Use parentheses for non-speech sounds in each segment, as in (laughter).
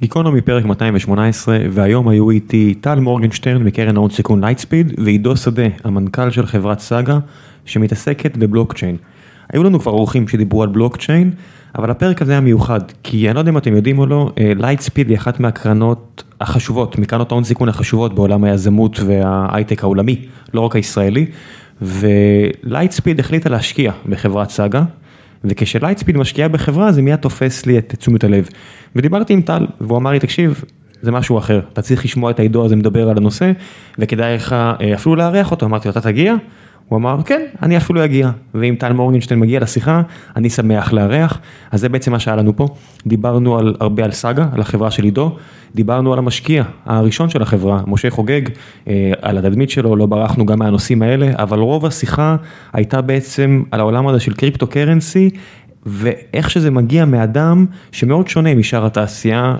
גיקונומי פרק 218 והיום היו איתי טל מורגנשטרן מקרן ההון סיכון לייטספיד ועידו שדה המנכ"ל של חברת סאגה שמתעסקת בבלוקצ'יין. היו לנו כבר אורחים שדיברו על בלוקצ'יין אבל הפרק הזה היה מיוחד כי אני לא יודע אם אתם יודעים או לא לייטספיד היא אחת מהקרנות החשובות מקרנות ההון סיכון החשובות בעולם היזמות וההייטק העולמי לא רק הישראלי ולייטספיד החליטה להשקיע בחברת סאגה. וכשלייטספיד משקיעה בחברה זה מיד תופס לי את תשומת הלב. ודיברתי עם טל והוא אמר לי תקשיב זה משהו אחר. אתה צריך לשמוע את העידו הזה מדבר על הנושא וכדאי לך אפילו לארח אותו. אמרתי לו אתה תגיע. הוא אמר כן אני אפילו אגיע. ואם טל מורגנשטיין מגיע לשיחה אני שמח לארח. אז זה בעצם מה שהיה לנו פה. דיברנו על הרבה על סאגה על החברה של עידו דיברנו על המשקיע הראשון של החברה משה חוגג על התדמית שלו לא ברחנו גם מהנושאים האלה אבל רוב השיחה הייתה בעצם על העולם הזה של קריפטו קרנסי ואיך שזה מגיע מאדם שמאוד שונה משאר התעשייה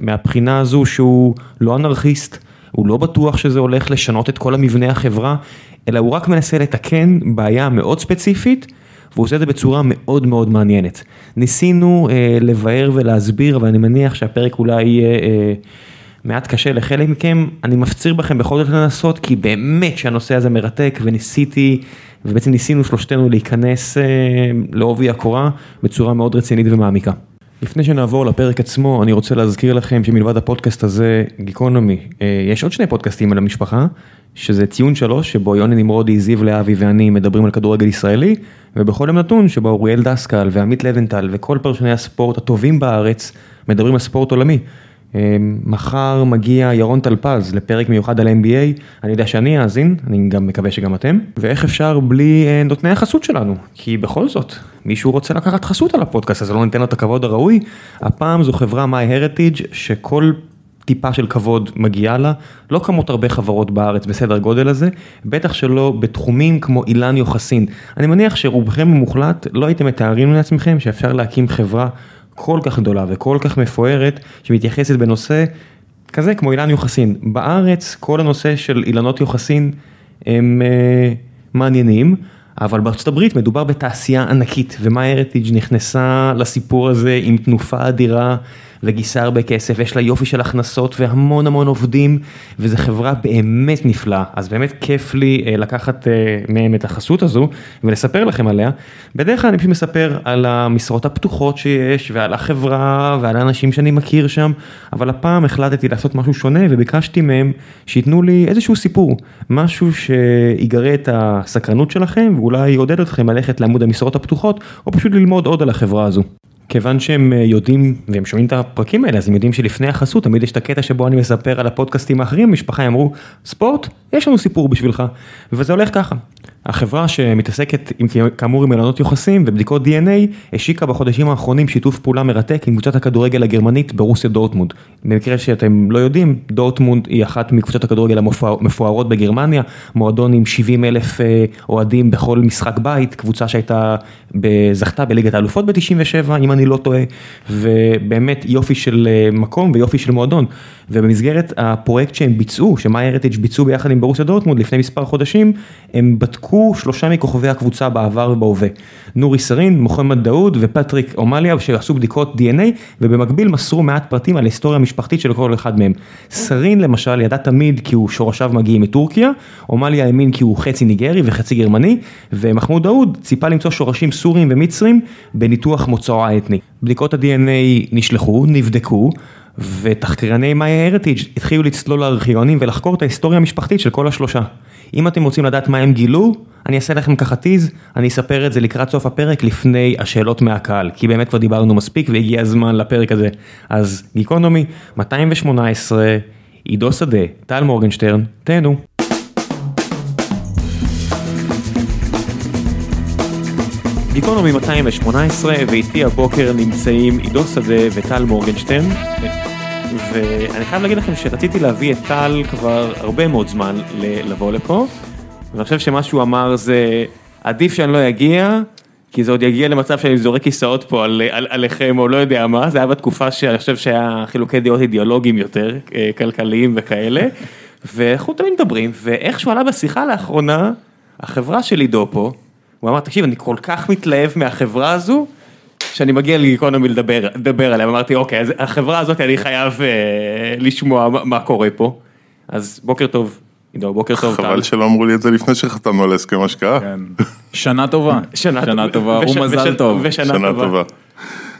מהבחינה הזו שהוא לא אנרכיסט. הוא לא בטוח שזה הולך לשנות את כל המבנה החברה, אלא הוא רק מנסה לתקן בעיה מאוד ספציפית, והוא עושה את זה בצורה מאוד מאוד מעניינת. ניסינו אה, לבאר ולהסביר, אבל אני מניח שהפרק אולי יהיה אה, מעט קשה לחלק מכם, אני מפציר בכם בכל זאת לנסות, כי באמת שהנושא הזה מרתק, וניסיתי, ובעצם ניסינו שלושתנו להיכנס אה, לעובי הקורה בצורה מאוד רצינית ומעמיקה. לפני שנעבור לפרק עצמו, אני רוצה להזכיר לכם שמלבד הפודקאסט הזה, גיקונומי, יש עוד שני פודקאסטים על המשפחה, שזה ציון שלוש, שבו יוני נמרודי, זיו להבי ואני מדברים על כדורגל ישראלי, ובכל יום נתון שבו אוריאל דסקל ועמית לבנטל וכל פרשני הספורט הטובים בארץ מדברים על ספורט עולמי. מחר מגיע ירון טלפז לפרק מיוחד על NBA, אני יודע שאני אאזין, אני גם מקווה שגם אתם, ואיך אפשר בלי נותני החסות שלנו, כי בכל זאת, מישהו רוצה לקחת חסות על הפודקאסט הזה, לא ניתן לו את הכבוד הראוי, הפעם זו חברה MyHeritage שכל טיפה של כבוד מגיעה לה, לא קמות הרבה חברות בארץ בסדר גודל הזה, בטח שלא בתחומים כמו אילן יוחסין. אני מניח שרובכם המוחלט לא הייתם מתארים לעצמכם שאפשר להקים חברה כל כך גדולה וכל כך מפוארת שמתייחסת בנושא כזה כמו אילן יוחסין. בארץ כל הנושא של אילנות יוחסין הם אה, מעניינים. אבל בארצות הברית מדובר בתעשייה ענקית ו-MyHeritage נכנסה לסיפור הזה עם תנופה אדירה וגייסה הרבה כסף, יש לה יופי של הכנסות והמון המון עובדים וזו חברה באמת נפלאה, אז באמת כיף לי לקחת מהם את החסות הזו ולספר לכם עליה. בדרך כלל אני פשוט מספר על המשרות הפתוחות שיש ועל החברה ועל האנשים שאני מכיר שם, אבל הפעם החלטתי לעשות משהו שונה וביקשתי מהם שייתנו לי איזשהו סיפור, משהו שיגרה את הסקרנות שלכם ואולי יעודד אתכם ללכת לעמוד המשרות הפתוחות או פשוט ללמוד עוד על החברה הזו. כיוון שהם יודעים והם שומעים את הפרקים האלה אז הם יודעים שלפני החסות תמיד יש את הקטע שבו אני מספר על הפודקאסטים האחרים המשפחה אמרו ספורט יש לנו סיפור בשבילך וזה הולך ככה. החברה שמתעסקת עם כאמור עם אילנות יוחסין ובדיקות DNA השיקה בחודשים האחרונים שיתוף פעולה מרתק עם קבוצת הכדורגל הגרמנית ברוסיה דורטמונד. במקרה שאתם לא יודעים דורטמונד היא אחת מקבוצות הכדורגל המפוארות בגרמניה מועדון עם 70 אלף אוהדים בכל משחק בית קבוצה שהייתה זכתה בליגת האלופות ב-97 אם אני לא טועה ובאמת יופי של מקום ויופי של מועדון ובמסגרת הפרויקט שהם ביצעו ש-MyHeritage ביצעו ביחד עם ברוסיה דורטמונד לפני מספר חודשים הם בדקו שלושה מכוכבי הקבוצה בעבר ובהווה, נורי שאהין, מוחמד דאוד ופטריק אוומויילה שעשו בדיקות DNA ובמקביל מסרו מעט פרטים על ההיסטוריה המשפחתית של כל אחד מהם. סרין למשל ידע תמיד כי הוא שורשיו מגיעים מטורקיה, אומליה האמין כי הוא חצי ניגרי וחצי גרמני ומחמוד דאוד ציפה למצוא שורשים סוריים ומצרים בניתוח מוצאו האתני. בדיקות ה-DNA נשלחו, נבדקו ותחקרני MyHeritage התחילו לצלול לארכיונים ולחקור את ההיסטוריה המשפחתית של כל השלושה. אם אתם רוצים לדעת מה הם גילו, אני אעשה לכם ככה טיז, אני אספר את זה לקראת סוף הפרק לפני השאלות מהקהל, כי באמת כבר דיברנו מספיק והגיע הזמן לפרק הזה. אז גיקונומי, 218, עידו שדה, טל מורגנשטרן, תהנו. גיקונומי 218 ואיתי הבוקר נמצאים עידו שדה וטל מורגנשטרן. ואני חייב להגיד לכם שרציתי להביא את טל כבר הרבה מאוד זמן לבוא לפה. ואני חושב שמה שהוא אמר זה עדיף שאני לא אגיע, כי זה עוד יגיע למצב שאני זורק כיסאות פה על, על, עליכם או לא יודע מה, זה היה בתקופה שאני חושב שהיה חילוקי דעות אידיאולוגיים יותר, כלכליים וכאלה. ואנחנו תמיד מדברים, ואיכשהו עלה בשיחה לאחרונה, החברה של עידו פה, הוא אמר תקשיב אני כל כך מתלהב מהחברה הזו. כשאני מגיע לגיקונומי לדבר, לדבר עליה, אמרתי אוקיי, אז החברה הזאת אני חייב אה, לשמוע מה, מה קורה פה. אז בוקר טוב, עידו, בוקר טוב. חבל שלא אמרו לי את זה לפני שחתמנו על הסכם השקעה. כן. שנה טובה. שנה, שנה טובה, וש- ומזל וש- טוב. ושנה שנה טובה. טובה.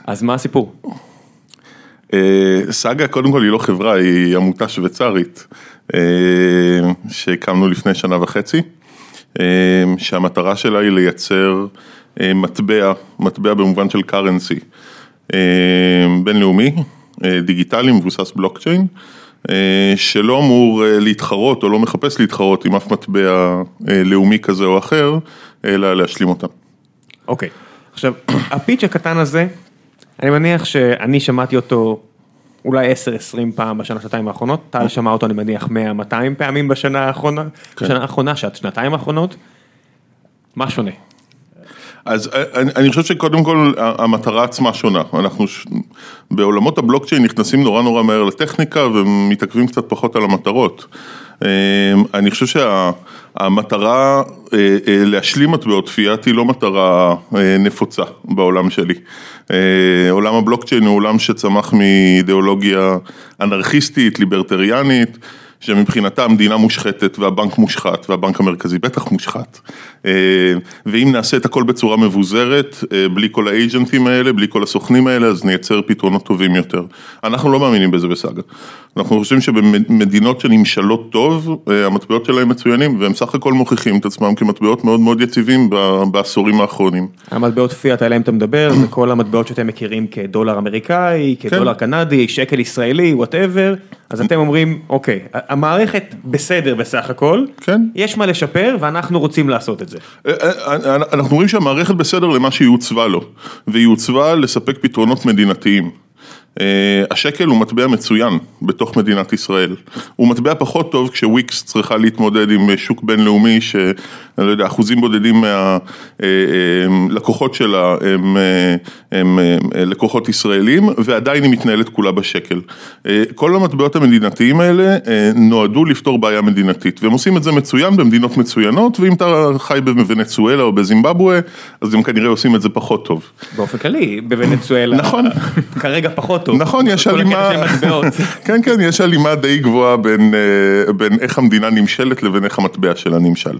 אז מה הסיפור? אה, סאגה קודם כל היא לא חברה, היא עמותה שוויצרית אה, שהקמנו לפני שנה וחצי, אה, שהמטרה שלה היא לייצר מטבע, מטבע במובן של currency, אה, בינלאומי, אה, דיגיטלי, מבוסס בלוקצ'יין, אה, שלא אמור אה, להתחרות או לא מחפש להתחרות עם אף מטבע אה, לאומי כזה או אחר, אלא להשלים אותם. אוקיי, עכשיו, הפיץ' הקטן הזה, אני מניח שאני שמעתי אותו אולי 10-20 פעם בשנה, שנתיים האחרונות, טל שמע אותו אני מניח 100-200 פעמים בשנה האחרונה, בשנה האחרונה, שאת שנתיים האחרונות, מה שונה? אז אה, אני, אני חושב שקודם כל המטרה עצמה שונה, אנחנו ש... בעולמות הבלוקצ'יין נכנסים נורא נורא מהר לטכניקה ומתעכבים קצת פחות על המטרות. אה, אני חושב שהמטרה להשלים מטבעות פיאט היא לא מטרה אה, נפוצה בעולם שלי. אה, עולם הבלוקצ'יין הוא עולם שצמח מאידיאולוגיה אנרכיסטית, ליברטריאנית. שמבחינתה המדינה מושחתת והבנק מושחת והבנק המרכזי בטח מושחת. אה, ואם נעשה את הכל בצורה מבוזרת, אה, בלי כל האג'נטים האלה, בלי כל הסוכנים האלה, אז נייצר פתרונות טובים יותר. אנחנו לא מאמינים בזה בסאגה. אנחנו חושבים שבמדינות שנמשלות טוב, אה, המטבעות שלהם מצוינים, והם סך הכל מוכיחים את עצמם כמטבעות מאוד מאוד יציבים בעשורים האחרונים. המטבעות פיאט עליהם אתה מדבר, (clears throat) זה כל המטבעות שאתם מכירים כדולר אמריקאי, כדולר קנדי, שקל ישראלי, whatever, אז אתם אומרים, אוקיי, המערכת בסדר בסך הכל, כן. יש מה לשפר ואנחנו רוצים לעשות את זה. אה, אה, אנחנו רואים שהמערכת בסדר למה שהיא עוצבה לו, והיא עוצבה לספק פתרונות מדינתיים. אה, השקל הוא מטבע מצוין בתוך מדינת ישראל, הוא מטבע פחות טוב כשוויקס צריכה להתמודד עם שוק בינלאומי שאני לא יודע, אחוזים בודדים מהלקוחות שלה הם, אה, הם אה, לקוחות ישראלים ועדיין היא מתנהלת כולה בשקל. אה, כל המטבעות המדינתיים האלה אה, נועדו לפתור בעיה מדינתית והם עושים את זה מצוין במדינות מצוינות ואם אתה חי בוונצואלה או בזימבבואה אז הם כנראה עושים את זה פחות טוב. באופן כללי, בוונצואלה, נכון. כרגע פחות טוב. נכון, יש הלימה. (laughs) כן כן, יש הלימה די גבוהה בין, אה, בין איך המדינה נמשלת לבין איך המטבע שלה נמשל.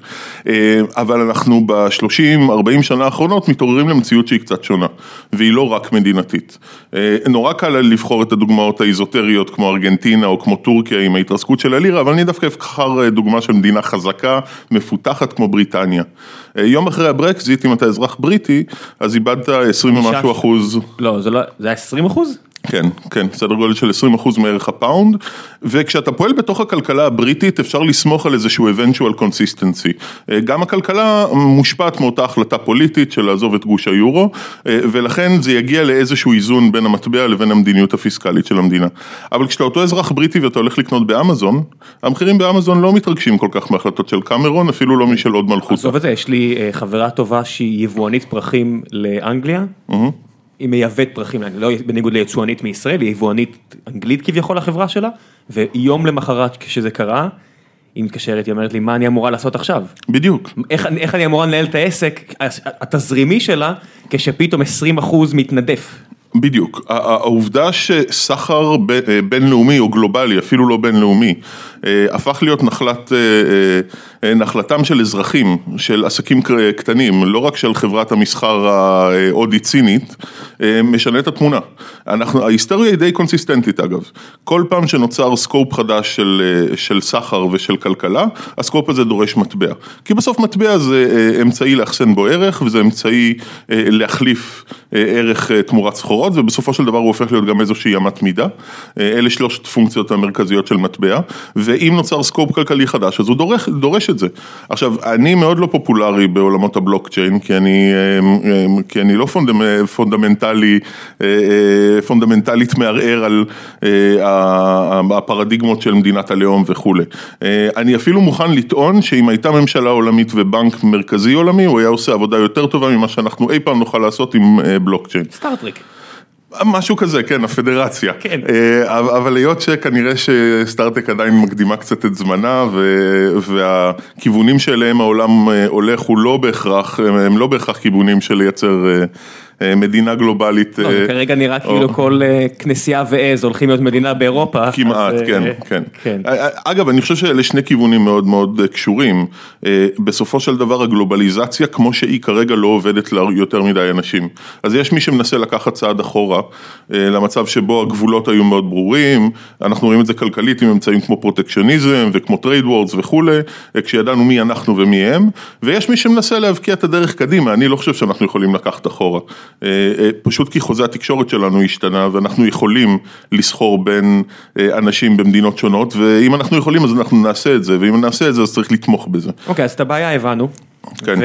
אה, אבל אנחנו ב-30-40 שנה האחרונות מתעוררים למציאות שהיא קצת שונה, והיא לא רק מדינתית. אה, נורא קל לבחור את הדוגמאות האיזוטריות כמו ארגנטינה או כמו טורקיה עם ההתרסקות של הלירה, אבל אני דווקא אבחר אה, דוגמה של מדינה חזקה, מפותחת כמו בריטניה. יום אחרי הברקזיט, אם אתה אזרח בריטי, אז איבדת 20 ומשהו אחוז. לא, זה לא, זה היה 20 אחוז? כן, כן, סדר גודל של 20% מערך הפאונד, וכשאתה פועל בתוך הכלכלה הבריטית אפשר לסמוך על איזשהו eventual consistency. אה, גם הכלכלה מושפעת מאותה החלטה פוליטית של לעזוב את גוש היורו, אה, ולכן זה יגיע לאיזשהו איזון בין המטבע לבין המדיניות הפיסקלית של המדינה. אבל כשאתה אותו אזרח בריטי ואתה הולך לקנות באמזון, המחירים באמזון לא מתרגשים כל כך מהחלטות של קמרון, אפילו לא משל עוד מלכות. עזוב את זה, יש לי אה, חברה טובה שהיא יבואנית פרחים לאנגליה. היא מייבאת פרחים, לא בניגוד ליצואנית מישראל, היא יבואנית אנגלית כביכול החברה שלה, ויום למחרת כשזה קרה, היא מתקשרת, היא אומרת לי, מה אני אמורה לעשות עכשיו? בדיוק. איך, איך אני אמורה לנהל את העסק התזרימי שלה, כשפתאום 20% מתנדף? בדיוק, הע- העובדה שסחר אה, בינלאומי או גלובלי, אפילו לא בינלאומי, הפך להיות נחלת, אה, אה, נחלתם של אזרחים, של עסקים קטנים, לא רק של חברת המסחר ההודית סינית, אה, משנה את התמונה. אנחנו, ההיסטוריה היא די קונסיסטנטית אגב, כל פעם שנוצר scope חדש של, אה, של סחר ושל כלכלה, ה scope הזה דורש מטבע. כי בסוף מטבע זה אה, אמצעי לאחסן בו ערך וזה אמצעי אה, להחליף אה, ערך אה, תמורת סחורות ובסופו של דבר הוא הופך להיות גם איזושהי אמת מידה. אה, אלה שלושת פונקציות המרכזיות של מטבע ואם נוצר scope כלכלי חדש אז הוא דורש, דורש את זה. עכשיו אני מאוד לא פופולרי בעולמות הבלוקצ'יין כי אני, אה, אה, כי אני לא פונדמ, פונדמנטלי, אה, אה, פונדמנטלית מערער על אה, הפרדיגמות של מדינת הלאום וכולי. אני אפילו מוכן לטעון שאם הייתה ממשלה עולמית ובנק מרכזי עולמי הוא היה עושה עבודה יותר טובה ממה שאנחנו אי פעם נוכל לעשות עם בלוקצ'יין. סטארטרק. משהו כזה, כן, הפדרציה. כן. אה, אבל היות שכנראה שסטארטק עדיין מקדימה קצת את זמנה והכיוונים שאליהם העולם אה, הולך הוא לא בהכרח, הם לא בהכרח כיוונים של לייצר אה, מדינה גלובלית. לא, אה, כרגע נראה או- כאילו כל אה, כנסייה ועז הולכים להיות מדינה באירופה. כמעט, אז, אה, כן, כן. כן. אגב, אני חושב שאלה שני כיוונים מאוד מאוד אה, קשורים. אה, בסופו של דבר הגלובליזציה, כמו שהיא כרגע לא עובדת ליותר מדי אנשים. אז יש מי שמנסה לקחת צעד אחורה, אה, למצב שבו הגבולות היו מאוד ברורים, אנחנו רואים את זה כלכלית עם אמצעים כמו פרוטקציוניזם וכמו trade wars וכולי, אה, כשידענו מי אנחנו ומי הם, ויש מי שמנסה להבקיע את הדרך קדימה, אני לא חושב שאנחנו יכולים לקחת אחורה. אה, אה, פשוט כי חוזה התקשורת שלנו השתנה ואנחנו יכולים לסחור בין אה, אנשים במדינות שונות, ואם אנחנו יכולים אז אנחנו נעשה את זה, ואם נעשה את זה אז צריך לתמוך בזה. אוקיי, אז את הבעיה הבנו. כן. ו-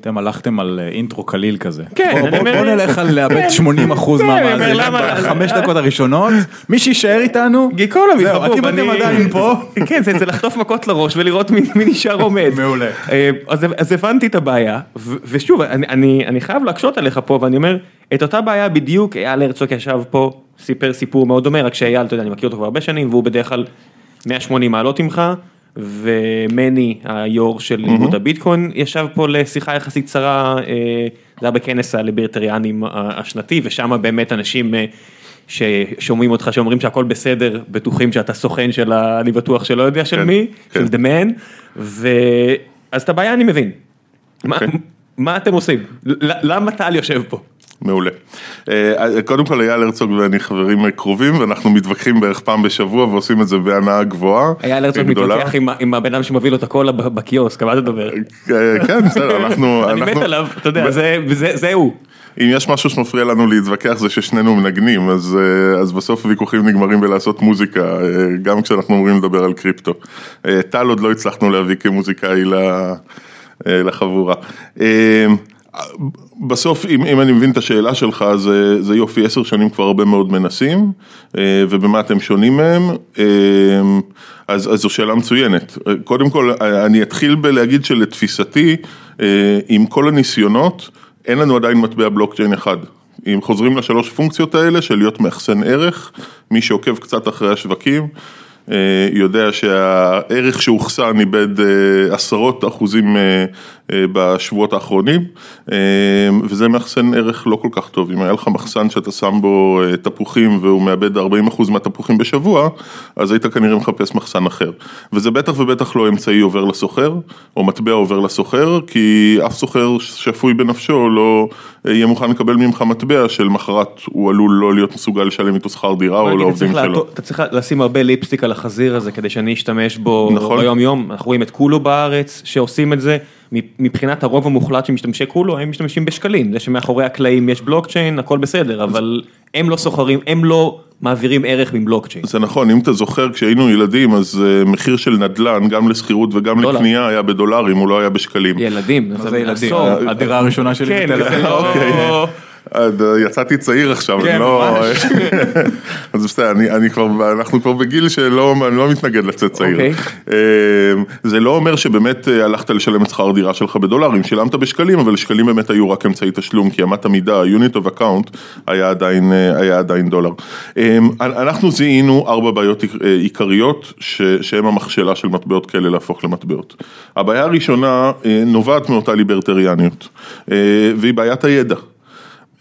אתם הלכתם על אה, אינטרו קליל כזה. כן, בוא- אני בוא אומר- בוא נלך על לאבד 80 אחוז כן, אני אומר, מהמאזינים בחמש דקות הראשונות, מי שיישאר איתנו, גיקונומי, זהו, אם אני- אתם עדיין פה, (laughs) כן, זה זה לחטוף מכות לראש ולראות מי מי נשאר עומד. מעולה. אה, אז אז הבנתי את הבעיה, ושוב, אני- אני אני חייב להקשות עליך פה, ואני אומר, את אותה בעיה בדיוק אייל הרצוג ישב פה, סיפר סיפור מאוד דומה, רק שאייל, אתה יודע, אני מכיר אותו כבר הרבה שנים, והוא בדרך כלל 180 מעלות ממך, ומני, היו"ר של איגוד הביטקוין, ישב פה לשיחה יחסית קצרה, אה, זה היה בכנס הליברטריאנים השנתי, ושם באמת אנשים... אה, ששומעים אותך שאומרים שהכל בסדר, בטוחים שאתה סוכן של ה... אני בטוח שלא יודע של כן, מי, כן. של The Man, ו... אז את הבעיה אני מבין. מה- אוקיי. מה אתם עושים? למה טל יושב פה? מעולה. אה, קודם כל אייל הרצוג ואני חברים קרובים ואנחנו מתווכחים בערך פעם בשבוע ועושים את זה בהנאה גבוהה. אייל הרצוג. מתווכח עם הבן אדם שמביא לו את הקולה בקיוסק, מה אתה מדבר? אה, כן, בסדר, (laughs) אנחנו... אני מת עליו, אתה יודע, זה- הוא. אם יש משהו שמפריע לנו להתווכח זה ששנינו מנגנים, אז, אה, אז בסוף הוויכוחים נגמרים בלעשות מוזיקה, גם כשאנחנו אומרים לדבר על קריפטו. טל עוד לא הצלחנו להביא כמוזיקאי לחבורה. בסוף, אם, אם אני מבין את השאלה שלך, זה, זה יופי, עשר שנים כבר הרבה מאוד מנסים, אה, ובמה אתם שונים מהם, אה, אז, אז זו שאלה מצוינת. קודם כל, אני אתחיל בלהגיד שלתפיסתי, אה, עם כל הניסיונות, אין לנו עדיין מטבע בלוקצ'יין אחד. אם חוזרים לשלוש פונקציות האלה של להיות מאחסן ערך, מי שעוקב קצת אחרי השווקים, יודע שהערך שאוחסן איבד אה, עשרות אחוזים אה, אה, בשבועות האחרונים, אה, וזה מאחסן ערך לא כל כך טוב. אם היה לך מחסן שאתה שם בו אה, תפוחים והוא מאבד 40 אחוז מהתפוחים בשבוע, אז היית כנראה מחפש מחסן אחר. וזה בטח ובטח לא אמצעי עובר לסוחר, או מטבע עובר לסוחר, כי אף סוחר שפוי בנפשו לא אה, יהיה מוכן לקבל ממך מטבע שלמחרת הוא עלול לא להיות מסוגל לשלם איתו שכר דירה או לעובדים שלו. אתה צריך לשים הרבה ליפסטיק על החזיר הזה כדי שאני אשתמש בו נכון. ביום יום, אנחנו רואים את קולו בארץ שעושים את זה, מבחינת הרוב המוחלט של משתמשי קולו הם משתמשים בשקלים, זה שמאחורי הקלעים יש בלוקצ'יין הכל בסדר, אבל הם לא סוחרים, הם לא מעבירים ערך מבלוקצ'יין. זה נכון, אם אתה זוכר, כשהיינו ילדים, אז אה, מחיר של נדל"ן, גם לשכירות וגם דולר. לקנייה, היה בדולרים, הוא לא היה בשקלים. ילדים, זה ילדים? הדירה הראשונה שלי כן, בתל זה אביב. אה, יצאתי צעיר עכשיו, כן, לא... ממש. (laughs) אז בסדר, אני, אני כבר, אנחנו כבר בגיל שלא, אני לא מתנגד לצאת צעיר. אוקיי. אה, זה לא אומר שבאמת אה, הלכת לשלם את שכר הדירה שלך בדולרים, שילמת בשקלים, אבל שקלים באמת היו רק אמצעי תשלום, כי אמת המידה, unit of account, היה עדיין, אה, היה עדיין דולר. אה, אנחנו זיהינו ארבע בעיות עיק- עיקריות, שהן המכשלה של מטבעות כאלה להפוך למטבעות. הבעיה הראשונה נובעת מאותה ליברטריאניות, והיא בעיית הידע.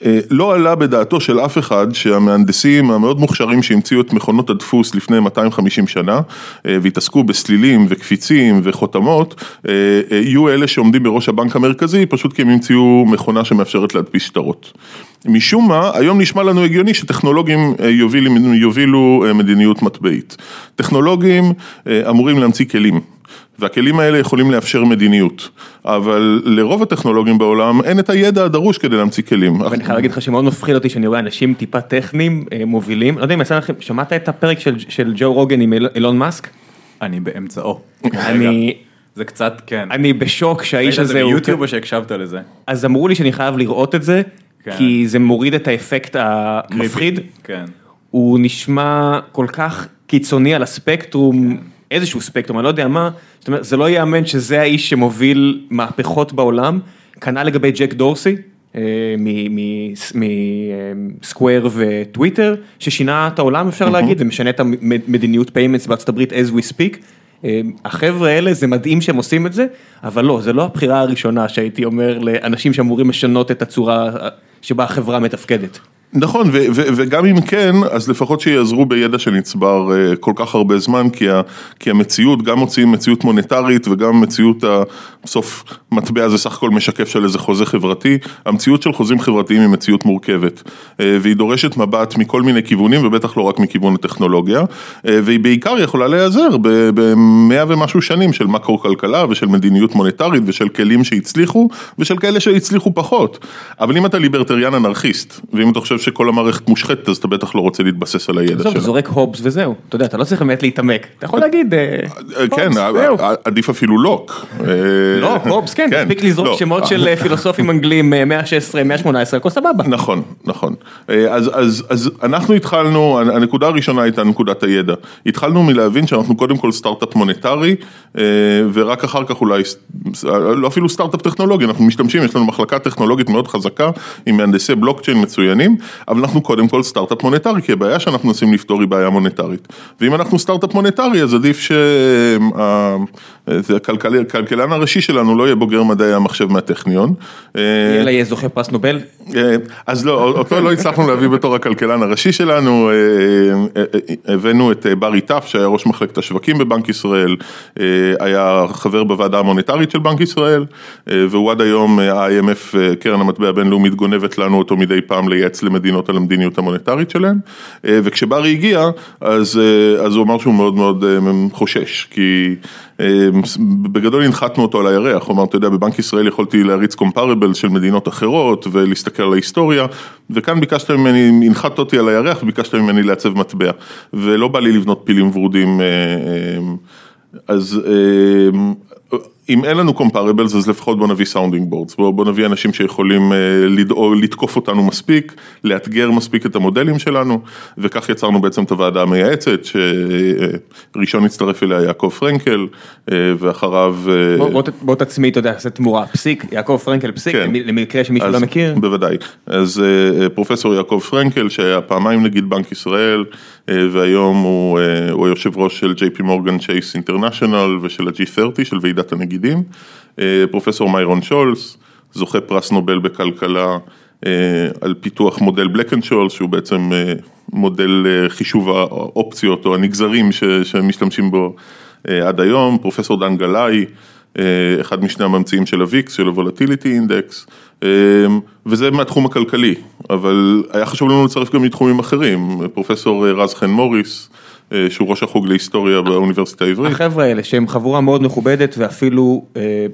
אה, לא עלה בדעתו של אף אחד שהמהנדסים המאוד מוכשרים שהמציאו את מכונות הדפוס לפני 250 שנה אה, והתעסקו בסלילים וקפיצים וחותמות, אה, יהיו אלה שעומדים בראש הבנק המרכזי פשוט כי הם המציאו מכונה שמאפשרת להדפיס שטרות. משום מה, היום נשמע לנו הגיוני שטכנולוגים יובילו, יובילו מדיניות מטבעית. טכנולוגים אמורים להמציא כלים. והכלים האלה יכולים לאפשר מדיניות, אבל לרוב הטכנולוגים בעולם אין את הידע הדרוש כדי להמציא כלים. ואני חייב להגיד לך שמאוד מפחיד אותי שאני רואה אנשים טיפה טכניים אה, מובילים, לא יודע אם יצא לכם, שמעת את הפרק של- של ג'ו רוגן עם אילון מאסק? אני באמצעו. אני זה קצת, כן. אני בשוק שהאיש ראית את הזה זה. ביוטיוב או שהקשבת לזה? אז אמרו לי שאני חייב לראות את זה, כן. כי זה מוריד את האפקט המפחיד. כן. הוא נשמע כל כך קיצוני על הספקטרום, איזשהו ספקטרום, אני לא יודע מה, זאת אומרת, זה לא ייאמן שזה האיש שמוביל מהפכות בעולם, כנ"ל לגבי ג'ק דורסי. אה, מ-Square וטוויטר, ששינה את העולם אפשר להגיד, ומשנה את המדיניות payments בארצות הברית as we speak. אה, החבר'ה האלה, זה מדהים שהם עושים את זה, אבל לא, זה לא הבחירה הראשונה שהייתי אומר לאנשים שאמורים לשנות את הצורה שבה החברה מתפקדת. נכון, ו- ו- וגם אם כן, אז לפחות שיעזרו בידע שנצבר uh, כל כך הרבה זמן, כי, ה- כי המציאות, גם מוציאים מציאות מוניטרית וגם מציאות, ה- בסוף מטבע זה סך הכל משקף של איזה חוזה חברתי, המציאות של חוזים חברתיים היא מציאות מורכבת, uh, והיא דורשת מבט מכל מיני כיוונים, ובטח לא רק מכיוון הטכנולוגיה, uh, והיא בעיקר יכולה להיעזר במאה ומשהו שנים של מקרו-כלכלה ושל מדיניות מוניטרית ושל כלים שהצליחו ושל כאלה שהצליחו פחות, אבל אם אתה ליברטריאן אנרכיסט, ואם אתה חושב שכל המערכת מושחתת, אז אתה בטח לא רוצה להתבסס על הידע אתה שלה. זורק הובס וזהו, אתה יודע, אתה לא צריך באמת להתעמק, אתה יכול להגיד, אה, אה, כן, הובס, זהו. ע- עדיף אפילו לוק. אה, לא, הובס, כן, מספיק לזרוק לא. שמות של אה, (laughs) פילוסופים אנגלים, אה, 116, 118, הכל סבבה. נכון, נכון. אה, אז, אנחנו התחלנו, הנקודה הראשונה הייתה נקודת הידע. התחלנו מלהבין שאנחנו קודם כל סטארט-אפ מוניטרי, אה, ורק אחר כך אולי, לא אפילו סטארט-אפ טכנולוגי, אנחנו משתמשים, יש לנו מחלקה טכנולוגית מאוד חזקה, עם מהנדסי בלוקצ'יין מצוינים, אבל אנחנו קודם כל סטארט-אפ מוניטרי, כי הבעיה שאנחנו מנסים לפתור היא בעיה מוניטרית. ואם אנחנו סטארט-אפ מוניטרי, אז עדיף שהכלכלן הראשי שלנו לא יהיה בוגר מדעי המחשב מהטכניון. אה, אלא יהיה זוכה פרס נובל, אה, אז לא, אותו לא הצלחנו להביא בתור הכלכלן הראשי שלנו, אה, אה, אה, הבאנו את אה, ברי טף שהיה ראש מחלקת השווקים בבנק ישראל, אה, היה חבר בוועדה המוניטרית של בנק ישראל, אה, והוא עד היום, אה, ה-IMF, אה, קרן המטבע הבינלאומית, גונבת לנו אותו מדי פעם לייעץ למדינות על המדיניות המוניטרית שלהם, אה, וכשברי הגיע, אז, אה, אז הוא אמר שהוא מאוד מאוד אה, חושש, כי בגדול הנחתנו אותו על הירח, הוא אמר, אתה יודע, בבנק ישראל יכולתי להריץ comparable של מדינות אחרות ולהסתכל על ההיסטוריה, וכאן ביקשת ממני, הנחת אותי על הירח וביקשת ממני לעצב מטבע, ולא בא לי לבנות פילים ורודים, אז אם אין לנו comparables אז לפחות בוא נביא sounding boards, בוא, בוא נביא אנשים שיכולים אה, לדאוג, לתקוף אותנו מספיק, לאתגר מספיק את המודלים שלנו, וכך יצרנו בעצם את הוועדה המייעצת, שראשון הצטרף אליה יעקב פרנקל, אה, ואחריו... אה, בוא- בוא בוא תצמיא, אתה יודע, עושה תמורה, פסיק, יעקב פרנקל פסיק, כן. למקרה שמישהו אז- לא מכיר, בוודאי. אז פרופסור יעקב פרנקל, שהיה פעמיים נגיד בנק ישראל, והיום הוא, אה, הוא היושב ראש של JP מורגן צ'ייס אינטרנשיונל ושל ה-G30, של ועידת הנגידים. אה, פרופסור מיירון שולס, זוכה פרס נובל בכלכלה אה, על פיתוח מודל Black and Scholes, שהוא בעצם אה, מודל אה, חישוב האופציות או הנגזרים שמשתמשים בו אה, עד היום. פרופסור דן גלאי, אה, אחד משני הממציאים של ה-VIX, של ה-Volatility Index, אה, וזה מהתחום הכלכלי, אבל היה חשוב לנו לצרף גם מתחומים אחרים, פרופסור אה, רז חן מוריס, אה, שהוא ראש החוג להיסטוריה באוניברסיטה העברית. החבר'ה האלה שהם חבורה מאוד מכובדת ואפילו אה,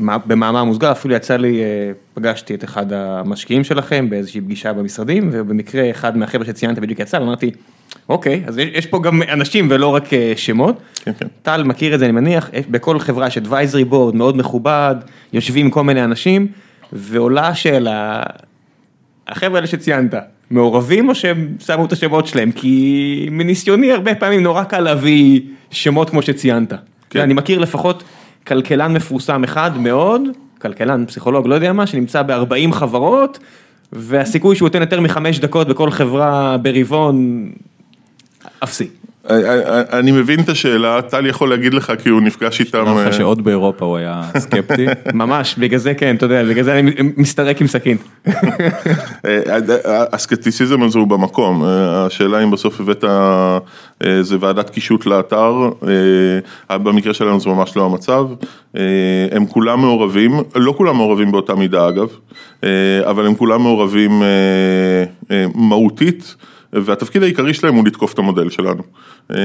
במאמר מוסגר אפילו יצא לי, אה, פגשתי את אחד המשקיעים שלכם באיזושהי פגישה במשרדים ובמקרה אחד מהחבר'ה שציינת בדיוק יצא ואמרתי אוקיי אז יש- פה גם אנשים ולא רק אה, שמות. כן, כן. טל מכיר את זה אני מניח, יש- בכל חברה יש advisory board מאוד מכובד, יושבים כל מיני אנשים ועולה השאלה, החבר'ה האלה שציינת, מעורבים או שהם שמו את השמות שלהם? כי מניסיוני הרבה פעמים נורא קל להביא שמות כמו שציינת. כן. אני מכיר לפחות כלכלן מפורסם אחד מאוד, כלכלן, פסיכולוג, לא יודע מה, שנמצא ב-40 חברות, והסיכוי שהוא ייתן יותר מחמש דקות בכל חברה ברבעון, אפסי. אני מבין את השאלה, טל יכול להגיד לך כי הוא נפגש איתם. אמר אה, לך שעוד באירופה הוא היה סקפטי. (laughs) ממש, בגלל זה כן, אתה יודע, בגלל זה אני מסתרק עם סכין. אה, הסקפטיסיזם הזה הוא במקום, אה, השאלה אם בסוף הבאת אה, איזה ועדת קישוט לאתר, אה, במקרה שלנו זה ממש לא המצב, אה, הם כולם מעורבים, לא כולם מעורבים באותה מידה אגב, אה, אבל הם כולם מעורבים אה, אה, מהותית. והתפקיד העיקרי שלהם הוא לתקוף את המודל שלנו. אה,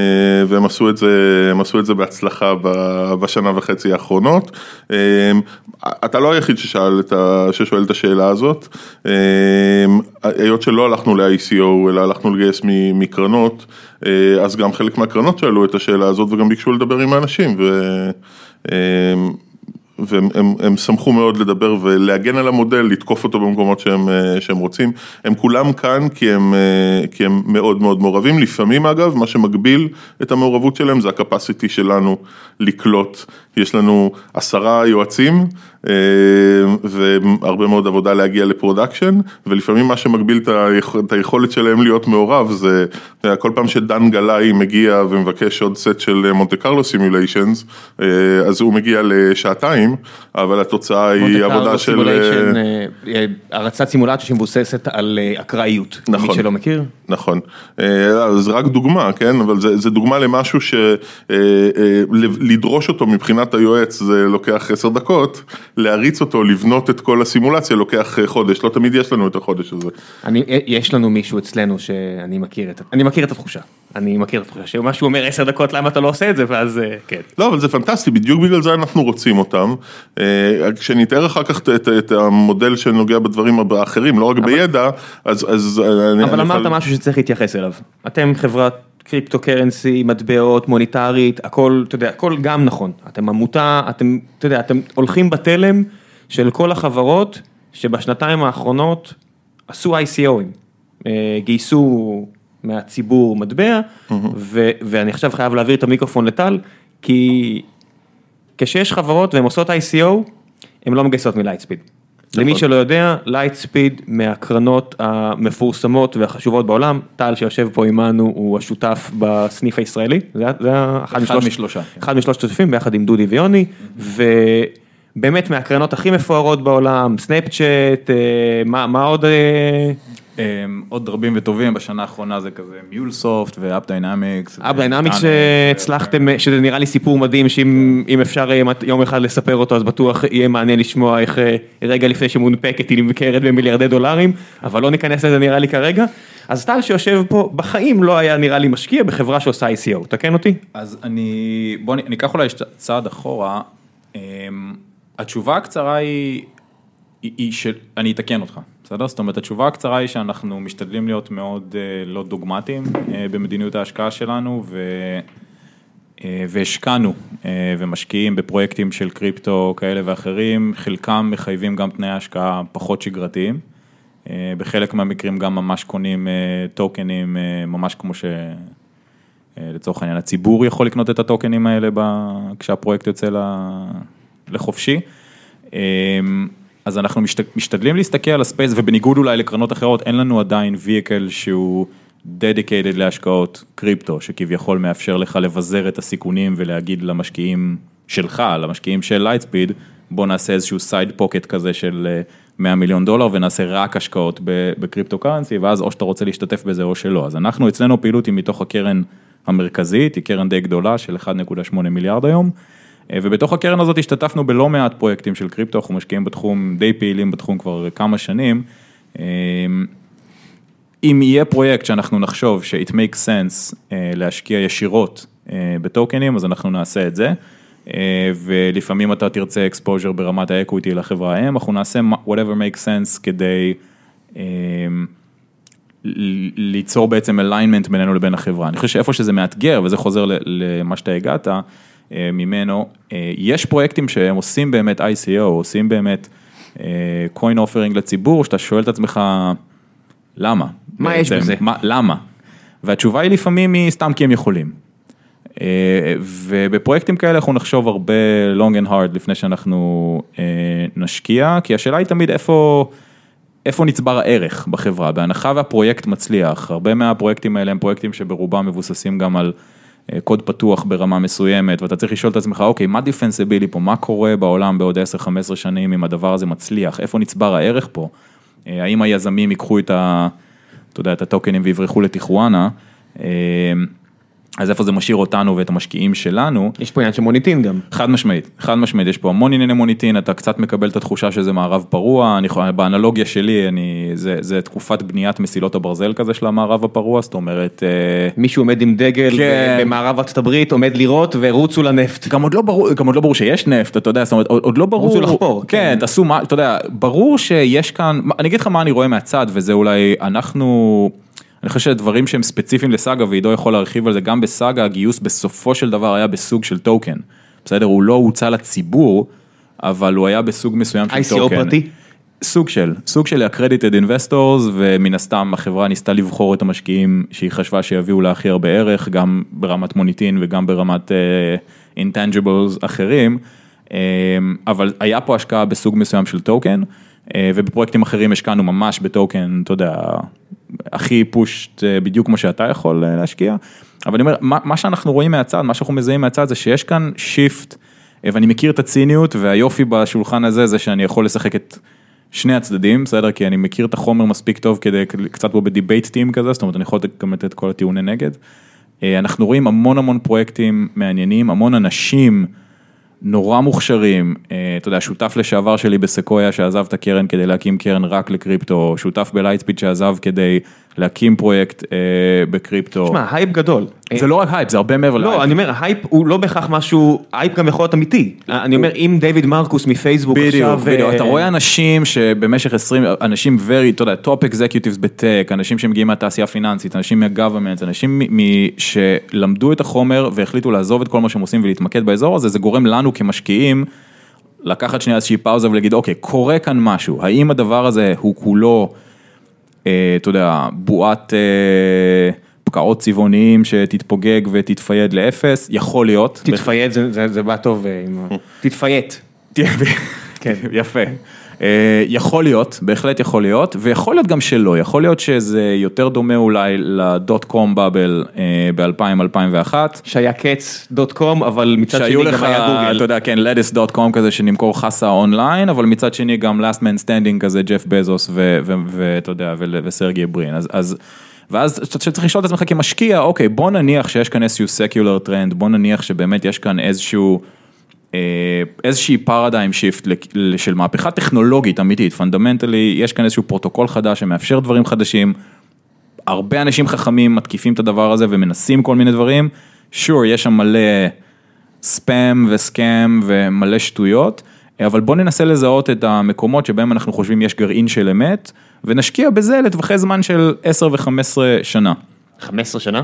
והם עשו את זה, עשו את זה בהצלחה בשנה וחצי האחרונות. אה, אתה לא היחיד ששאל את ה, ששואל את השאלה הזאת. אה, היות שלא הלכנו ל-ICO אלא הלכנו לגייס מקרנות, אז גם חלק מהקרנות שאלו את השאלה הזאת וגם ביקשו לדבר עם האנשים. ו... והם הם, הם שמחו מאוד לדבר ולהגן על המודל, לתקוף אותו במקומות שהם, אה, שהם רוצים. הם כולם כאן כי הם, אה, כי הם מאוד מאוד מעורבים. לפעמים אגב, מה שמגביל את המעורבות שלהם זה הקפסיטי שלנו לקלוט. יש לנו עשרה יועצים והרבה מאוד עבודה להגיע ל production, ולפעמים מה שמגביל את היכ- את היכולת שלהם להיות מעורב זה, כל פעם שדן גלאי מגיע ומבקש עוד סט של Monte Carlo simulations, אז הוא מגיע לשעתיים, אבל התוצאה היא עבודה של... אה, אה, הרצת סימולציה שמבוססת על אה, אקראיות, נכון. מי שלא מכיר. נכון, אה, זה רק דוגמה, כן, אבל זה, זה דוגמה למשהו שלדרוש אותו מבחינת היועץ זה לוקח עשר דקות, להריץ אותו, לבנות את כל הסימולציה לוקח אה, חודש, לא תמיד יש לנו את החודש הזה. אני, אה, יש לנו מישהו אצלנו שאני מכיר את, אני מכיר את התחושה, אני מכיר את התחושה, שמה שהוא אומר עשר דקות למה אתה לא עושה את זה, ואז אה, כן. לא, אבל זה פנטסטי, בדיוק בגלל זה אנחנו רוצים אותם. כשאני אתאר אחר כך את, את, את המודל שנוגע בדברים האחרים, לא רק בידע, אז... אז אני, אבל אני אמרת יכול- משהו שצריך להתייחס אליו, אתם חברת קריפטו קרנסי, מטבעות, מוניטרית, הכל, אתה יודע, הכל גם נכון, אתם עמותה, אתם, אתה יודע, אתם הולכים בתלם של כל החברות שבשנתיים האחרונות עשו ICO ים, אה, גייסו מהציבור מטבע, ו, ואני עכשיו חייב להעביר את המיקרופון לטל, כי כשיש חברות והן עושות ICO, הן לא מגייסות מלייטספיד. למי שלא יודע, לייטספיד מהקרנות המפורסמות והחשובות בעולם, טל שיושב פה עמנו הוא השותף בסניף הישראלי, זה היה- זה אחד אחד משלושת- משלושה, כן. אחד משלושת השותפים ביחד עם דודי ויוני, ובאמת מהקרנות הכי מפוארות בעולם, סנאפצ'אט, אה, מה מה עוד? אה, אמ, עוד רבים וטובים, בשנה האחרונה זה כזה MuleSoft ו AppDynamics. AppDynamics שהצלחתם, שזה נראה לי סיפור מדהים שאם אם אפשר יום אחד לספר אותו אז בטוח יהיה מעניין לשמוע איך אה, רגע לפני שמונפקת היא נמכרת במיליארדי דולרים, אבל לא ניכנס לזה נראה לי כרגע. אז טל שיושב פה בחיים לא היה נראה לי משקיע בחברה שעושה ICO, תקן אותי? אז אני, בוא אני אקח אולי צעד אחורה. אמ, התשובה הקצרה היא, היא, היא של, אני אתקן אותך, בסדר? זאת אומרת, התשובה הקצרה היא שאנחנו משתדלים להיות מאוד אה, לא דוגמטיים אה, במדיניות ההשקעה שלנו, ו... אה, והשקענו ומשקיעים בפרויקטים של קריפטו כאלה ואחרים, חלקם מחייבים גם תנאי השקעה פחות שגרתיים. בחלק מהמקרים גם ממש קונים טוקנים, ממש כמו ש... אה, לצורך העניין הציבור יכול לקנות את הטוקנים האלה ב... כשהפרויקט יוצא. לחופשי. אה, אז אנחנו משת... משתדלים להסתכל על ה space ובניגוד אולי לקרנות אחרות אין לנו עדיין vehicle שהוא dedicated להשקעות קריפטו שכביכול מאפשר לך לבזר את הסיכונים ולהגיד למשקיעים שלך, למשקיעים של לייטספיד, בוא נעשה איזשהו side pocket כזה של אה, 100 מיליון דולר ונעשה רק השקעות בקריפטו קרנסי ואז או שאתה רוצה להשתתף בזה או שלא. אז אנחנו אצלנו פעילות היא מתוך הקרן המרכזית, היא קרן די גדולה של 1.8 מיליארד היום. אה, ובתוך הקרן הזאת השתתפנו בלא מעט פרויקטים של קריפטו, אנחנו משקיעים בתחום, די פעילים בתחום כבר כמה שנים. אה, אם יהיה פרויקט שאנחנו נחשוב ש-it makes sense אה, להשקיע ישירות בטוקנים, אז אנחנו נעשה את זה. ולפעמים אתה תרצה exposure ברמת האקוויטי לחברה האם, אנחנו נעשה whatever makes sense כדי ליצור בעצם alignment בינינו לבין החברה. אני חושב שאיפה שזה מאתגר, וזה חוזר למה שאתה הגעת ממנו, אה, יש פרויקטים שהם עושים באמת ICO, עושים באמת אה, coin offering לציבור, שאתה שואל את עצמך, למה? מה יש בעצם? בזה? מה, למה? והתשובה היא לפעמים היא סתם כי הם יכולים. אה, ובפרויקטים כאלה אנחנו נחשוב הרבה long and hard לפני שאנחנו אה, נשקיע, כי השאלה היא תמיד איפה, איפה נצבר הערך בחברה, בהנחה והפרויקט מצליח, הרבה מהפרויקטים האלה הם פרויקטים שברובם מבוססים גם על אה, קוד פתוח ברמה מסוימת, ואתה צריך לשאול את עצמך, אוקיי, מה דיפנסיבילי פה, מה קורה בעולם בעוד 10-15 שנים אם הדבר הזה מצליח, איפה נצבר הערך פה, אה, האם היזמים ייקחו את ה... אתה יודע, את הטוקנים ויברחו לטיחואנה, אה, אז איפה זה משאיר אותנו ואת המשקיעים שלנו, יש פה עניין של מוניטין גם. חד משמעית, חד משמעית, יש פה המון ענייני מוניטין, אתה קצת מקבל את התחושה שזה מערב פרוע, אני, באנלוגיה שלי, אני, זה, זה תקופת בניית מסילות הברזל כזה של המערב הפרוע, זאת אומרת, אה, מישהו עומד עם דגל כן. במערב ארצות הברית, עומד לירות ורוצו לנפט. גם עוד לא ברור, גם עוד לא ברור שיש נפט, אתה יודע, זאת אומרת, עוד, עוד לא ברור, רוצו לחפור, כן, כן. תעשו מה, אתה יודע, ברור שיש כאן, אני אגיד לך מה אני רואה מהצד, וזה אולי, אנחנו, אני חושב שדברים שהם ספציפיים לסאגה, ועידו יכול להרחיב על זה, גם בסאגה הגיוס בסופו של דבר היה בסוג של טוקן, בסדר, הוא לא הוצא לציבור, אבל הוא היה בסוג מסוים של ICO טוקן. פרטי? סוג של, סוג של accredited investors ומן הסתם החברה ניסתה לבחור את המשקיעים שהיא חשבה שיביאו לה הכי הרבה ערך, גם ברמת מוניטין וגם ברמת uh, intangibles אחרים. Uh, אה, אבל היה פה השקעה בסוג מסוים של טוקן, אה, ובפרויקטים אחרים השקענו ממש בטוקן, אתה יודע, הכי פושט בדיוק כמו שאתה יכול להשקיע. אבל אני אומר, מה, מה שאנחנו רואים מהצד, מה שאנחנו מזהים מהצד זה שיש כאן shift, ואני מכיר את הציניות והיופי בשולחן הזה זה שאני יכול לשחק את שני הצדדים, בסדר? כי אני מכיר את החומר מספיק טוב כדי קצת בו בdebate team כזה, זאת אומרת אני יכול גם לתת כל הטיעוני נגד. אנחנו רואים המון המון פרויקטים מעניינים, המון אנשים. נורא מוכשרים, אה, אתה יודע, שותף לשעבר שלי בסקויה שעזב את הקרן כדי להקים קרן רק לקריפטו, שותף בלייטספיד שעזב כדי להקים פרויקט אה, בקריפטו. תשמע, הייפ גדול. זה לא רק הייפ, זה הרבה מעבר להייפ. לא, אני אומר, הייפ הוא לא בהכרח משהו, הייפ גם יכול להיות אמיתי. אני אומר, אם דיוויד מרקוס מפייסבוק עכשיו... בדיוק, בדיוק, אתה רואה אנשים שבמשך 20, אנשים very, אתה יודע, top executives ב tech, אנשים שמגיעים מהתעשייה הפיננסית, אנשים מה government, אנשים שלמדו את החומר והחליטו לעזוב את כל מה שהם עושים ולהתמקד באזור הזה, זה גורם לנו כמשקיעים. לקחת שנייה איזושהי פאוזה ולהגיד, אוקיי, קורה כאן משהו, האם הדבר הזה הוא כולו, אה, אתה יודע, בועת... אה, פקעות צבעוניים שתתפוגג ותתפייד לאפס, יכול להיות. תתפייד זה בא טוב, אה, (laughs) תתפייט. כן, (laughs) יפה. אה, יכול להיות, בהחלט יכול להיות, ויכול להיות גם שלא, יכול להיות שזה יותר דומה אולי לדוט קום באבל ב-2000-2001. שהיה קץ dot com, אבל מצד שני גם לך, היה גוגל. אתה יודע, כן, ל this dot com כזה שנמכור חסה אונליין, אבל מצד שני גם last man standing כזה, ג'ף בזוס ואתה יודע, וסרגי ברין, אז... אז ואז אתה צריך לשאול את עצמך כמשקיע, אוקיי, בוא נניח שיש כאן איזשהו secular trend, בוא נניח שבאמת יש כאן איזשהו, אה, איזושהי paradigm shift של מהפכה טכנולוגית אמיתית, פונדמנטלי, יש כאן איזשהו פרוטוקול חדש שמאפשר דברים חדשים, הרבה אנשים חכמים מתקיפים את הדבר הזה ומנסים כל מיני דברים, שור, יש שם מלא ספאם וסקאם ומלא שטויות. אבל בוא ננסה לזהות את המקומות שבהם אנחנו חושבים יש גרעין של אמת, ונשקיע בזה לטווחי זמן של 10 ו-15 שנה. 15 שנה?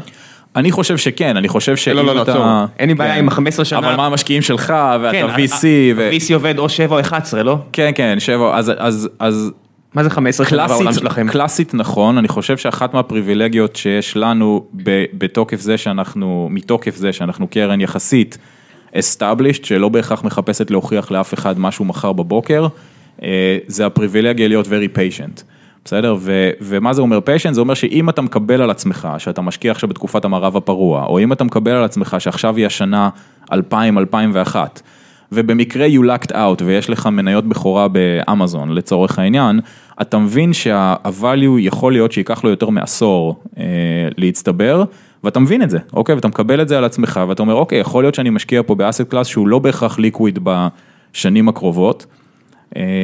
אני חושב שכן, אני חושב שאם לא, לא, לא, אתה... אין לי בעיה כן. עם ה-15 שנה. אבל מה המשקיעים שלך, ואתה כן, VC. ו... VC עובד או 7 או 11, לא? כן, כן, 7, אז... אז, אז... מה זה 15 שנה בעולם שלכם? קלאסית נכון, אני חושב שאחת מהפריבילגיות שיש לנו בתוקף זה שאנחנו, מתוקף זה שאנחנו קרן יחסית established, שלא בהכרח מחפשת להוכיח לאף אחד משהו מחר בבוקר, אה, זה הפריבילגיה להיות very patient. בסדר? ו, ומה זה אומר patient? זה אומר שאם אתה מקבל על עצמך, שאתה משקיע עכשיו בתקופת המערב הפרוע, או אם אתה מקבל על עצמך שעכשיו היא השנה 2000-2001, ובמקרה you lucked out ויש לך מניות בכורה באמזון לצורך העניין, אתה מבין שה-value יכול להיות שייקח לו יותר מעשור אה, להצטבר, ואתה מבין את זה, אוקיי? ואתה מקבל את זה על עצמך, ואתה אומר, אוקיי, יכול להיות שאני משקיע פה באסט קלאס שהוא לא בהכרח ליקוויד בשנים הקרובות.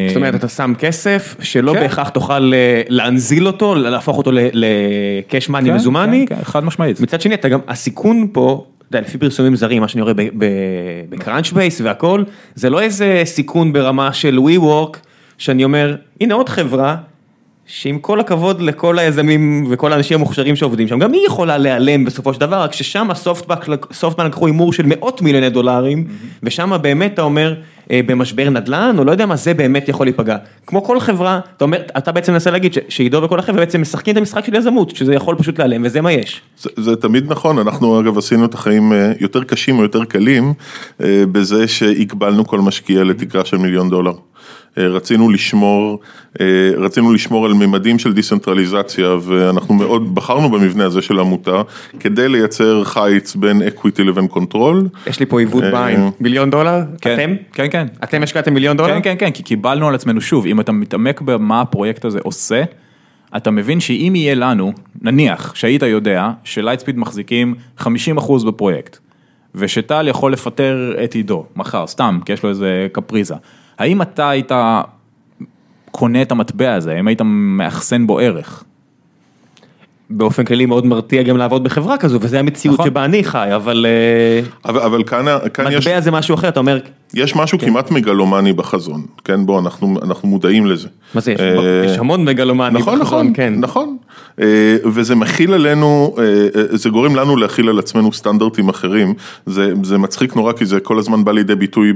זאת אומרת, אתה שם כסף שלא כן. בהכרח תוכל אה, להנזיל אותו, להפוך אותו לקאש מאני כן, מזומני. כן, כן, חד משמעית. מצד שני, אתה גם, הסיכון פה, אתה יודע, לפי פרסומים זרים, מה שאני רואה ב Crunchbase והכל, זה לא איזה סיכון ברמה של WeWork, שאני אומר, הנה עוד חברה. שעם כל הכבוד לכל היזמים וכל האנשים המוכשרים שעובדים שם, גם היא יכולה להיעלם בסופו של דבר, רק ששם סופטבנק לקחו הימור של מאות מיליוני דולרים, ושם באמת אתה אומר, במשבר נדל"ן, או לא יודע מה, זה באמת יכול להיפגע. כמו כל חברה, אתה אומר, אתה בעצם מנסה להגיד שעידו וכל החבר'ה בעצם משחקים את המשחק של יזמות, שזה יכול פשוט להיעלם, וזה מה יש. זה, זה תמיד נכון, אנחנו אגב עשינו את החיים אה, יותר קשים או יותר קלים, אה, בזה שהגבלנו כל משקיע לתקרה של מיליון דולר. רצינו לשמור, רצינו לשמור על ממדים של דיסנטרליזציה ואנחנו מאוד בחרנו במבנה הזה של עמותה כדי לייצר חיץ בין equity לבין control. יש לי פה עיוות בעין, מיליון דולר? כן, אתם? כן, כן. אתם השקעתם מיליון דולר? כן, כן, כן, כי קיבלנו על עצמנו שוב, אם אתה מתעמק במה הפרויקט הזה עושה, אתה מבין שאם יהיה לנו, נניח שהיית יודע שלייטספיד מחזיקים 50% בפרויקט, ושטל יכול לפטר את עידו מחר, סתם, כי יש לו איזה קפריזה. האם אתה היית קונה את המטבע הזה, האם היית מאחסן בו ערך? באופן כללי מאוד מרתיע גם לעבוד בחברה כזו, וזה המציאות נכון. שבה אני חי, אבל... אה, אבל, אבל כאן, כאן יש... מטבע זה משהו אחר, אתה אומר... יש משהו כן. כמעט מגלומני בחזון, כן, בוא, אנחנו, אנחנו מודעים לזה. מה זה, יש, אה, יש המון מגלומני נכון, בחזון, נכון, כן. נכון, אה, וזה מכיל עלינו, זה גורם לנו להכיל על עצמנו סטנדרטים אחרים, זה, זה מצחיק נורא, כי זה כל הזמן בא לידי ביטוי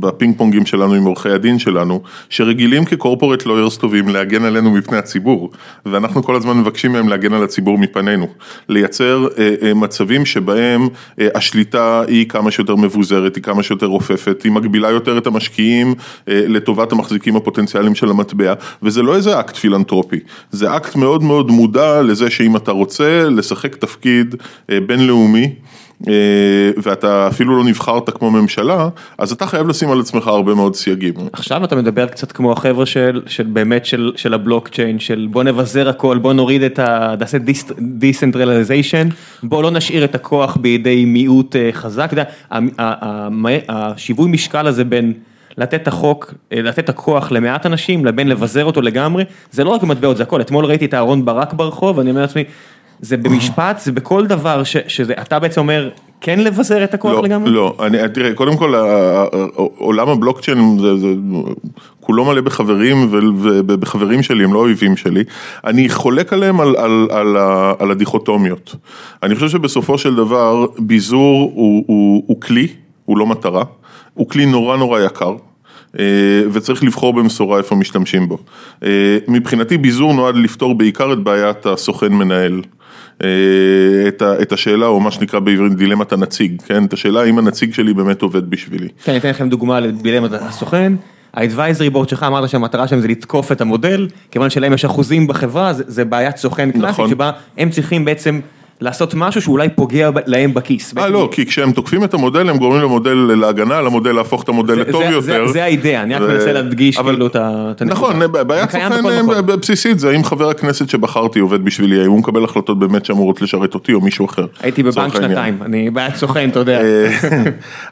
בפינג פונגים שלנו עם עורכי הדין שלנו, שרגילים כקורפורט לוירס טובים להגן עלינו מפני הציבור, ואנחנו כל הזמן מבקשים מהם להגן על הציבור מפנינו, לייצר מצבים שבהם השליטה היא כמה שיותר מבוזרת. היא כמה שיותר רופפת, היא מגבילה יותר את המשקיעים אה, לטובת המחזיקים הפוטנציאליים של המטבע, וזה לא איזה אקט פילנטרופי, זה אקט מאוד מאוד מודע לזה שאם אתה רוצה לשחק תפקיד אה, בינלאומי, ואתה אפילו לא נבחרת כמו ממשלה, אז אתה חייב לשים על עצמך הרבה מאוד סייגים. עכשיו אתה מדבר קצת כמו החבר'ה של, של באמת של, של הבלוקצ'יין, של בוא נבזר הכל, בוא נוריד את ה... נעשה decentralization, בוא לא נשאיר את הכוח בידי מיעוט אה, חזק, אתה יודע, השיווי משקל הזה בין... לתת את החוק, אה, לתת את הכוח למעט אנשים, לבין לבזר אותו לגמרי, זה לא רק במטבעות, זה הכל. אתמול ראיתי את אהרון ברק ברחוב, ואני אומר לעצמי, זה במשפט, זה בכל דבר ש, שזה, אתה בעצם אומר, כן לבזר את הכוח לא, לגמרי? לא, אני, תראה, קודם כל, עולם הבלוקצ'יין זה, זה כולו מלא בחברים ובחברים שלי, הם לא אויבים שלי. אני חולק עליהם על, על, על, על הדיכוטומיות. אני חושב שבסופו של דבר, ביזור הוא, הוא, הוא כלי, הוא לא מטרה, הוא כלי נורא נורא יקר. אה, וצריך לבחור במשורה איפה משתמשים בו. אה, מבחינתי ביזור נועד לפתור בעיקר את בעיית הסוכן מנהל. אה, את, ה, את השאלה, או מה שנקרא בעברית דילמת הנציג, כן? את השאלה האם הנציג שלי באמת עובד בשבילי. כן, אני אתן לכם דוגמה לדילמת הסוכן. האדוויזרי בורד שלך אמרת שהמטרה שלהם זה לתקוף את המודל, כיוון שלהם יש אחוזים בחברה, זה, זה בעיית סוכן קלאסית, נכון. שבה הם צריכים בעצם לעשות משהו שאולי פוגע להם בכיס. אה לא, כי כשהם תוקפים את המודל הם גורמים למודל להגנה, למודל להפוך את המודל לטוב יותר. זה האידאה, אני רק מנסה להדגיש כאילו את הנקודה. נכון, בעיית סוכן בסיסית זה האם חבר הכנסת שבחרתי עובד בשבילי, האם הוא מקבל החלטות באמת שאמורות לשרת אותי או מישהו אחר. הייתי בבנק שנתיים, אני בעיית סוכן, אתה יודע. אה,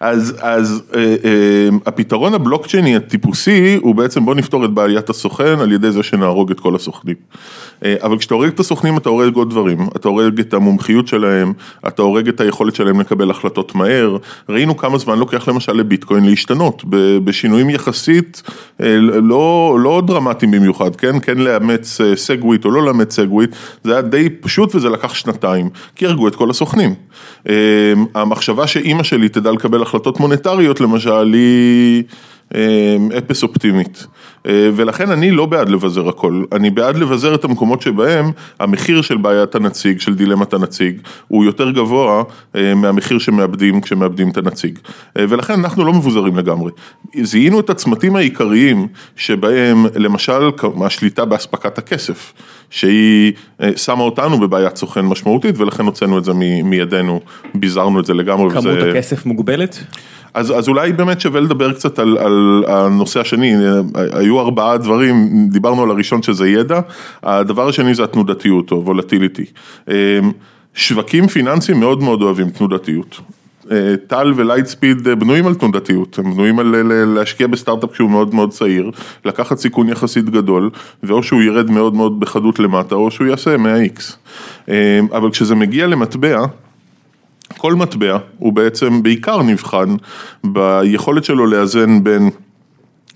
(laughs) אז אה, אה, הפתרון הבלוקצ'ייני הטיפוסי הוא בעצם בוא נפתור את בעיית הסוכן על ידי זה שנהרוג את כל הסוכנים. אבל כשאתה הורג את הסוכנים אתה הורג עוד דברים, אתה הורג את המ המומחיות שלהם, אתה הורג את היכולת שלהם לקבל החלטות מהר, ראינו כמה זמן לוקח למשל לביטקוין להשתנות, בשינויים יחסית אה, לא, לא דרמטיים במיוחד, כן, כן לאמץ אה, סגוויט או לא לאמץ סגוויט, זה היה די פשוט וזה לקח שנתיים, כי הרגו את כל הסוכנים. אה, המחשבה שאימא שלי תדע לקבל החלטות מוניטריות למשל היא... אפס אופטימית. אה, ולכן אני לא בעד לבזר הכל, אני בעד לבזר את המקומות שבהם המחיר של בעיית הנציג, של דילמת הנציג, הוא יותר גבוה אה, מהמחיר שמאבדים כשמאבדים את הנציג. אה, ולכן אנחנו לא מבוזרים לגמרי. זיהינו את הצמתים העיקריים שבהם למשל השליטה באספקת הכסף. שהיא שמה אותנו בבעיית סוכן משמעותית ולכן הוצאנו את זה מידינו, ביזרנו את זה לגמרי. כמות וזה... הכסף מוגבלת? אז, אז אולי באמת שווה לדבר קצת על, על הנושא השני, היו ארבעה דברים, דיברנו על הראשון שזה ידע, הדבר השני זה התנודתיות או וולטיליטי. אמ, שווקים פיננסיים מאוד מאוד אוהבים תנודתיות. אה, טל ולייטספיד בנויים על תנודתיות, הם בנויים על להשקיע בסטארט-אפ כשהוא מאוד מאוד צעיר, לקחת סיכון יחסית גדול, ואו שהוא ירד מאוד מאוד בחדות למטה, או שהוא יעשה 100x. אמ, אבל כשזה מגיע למטבע, כל מטבע הוא בעצם בעיקר נבחן ביכולת שלו לאזן בין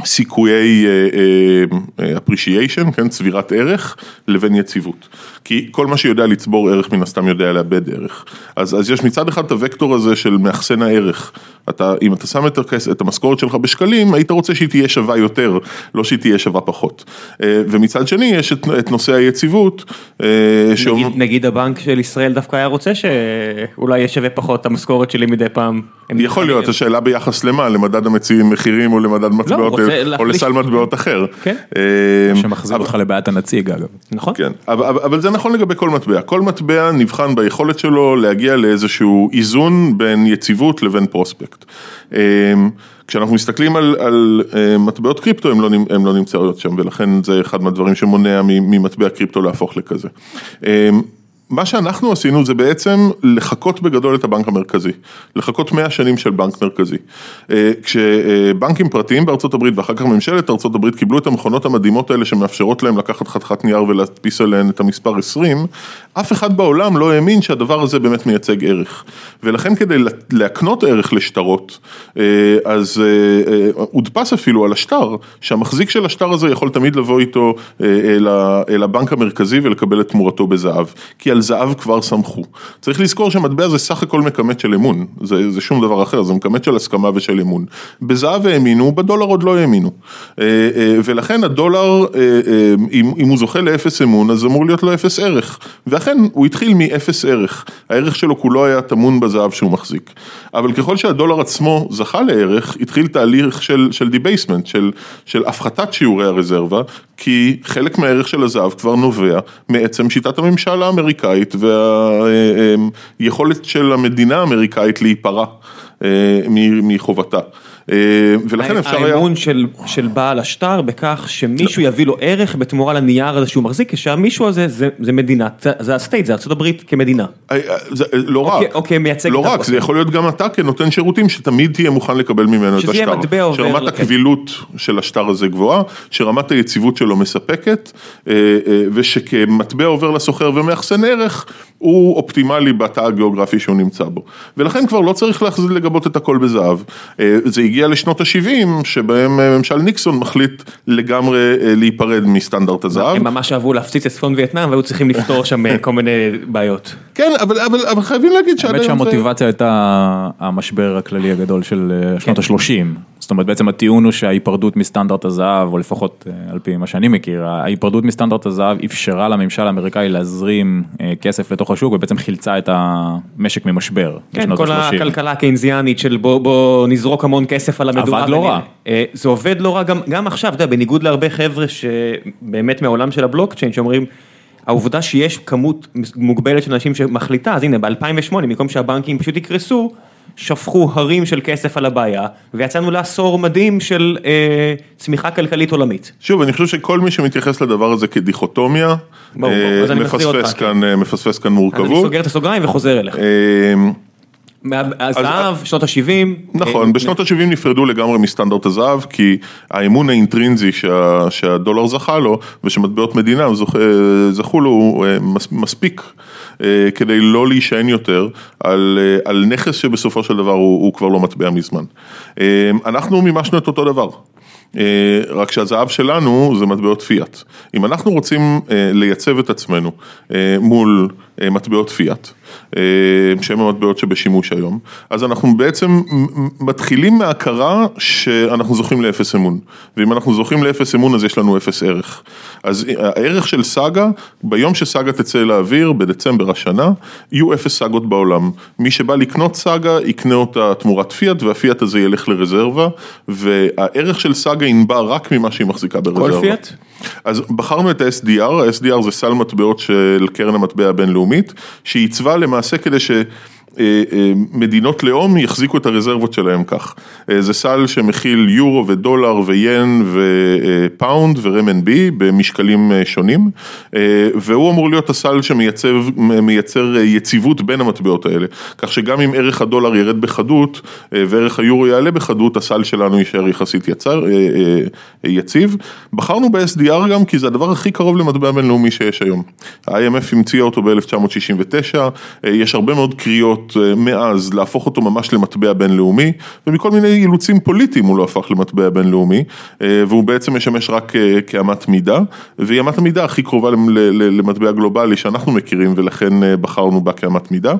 סיכויי uh, uh, appreciation, כן, צבירת ערך, לבין יציבות. כי כל מה שיודע לצבור ערך מן הסתם יודע לאבד ערך. אז, אז יש מצד אחד את הוקטור הזה של מאחסן הערך. אתה, אם אתה שם את, הכס, את המשכורת שלך בשקלים, היית רוצה שהיא תהיה שווה יותר, לא שהיא תהיה שווה פחות. Uh, ומצד שני יש את, את נושא היציבות. Uh, נגיד, שאומר... נגיד הבנק של ישראל דווקא היה רוצה שאולי יהיה שווה פחות המשכורת שלי מדי פעם. יכול להיות, השאלה ביחס למה, למדד המציעים מחירים או למדד מטבעות. לא, או לסל מטבעות אחר. כן, אה, שמחזיר אותך לבעיית הנציג אגב. נכון. כן, אבל זה נכון לגבי כל מטבע, כל מטבע נבחן ביכולת שלו להגיע לאיזשהו איזון בין יציבות לבין פרוספקט. אה, כשאנחנו מסתכלים על, על אה, מטבעות קריפטו הם לא, הם לא נמצאות שם ולכן זה אחד מהדברים שמונע ממטבע קריפטו להפוך לכזה. מה שאנחנו עשינו זה בעצם לחקות בגדול את הבנק המרכזי, לחקות 100 שנים של בנק מרכזי. אה, כשבנקים פרטיים בארצות הברית ואחר כך ממשלת ארצות הברית קיבלו את המכונות המדהימות האלה שמאפשרות להם לקחת חתיכת נייר ולהדפיס עליהן את המספר 20, אף אחד בעולם לא האמין שהדבר הזה באמת מייצג ערך. ולכן כדי להקנות ערך לשטרות, אה, אז אה, הודפס אפילו על השטר, שהמחזיק של השטר הזה יכול תמיד לבוא איתו אל הבנק המרכזי ולקבל את תמורתו בזהב. כי שעל זהב כבר סמכו. צריך לזכור שמטבע זה סך הכל מכונת של אמון, זה, זה שום דבר אחר, זה מכמת של הסכמה ושל אמון. בזהב האמינו, בדולר עוד לא האמינו. אה, אה, ולכן הדולר, אם, אם הוא זוכה לאפס אמון, אז אמור להיות לו אפס ערך. ואכן, הוא התחיל מאפס ערך. הערך שלו כולו היה טמון בזהב שהוא מחזיק. אבל ככל שהדולר עצמו זכה לערך, התחיל תהליך של, של debasement, של, של הפחתת שיעורי הרזרבה, כי חלק מהערך של הזהב כבר נובע מעצם שיטת הממשל האמריקאית והיכולת של המדינה האמריקאית להיפרע אה, מחובתה. אה, ולכן אפשר היה... האמון של, של בעל השטר בכך שמישהו יביא לו ערך בתמורה לנייר הזה שהוא מחזיק, שהמישהו הזה זה, זה מדינה, זה הסטייט, זה הברית כמדינה. אה, זה, לא רק, אוקיי, אוקיי מייצג לא רק, זה יכול להיות גם אתה כנותן שירותים שתמיד תהיה מוכן לקבל ממנו את השטר. שזה יהיה מטבע עובר. שרמת הקבילות של השטר הזה גבוהה, שרמת היציבות שלו מספקת, ושכמטבע עובר לסוחר ומאחסן ערך, הוא אופטימלי בתא הגיאוגרפי שהוא נמצא בו. ולכן כבר לא צריך לגבות את הכל בזהב. זה הגיע לשנות ה-70, שבהם אה, ממשל ניקסון מחליט לגמרי אה, להיפרד מסטנדרט הזהב. הם ממש אהבו להפציץ את צפון וייטנאם והיו צריכים לפתור שם אה, כל מיני בעיות. כן, אבל, אבל, אבל חייבים להגיד שעד היום זה... האמת שהמוטיבציה הייתה המשבר הכללי הגדול של שנות כן. ה-30. זאת אומרת בעצם הטיעון הוא שההיפרדות מסטנדרט הזהב, או לפחות על פי מה שאני מכיר, ההיפרדות מסטנדרט הזהב אפשרה לממשל האמריקאי להזרים כסף לתוך השוק ובעצם חילצה את המשק ממשבר. כן, כל הכלכלה הקיינזיאנית של בוא, בוא נזרוק המון כסף על המדורה. עבד לא רע. אה, זה עובד לא רע גם, גם עכשיו, אתה יודע, בניגוד להרבה חבר'ה שבאמת מהעולם של הבלוקצ'יין שאומרים, העובדה שיש כמות מוגבלת של אנשים שמחליטה, אז הנה ב-2008, במקום שהבנקים פשוט יקרסו, שפכו הרים של כסף על הבעיה, ויצאנו לעשור מדהים של אה, צמיחה כלכלית עולמית. שוב, אני חושב שכל מי שמתייחס לדבר הזה כדיכוטומיה, בוא, אה, בוא, מפספס, כאן, כן. מפספס כאן מורכבות. אז אני סוגר את הסוגריים וחוזר אליך. אה, הזהב, שנות ה-70. נכון, אה, בשנות ה-70 נפרדו לגמרי מסטנדרט הזהב, כי האמון האינטרינזי שה, שהדולר זכה לו, ושמטבעות מדינה זכו לו אה, מספיק אה, כדי לא להישען יותר על, על נכס שבסופו של דבר הוא, הוא כבר לא מטבע מזמן. אנחנו מימשנו את אותו דבר. רק שהזהב שלנו זה מטבעות פיאט. אם אנחנו רוצים לייצב את עצמנו מול מטבעות פיאט, אה, שהם המטבעות שבשימוש היום, אז אנחנו בעצם מתחילים מהכרה שאנחנו זוכים לאפס אמון, ואם אנחנו זוכים לאפס אמון אז יש לנו אפס ערך. אז הערך של סאגה, ביום שסאגה תצא לאוויר, בדצמבר השנה, יהיו אפס סאגות בעולם. מי שבא לקנות סאגה, יקנה אותה תמורת פיאט, והפיאט הזה ילך לרזרבה, והערך של סאגה ינבע רק ממה שהיא מחזיקה ברזרבה. כל פיאט? אז בחרנו את ה-SDR, ה-SDR זה סל מטבעות של קרן המטבע הבינלאומית, שעיצבה למעשה כדי ש... אה, אה, מדינות לאום יחזיקו את הרזרבות שלהם כך. אה, זה סל שמכיל יורו ודולר ויין ופאונד ורמנבי במשקלים שונים, והוא אמור להיות הסל שמייצר יציבות בין המטבעות האלה. כך שגם אם ערך הדולר ירד בחדות וערך היורו יעלה בחדות, הסל שלנו יישאר יחסית יצר, יציב. בחרנו ב-SDR גם כי זה הדבר הכי קרוב למטבע בינלאומי שיש היום. ה-IMF המציאה אותו ב-1969, יש הרבה מאוד קריאות. אה, מאז להפוך אותו ממש למטבע בינלאומי, ומכל מיני אילוצים פוליטיים הוא לא הפך למטבע בינלאומי, אה, והוא בעצם משמש רק אה, כאמת מידה, והיא אמת המידה הכי קרובה למטבע גלובלי שאנחנו מכירים ולכן בחרנו בה כאמת מידה.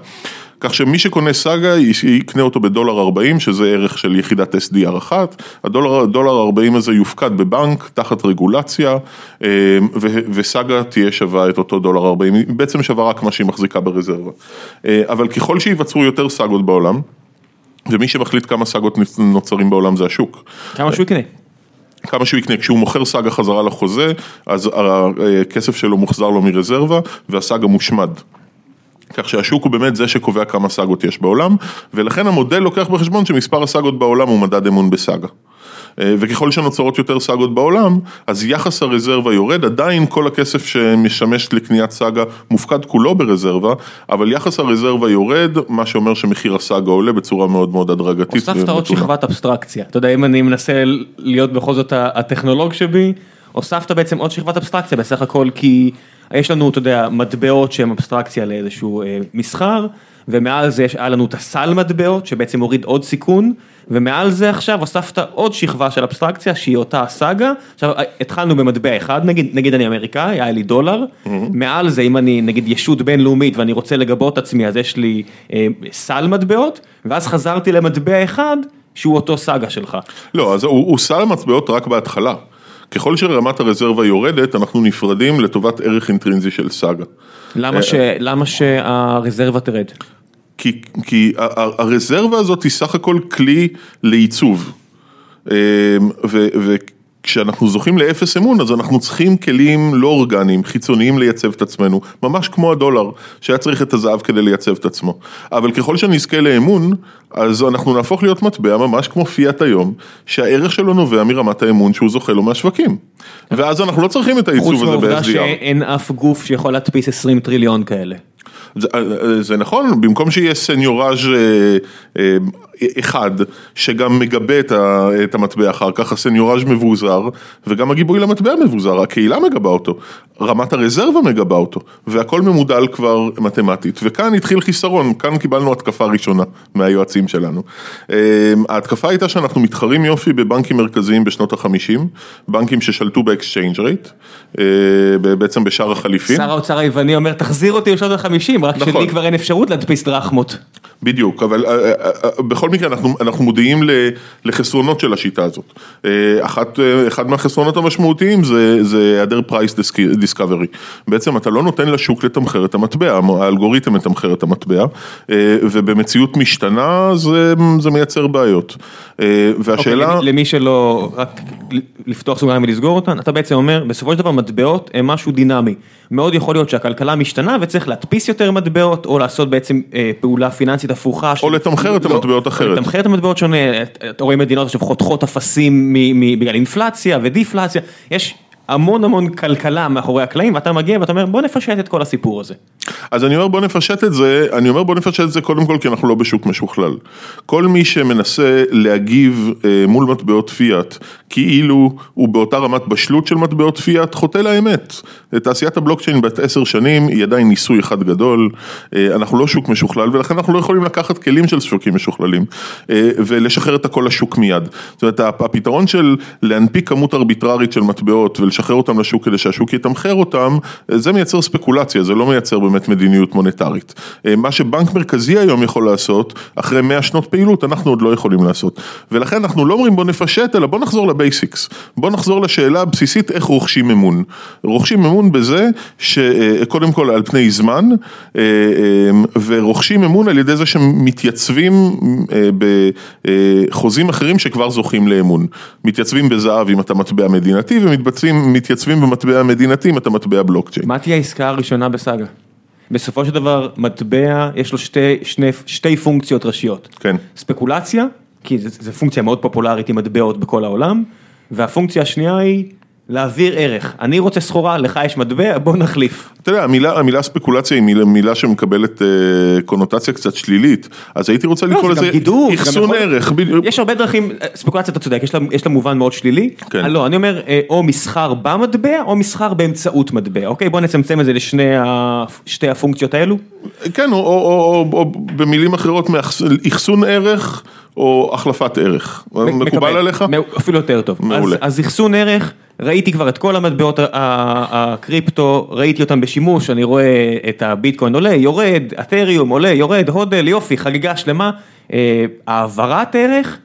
כך שמי שקונה סאגה יקנה אותו בדולר 40 שזה ערך של יחידת SDR אחת, הדולר דולר 40 הזה יופקד בבנק תחת רגולציה אה, וסאגה תהיה שווה את אותו דולר 40, היא בעצם שווה רק מה שהיא מחזיקה ברזרבה. אה, אבל ככל שייווצרו יותר סאגות בעולם, ומי שמחליט כמה סאגות נוצרים בעולם זה השוק. כמה שהוא יקנה. כמה שהוא יקנה, כשהוא מוכר סאגה חזרה לחוזה, אז הכסף שלו מוחזר לו מרזרבה והסאגה מושמד. כך שהשוק הוא באמת זה שקובע כמה סאגות יש בעולם, ולכן המודל לוקח בחשבון שמספר הסאגות בעולם הוא מדד אמון בסאגה. אה, וככל שנוצרות יותר סאגות בעולם, אז יחס הרזרבה יורד, עדיין כל הכסף שמשמש לקניית סאגה מופקד כולו ברזרבה, אבל יחס הרזרבה יורד, מה שאומר שמחיר הסאגה עולה בצורה מאוד מאוד הדרגתית. הוספת עוד שכבת אבסטרקציה, אתה יודע אם אני מנסה להיות בכל זאת הטכנולוג שבי, הוספת בעצם עוד שכבת אבסטרקציה בסך הכל כי יש לנו, אתה יודע, מטבעות שהן אבסטרקציה לאיזשהו אה, מסחר, ומעל זה יש- היה לנו את הסל מטבעות, שבעצם הוריד עוד סיכון, ומעל זה עכשיו הוספת עוד שכבה של אבסטרקציה שהיא אותה הסאגה, עכשיו התחלנו במטבע אחד, נגיד, נגיד אני אמריקאי, היה לי דולר, מעל זה אם אני נגיד ישות בינלאומית ואני רוצה לגבות את עצמי אז יש לי אה, סל מטבעות, ואז חזרתי למטבע אחד שהוא אותו סאגה שלך. לא, אז הוא, הוא סל מטבעות רק בהתחלה. ככל שרמת הרזרבה יורדת, אנחנו נפרדים לטובת ערך אינטרינזי של סאגה. למה, ש, למה שהרזרבה תרד? כי, כי הרזרבה הזאת היא סך הכל כלי לעיצוב. אמ, ו- וכשאנחנו זוכים לאפס אמון, אז אנחנו צריכים כלים לא אורגניים, חיצוניים לייצב את עצמנו, ממש כמו הדולר, שהיה צריך את הזהב כדי לייצב את עצמו. אבל ככל שנזכה לאמון, אז אנחנו נהפוך להיות מטבע ממש כמו פיאט היום, שהערך שלו נובע מרמת האמון שהוא זוכה לו מהשווקים. ואז אנחנו לא צריכים את חוץ העיצוב הזה מהעובדה ב-SDR. שאין אף גוף שיכול להדפיס 20 טריליון כאלה. זה, זה נכון, במקום שיהיה סניוראז' אה, אה, אחד שגם מגבה את ה- את המטבע אחר כך, ה seigniorage מבוזר וגם הגיבוי למטבע מבוזר, הקהילה מגבה אותו, רמת הרזרבה מגבה אותו והכל ממודל כבר מתמטית וכאן התחיל חיסרון, כאן קיבלנו התקפה ראשונה מהיועצים שלנו. אה, ההתקפה הייתה שאנחנו מתחרים יופי בבנקים מרכזיים בשנות החמישים, בנקים ששלטו ב exchange rate, אה, בעצם בשער החליפין. שר האוצר היווני אומר תחזיר אותי לשנות ה-50, נכון. שלי כבר אין אפשרות להדפיס דרחמות. בדיוק, אבל אה, אה, אה, בכל מקרה אנחנו, אנחנו מודעים לחסרונות של השיטה הזאת. אה, אחת, אה, אחד מהחסרונות המשמעותיים זה, זה היעדר price discovery. בעצם אתה לא נותן לשוק לתמחר את המטבע, האלגוריתם מתמחר את המטבע, אה, ובמציאות משתנה זה, זה מייצר בעיות. והשאלה... אוקיי, למי- למי שלא, רק לפתוח סוגריים ולסגור אותן, אתה בעצם אומר, בסופו של דבר מטבעות הם משהו דינמי. מאוד יכול להיות שהכלכלה משתנה וצריך להדפיס יותר מטבעות, או לעשות בעצם אה, פעולה פיננסית הפוכה. של- לתמחר את לא, המטבעות או אחרת. לתמחר את המטבעות שונה, אתה רואה מדינות עכשיו חותכות אפסים מ- מ- בגלל אינפלציה ודיפלציה, יש המון המון כלכלה מאחורי הקלעים, ואתה מגיע ואתה אומר בוא נפשט את כל הסיפור הזה. אז אני אומר בוא נפשט את זה, אני אומר בוא נפשט את זה קודם כל כי אנחנו לא בשוק משוכלל. כל מי שמנסה להגיב אה, מול מטבעות פיאט, כאילו הוא באותה רמת בשלות של מטבעות פיאט, חוטא לאמת. תעשיית הבלוקצ'יין בת עשר שנים היא עדיין ניסוי אחד גדול, אה, אנחנו לא שוק משוכלל ולכן אנחנו לא יכולים לקחת כלים של שווקים משוכללים אה, ולשחרר את הכל לשוק מיד. זאת אומרת הפתרון של להנפיק כמות ארביטררית של מטבעות ולשחרר אותם לשוק כדי שהשוק יתמחר אותם, אה, זה מייצר ספקולציה, זה לא מייצר באמת מדיניות מוניטרית. אה, מה שבנק מרכזי היום יכול לעשות, אחרי 100 שנות פעילות, אנחנו עוד לא יכולים לעשות. ולכן אנחנו לא אומרים בוא נפשט, אלא בוא נחזור לבייסיקס. בוא נחזור לשאלה הבסיסית איך רוכשים אמון. רוכשים אמון בזה שקודם כל על פני זמן, אה, אה, ורוכשים אמון על ידי זה שמתייצבים אה, בחוזים אחרים שכבר זוכים לאמון. מתייצבים בזהב אם אתה מטבע מדינתי, ומתייצבים במטבע מדינתי אם אתה מטבע בלוקצ'יין. מה תהיה העסקה הראשונה בסאגה? בסופו של דבר מטבע יש לו שתי, שני, שתי פונקציות ראשיות. כן. ספקולציה, כי זו פונקציה מאוד פופולרית עם מטבעות בכל העולם, והפונקציה השנייה היא להעביר ערך. אני רוצה סחורה, לך יש מטבע, בוא נחליף. אתה יודע, המילה, המילה ספקולציה היא מילה, מילה שמקבלת אה, קונוטציה קצת שלילית, אז הייתי רוצה לקרוא לא, זה לזה אחסון ערך, בדיוק. יש הרבה דרכים, ספקולציה אתה צודק, יש לה, יש לה מובן מאוד שלילי, כן. אה, לא, אני אומר אה, או מסחר במטבע או מסחר באמצעות מטבע, אוקיי? בוא נצמצם את זה לשני ה- הפונקציות האלו. כן, או, או, או, או, או במילים אחרות, אחסון ערך או החלפת ערך. מקובל. עליך? אפילו יותר טוב. מעולה. אז, אחסון ערך, ראיתי כבר את כל המטבעות הקריפטו, ראיתי אותם בשימוש, אני רואה את הביטקוין עולה, יורד, אתריום עולה, יורד, הודל, יופי, חגיגה שלמה. אה, העברת ערך,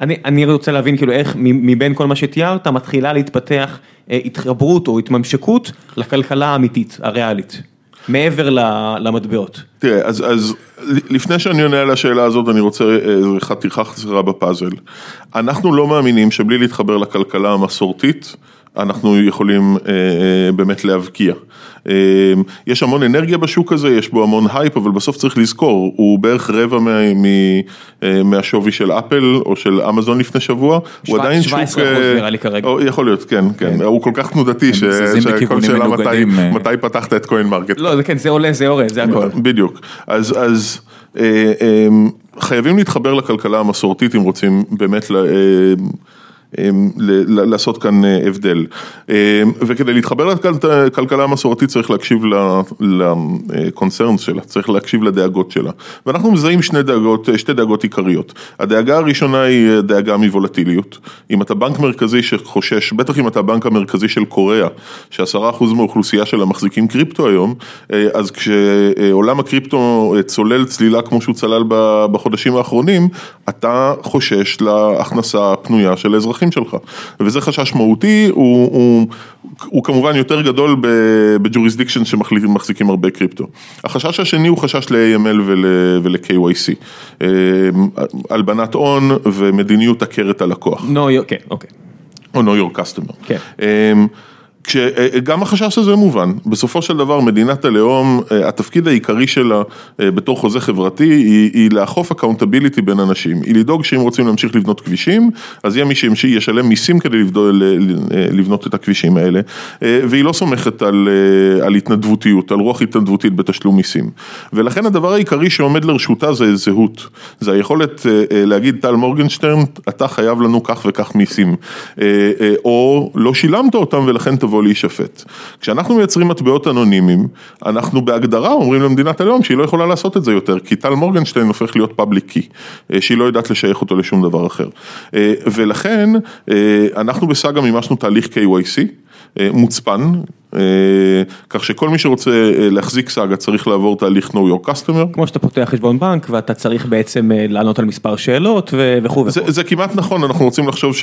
אני, אני רוצה להבין כאילו איך מבין כל מה שתיארת מתחילה להתפתח אה, התחברות או התממשקות לכלכלה האמיתית, הריאלית, מעבר למטבעות. תראה, אז, אז לפני שאני עונה על השאלה הזאת, אני רוצה אה, חתיכה חסרה בפאזל. אנחנו לא מאמינים שבלי להתחבר לכלכלה המסורתית, אנחנו יכולים אה, אה, באמת להבקיע. אה, יש המון אנרגיה בשוק הזה, יש בו המון הייפ, אבל בסוף צריך לזכור, הוא בערך רבע מה, מ, אה, מהשווי של אפל או של אמזון לפני שבוע. הוא עדיין שוק... 17% אה, נראה לי כרגע. או, יכול להיות, כן, כן. הוא כל כך תנודתי, ש- בכיוונים שאלה מתי, אה. מתי פתחת את coin market. לא, זה כן, זה עולה, זה יורד, זה הכל. בדיוק, אז, אז אה, אה, חייבים להתחבר לכלכלה המסורתית אם רוצים באמת ל, אה, לעשות כאן הבדל. וכדי להתחבר לכלכלה המסורתית צריך להקשיב לקונצרנס שלה, צריך להקשיב לדאגות שלה. ואנחנו מזהים שני דאגות, שתי דאגות עיקריות. הדאגה הראשונה היא דאגה מוולטיליות. אם אתה בנק מרכזי שחושש, בטח אם אתה הבנק המרכזי של קוריאה, שעשרה אחוז מהאוכלוסייה שלה מחזיקים קריפטו היום, אז כשעולם הקריפטו צולל צלילה כמו שהוא צלל בחודשים האחרונים, אתה חושש להכנסה הפנויה של האזרחים שלך. וזה חשש מהותי, הוא, הוא, הוא כמובן יותר גדול ב jurisdiction שמחזיקים הרבה קריפטו. החשש השני הוא חשש ל-AML ול-KYC, הלבנת הון ומדיניות הכרת הלקוח. נו, כן, אוקיי. או know your customer. כן. כשגם החשש הזה מובן, בסופו של דבר מדינת הלאום, התפקיד העיקרי שלה בתור חוזה חברתי היא, היא לאכוף accountability בין אנשים, היא לדאוג שאם רוצים להמשיך לבנות כבישים, אז יהיה מי שישלם מיסים כדי לבדול, לבנות את הכבישים האלה, והיא לא סומכת על, על התנדבותיות, על רוח התנדבותית בתשלום מיסים. ולכן הדבר העיקרי שעומד לרשותה זה זהות, זה היכולת להגיד טל מורגנשטרן, אתה חייב לנו כך וכך מיסים, או לא שילמת אותם ולכן תבוא לבוא להישפט. כשאנחנו מייצרים מטבעות אנונימיים, אנחנו בהגדרה אומרים למדינת הלאום שהיא לא יכולה לעשות את זה יותר, כי טל מורגנשטיין הופך להיות פאבליק קי, שהיא לא יודעת לשייך אותו לשום דבר אחר. ולכן, אנחנו בסאגה מימשנו תהליך KYC, מוצפן, כך שכל מי שרוצה להחזיק סאגה צריך לעבור תהליך know your customer. כמו שאתה פותח חשבון בנק ואתה צריך בעצם לענות על מספר שאלות וכו'. זה, זה כמעט נכון, אנחנו רוצים לחשוב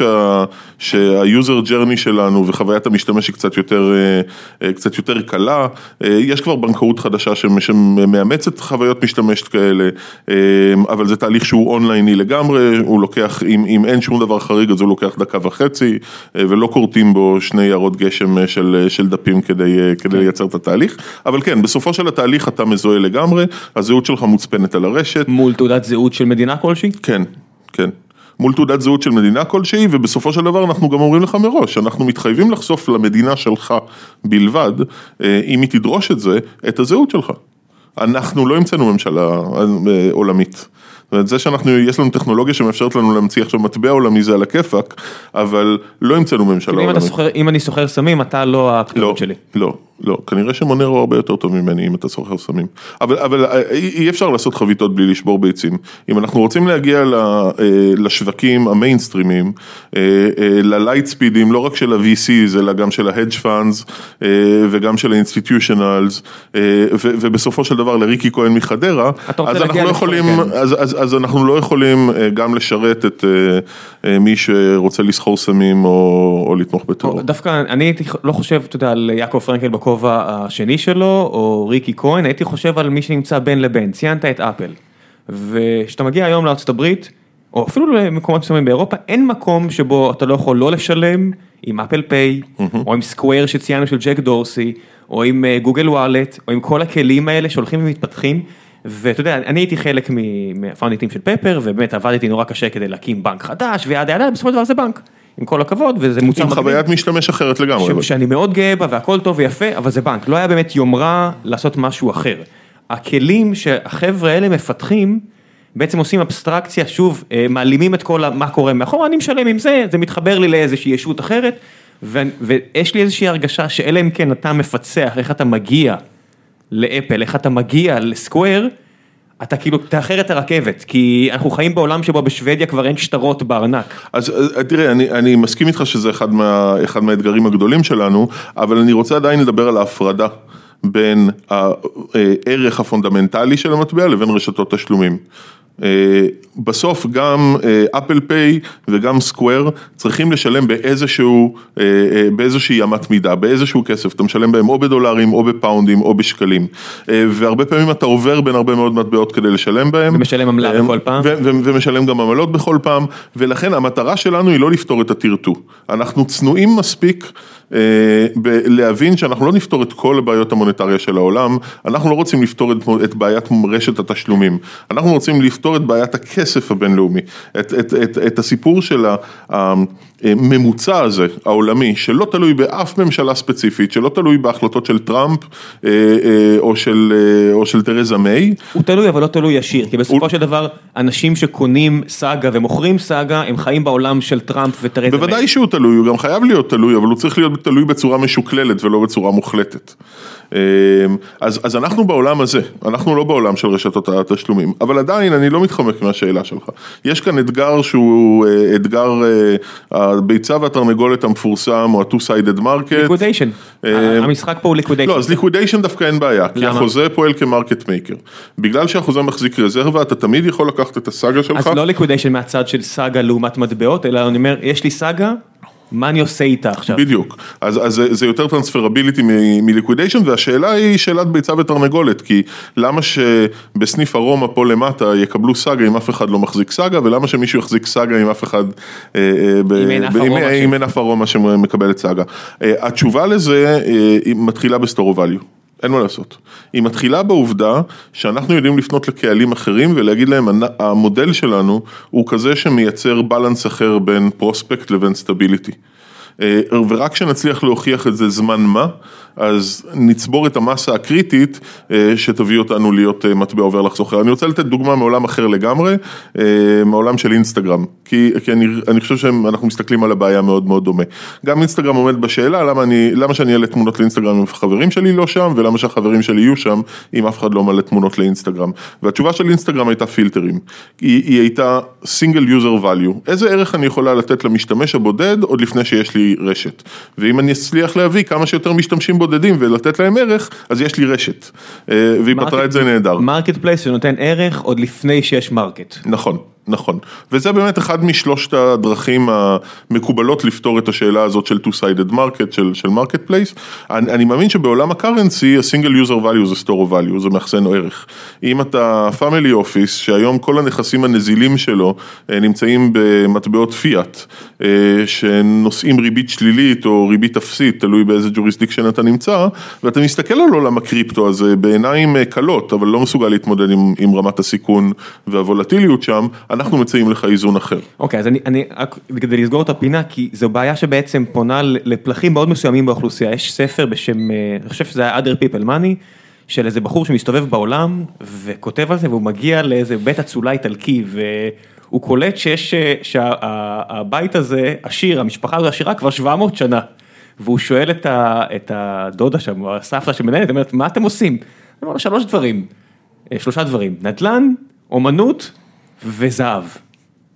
שה-user journey שלנו וחוויית המשתמש היא קצת יותר, קצת יותר קלה, יש כבר בנקאות חדשה שמאמצת חוויות משתמש כאלה, אבל זה תהליך שהוא אונלייני לגמרי, הוא לוקח, אם, אם אין שום דבר חריג אז הוא לוקח דקה וחצי ולא כורתים בו שני יערות גשם של, של דפים. כדי, כדי לייצר את התהליך, אבל כן, בסופו של התהליך אתה מזוהה לגמרי, הזהות שלך מוצפנת על הרשת. מול תעודת זהות של מדינה כלשהי? כן, כן. מול תעודת זהות של מדינה כלשהי, ובסופו של דבר אנחנו גם אומרים לך מראש, אנחנו מתחייבים לחשוף למדינה שלך בלבד, אם היא תדרוש את זה, את הזהות שלך. אנחנו לא המצאנו ממשלה עולמית. זאת אומרת, זה שאנחנו, יש לנו טכנולוגיה שמאפשרת לנו להמציא עכשיו מטבע עולמי זה על הכיפאק, אבל לא המצאנו ממשלה עולמית. אם אני סוחר סמים, אתה לא הכתובת שלי. לא, לא, כנראה שמונרו הרבה יותר טוב ממני אם אתה סוחר סמים. אבל, אבל אי אפשר לעשות חביתות בלי לשבור ביצים. אם אנחנו רוצים להגיע לשווקים המיינסטרימים, ללייט ספידים, לא רק של ה-VCs, אלא גם של ה-Hedge Funds וגם של ה-Institutionals, ובסופו של דבר לריקי כהן מחדרה, אז אנחנו לא יכולים, אז, אז, אז אנחנו לא יכולים גם לשרת את מי שרוצה לסחור סמים או, או לתמוך בטרור. דווקא אני לא חושב, אתה יודע, על יעקב פרנקל בכובע השני שלו, או ריקי כהן, הייתי חושב על מי שנמצא בין לבין, ציינת את אפל. וכשאתה מגיע היום הברית, או אפילו למקומות מסוימים באירופה, אין מקום שבו אתה לא יכול לא לשלם עם אפל פיי, או עם סקוויר שציינו של ג'ק דורסי, או עם גוגל וואלט, או עם כל הכלים האלה שהולכים ומתפתחים. ואתה יודע, אני הייתי חלק מהפאונדיטים של פפר, ובאמת עבדתי נורא קשה כדי להקים בנק חדש, וידה ידה, בסופו של דבר זה בנק. עם כל הכבוד, וזה מוצר עם חוויית משתמש אחרת לגמרי. שאני מאוד גאה בה והכל טוב ויפה, אבל זה בנק, לא היה באמת יומרה לעשות משהו אחר. הכלים שהחבר'ה האלה מפתחים, בעצם עושים אבסטרקציה, שוב, מעלימים את כל מה קורה מאחורה, אני משלם עם זה, זה מתחבר לי לאיזושהי ישות אחרת, ויש לי איזושהי הרגשה שאלה אם כן אתה מפצח, איך אתה מגיע לאפל, איך אתה מגיע לסקוור, אתה כאילו תאחר את הרכבת, כי אנחנו חיים בעולם שבו בשוודיה כבר אין שטרות בארנק. אז תראה, אני, אני מסכים איתך שזה אחד, מה, אחד מהאתגרים הגדולים שלנו, אבל אני רוצה עדיין לדבר על ההפרדה בין הערך הפונדמנטלי של המטבע לבין רשתות תשלומים. בסוף גם אפל פיי וגם סקוואר צריכים לשלם באיזשהו, באיזושהי אמת מידה, באיזשהו כסף, אתה משלם בהם או בדולרים או בפאונדים או בשקלים. והרבה פעמים אתה עובר בין הרבה מאוד מטבעות כדי לשלם בהם. ומשלם עמלה בכל פעם. ומשלם גם עמלות בכל פעם, ולכן המטרה שלנו היא לא לפתור את הטרטור. אנחנו צנועים מספיק. להבין שאנחנו לא נפתור את כל הבעיות המוניטריה של העולם, אנחנו לא רוצים לפתור את בעיית רשת התשלומים, אנחנו רוצים לפתור את בעיית הכסף. הבינלאומי, את, את, את, את הסיפור של הממוצע הזה, העולמי, שלא תלוי באף ממשלה ספציפית, שלא תלוי בהחלטות של טראמפ אה, אה, או של, אה, או של תרזה מיי. הוא תלוי אבל לא תלוי ישיר, כי בסופו הוא... של דבר אנשים שקונים סאגה ומוכרים סאגה, הם חיים בעולם של טראמפ ותרזה מיי. בוודאי שהוא תלוי, הוא גם חייב להיות תלוי, אבל הוא צריך להיות תלוי בצורה משוקללת ולא בצורה מוחלטת. אמ, אז, אז אנחנו בעולם הזה, אנחנו לא בעולם של רשתות התשלומים, אבל עדיין אני לא מתחמק מהשאלה שלך. יש כאן אתגר שהוא אה, אתגר אה, הביצה והתרנגולת המפורסם, או ה-two-sided market. liquidation, אמ, המשחק פה הוא liquidation. לא, אז liquidation דווקא אין בעיה, כי החוזה פועל כ market maker. בגלל שהחוזה מחזיק רזרבה, אתה תמיד יכול לקחת את הסאגה שלך. אז לא liquidation מהצד של סאגה לעומת מטבעות, אלא אני אומר, יש לי סאגה. מה אני עושה איתה עכשיו? בדיוק, אז, אז זה, זה יותר transferability מ liquidation והשאלה היא שאלת ביצה ותרנגולת, כי למה שבסניף ארומה פה למטה יקבלו סאגה אם אף אחד לא מחזיק סאגה, ולמה שמישהו יחזיק סאגה אם אף אחד, אה, אה, אם אין אף ארומה שמקבלת סאגה. אה, התשובה לזה מתחילה ב store of value. אין מה לעשות. היא מתחילה בעובדה שאנחנו יודעים לפנות לקהלים אחרים ולהגיד להם, המודל שלנו הוא כזה שמייצר balance אחר בין prospect לבין stability. אה, ורק כשנצליח להוכיח את זה זמן מה, אז נצבור את המסה הקריטית אה, שתביא אותנו להיות אה, מטבע עובר לחסוכר. אני רוצה לתת דוגמה מעולם אחר לגמרי, מעולם של אינסטגרם, כי, כי אני, אני חושב שאנחנו מסתכלים על הבעיה מאוד מאוד דומה. גם אינסטגרם עומד בשאלה למה, אני, למה שאני אעלה תמונות לאינסטגרם אם החברים שלי לא שם, ולמה שהחברים שלי יהיו שם אם אף אחד לא מעלה תמונות לאינסטגרם. והתשובה של אינסטגרם הייתה פילטרים. היא, היא הייתה single user value. איזה ערך אני יכולה לתת למשתמש הבודד עוד לפני שיש לי רשת. ואם אני אצליח להביא כמה שיותר משתמשים בודדים ולתת להם ערך, אז יש לי רשת. אה, והיא פתרה את זה נהדר. market place שנותן ערך עוד לפני שיש market. נכון. נכון, וזה באמת אחד משלושת הדרכים המקובלות לפתור את השאלה הזאת של two-sided market, של, של market place. אני, אני מאמין שבעולם ה currency, ה-single user value זה store of value, זה מאחסן ערך. אם אתה family office, שהיום כל הנכסים הנזילים שלו אה, נמצאים במטבעות פיאט, אה, שנושאים ריבית שלילית או ריבית אפסית, תלוי באיזה jurisdiction אתה נמצא, ואתה מסתכל על עולם הקריפטו הזה בעיניים אה, קלות, אבל לא מסוגל להתמודד עם, עם רמת הסיכון והוולטיליות שם, אנחנו מציעים לך איזון אחר. אוקיי, אז אני, אני, כדי לסגור את הפינה, כי זו בעיה שבעצם פונה לפלחים מאוד מסוימים באוכלוסייה, יש ספר בשם, אה, אני חושב שזה היה other people money, של איזה בחור שמסתובב בעולם וכותב על זה והוא מגיע לאיזה בית אצולה איטלקי והוא קולט שיש, אה, שהבית הזה עשיר, המשפחה הזו עשירה כבר 700 שנה. והוא שואל את, ה, את הדודה שם, או הסבתא שמנהלת, אומרת, מה אתם עושים? הוא אומר, שלוש דברים, אה, שלושה דברים, נדל"ן, אומנות וזהב.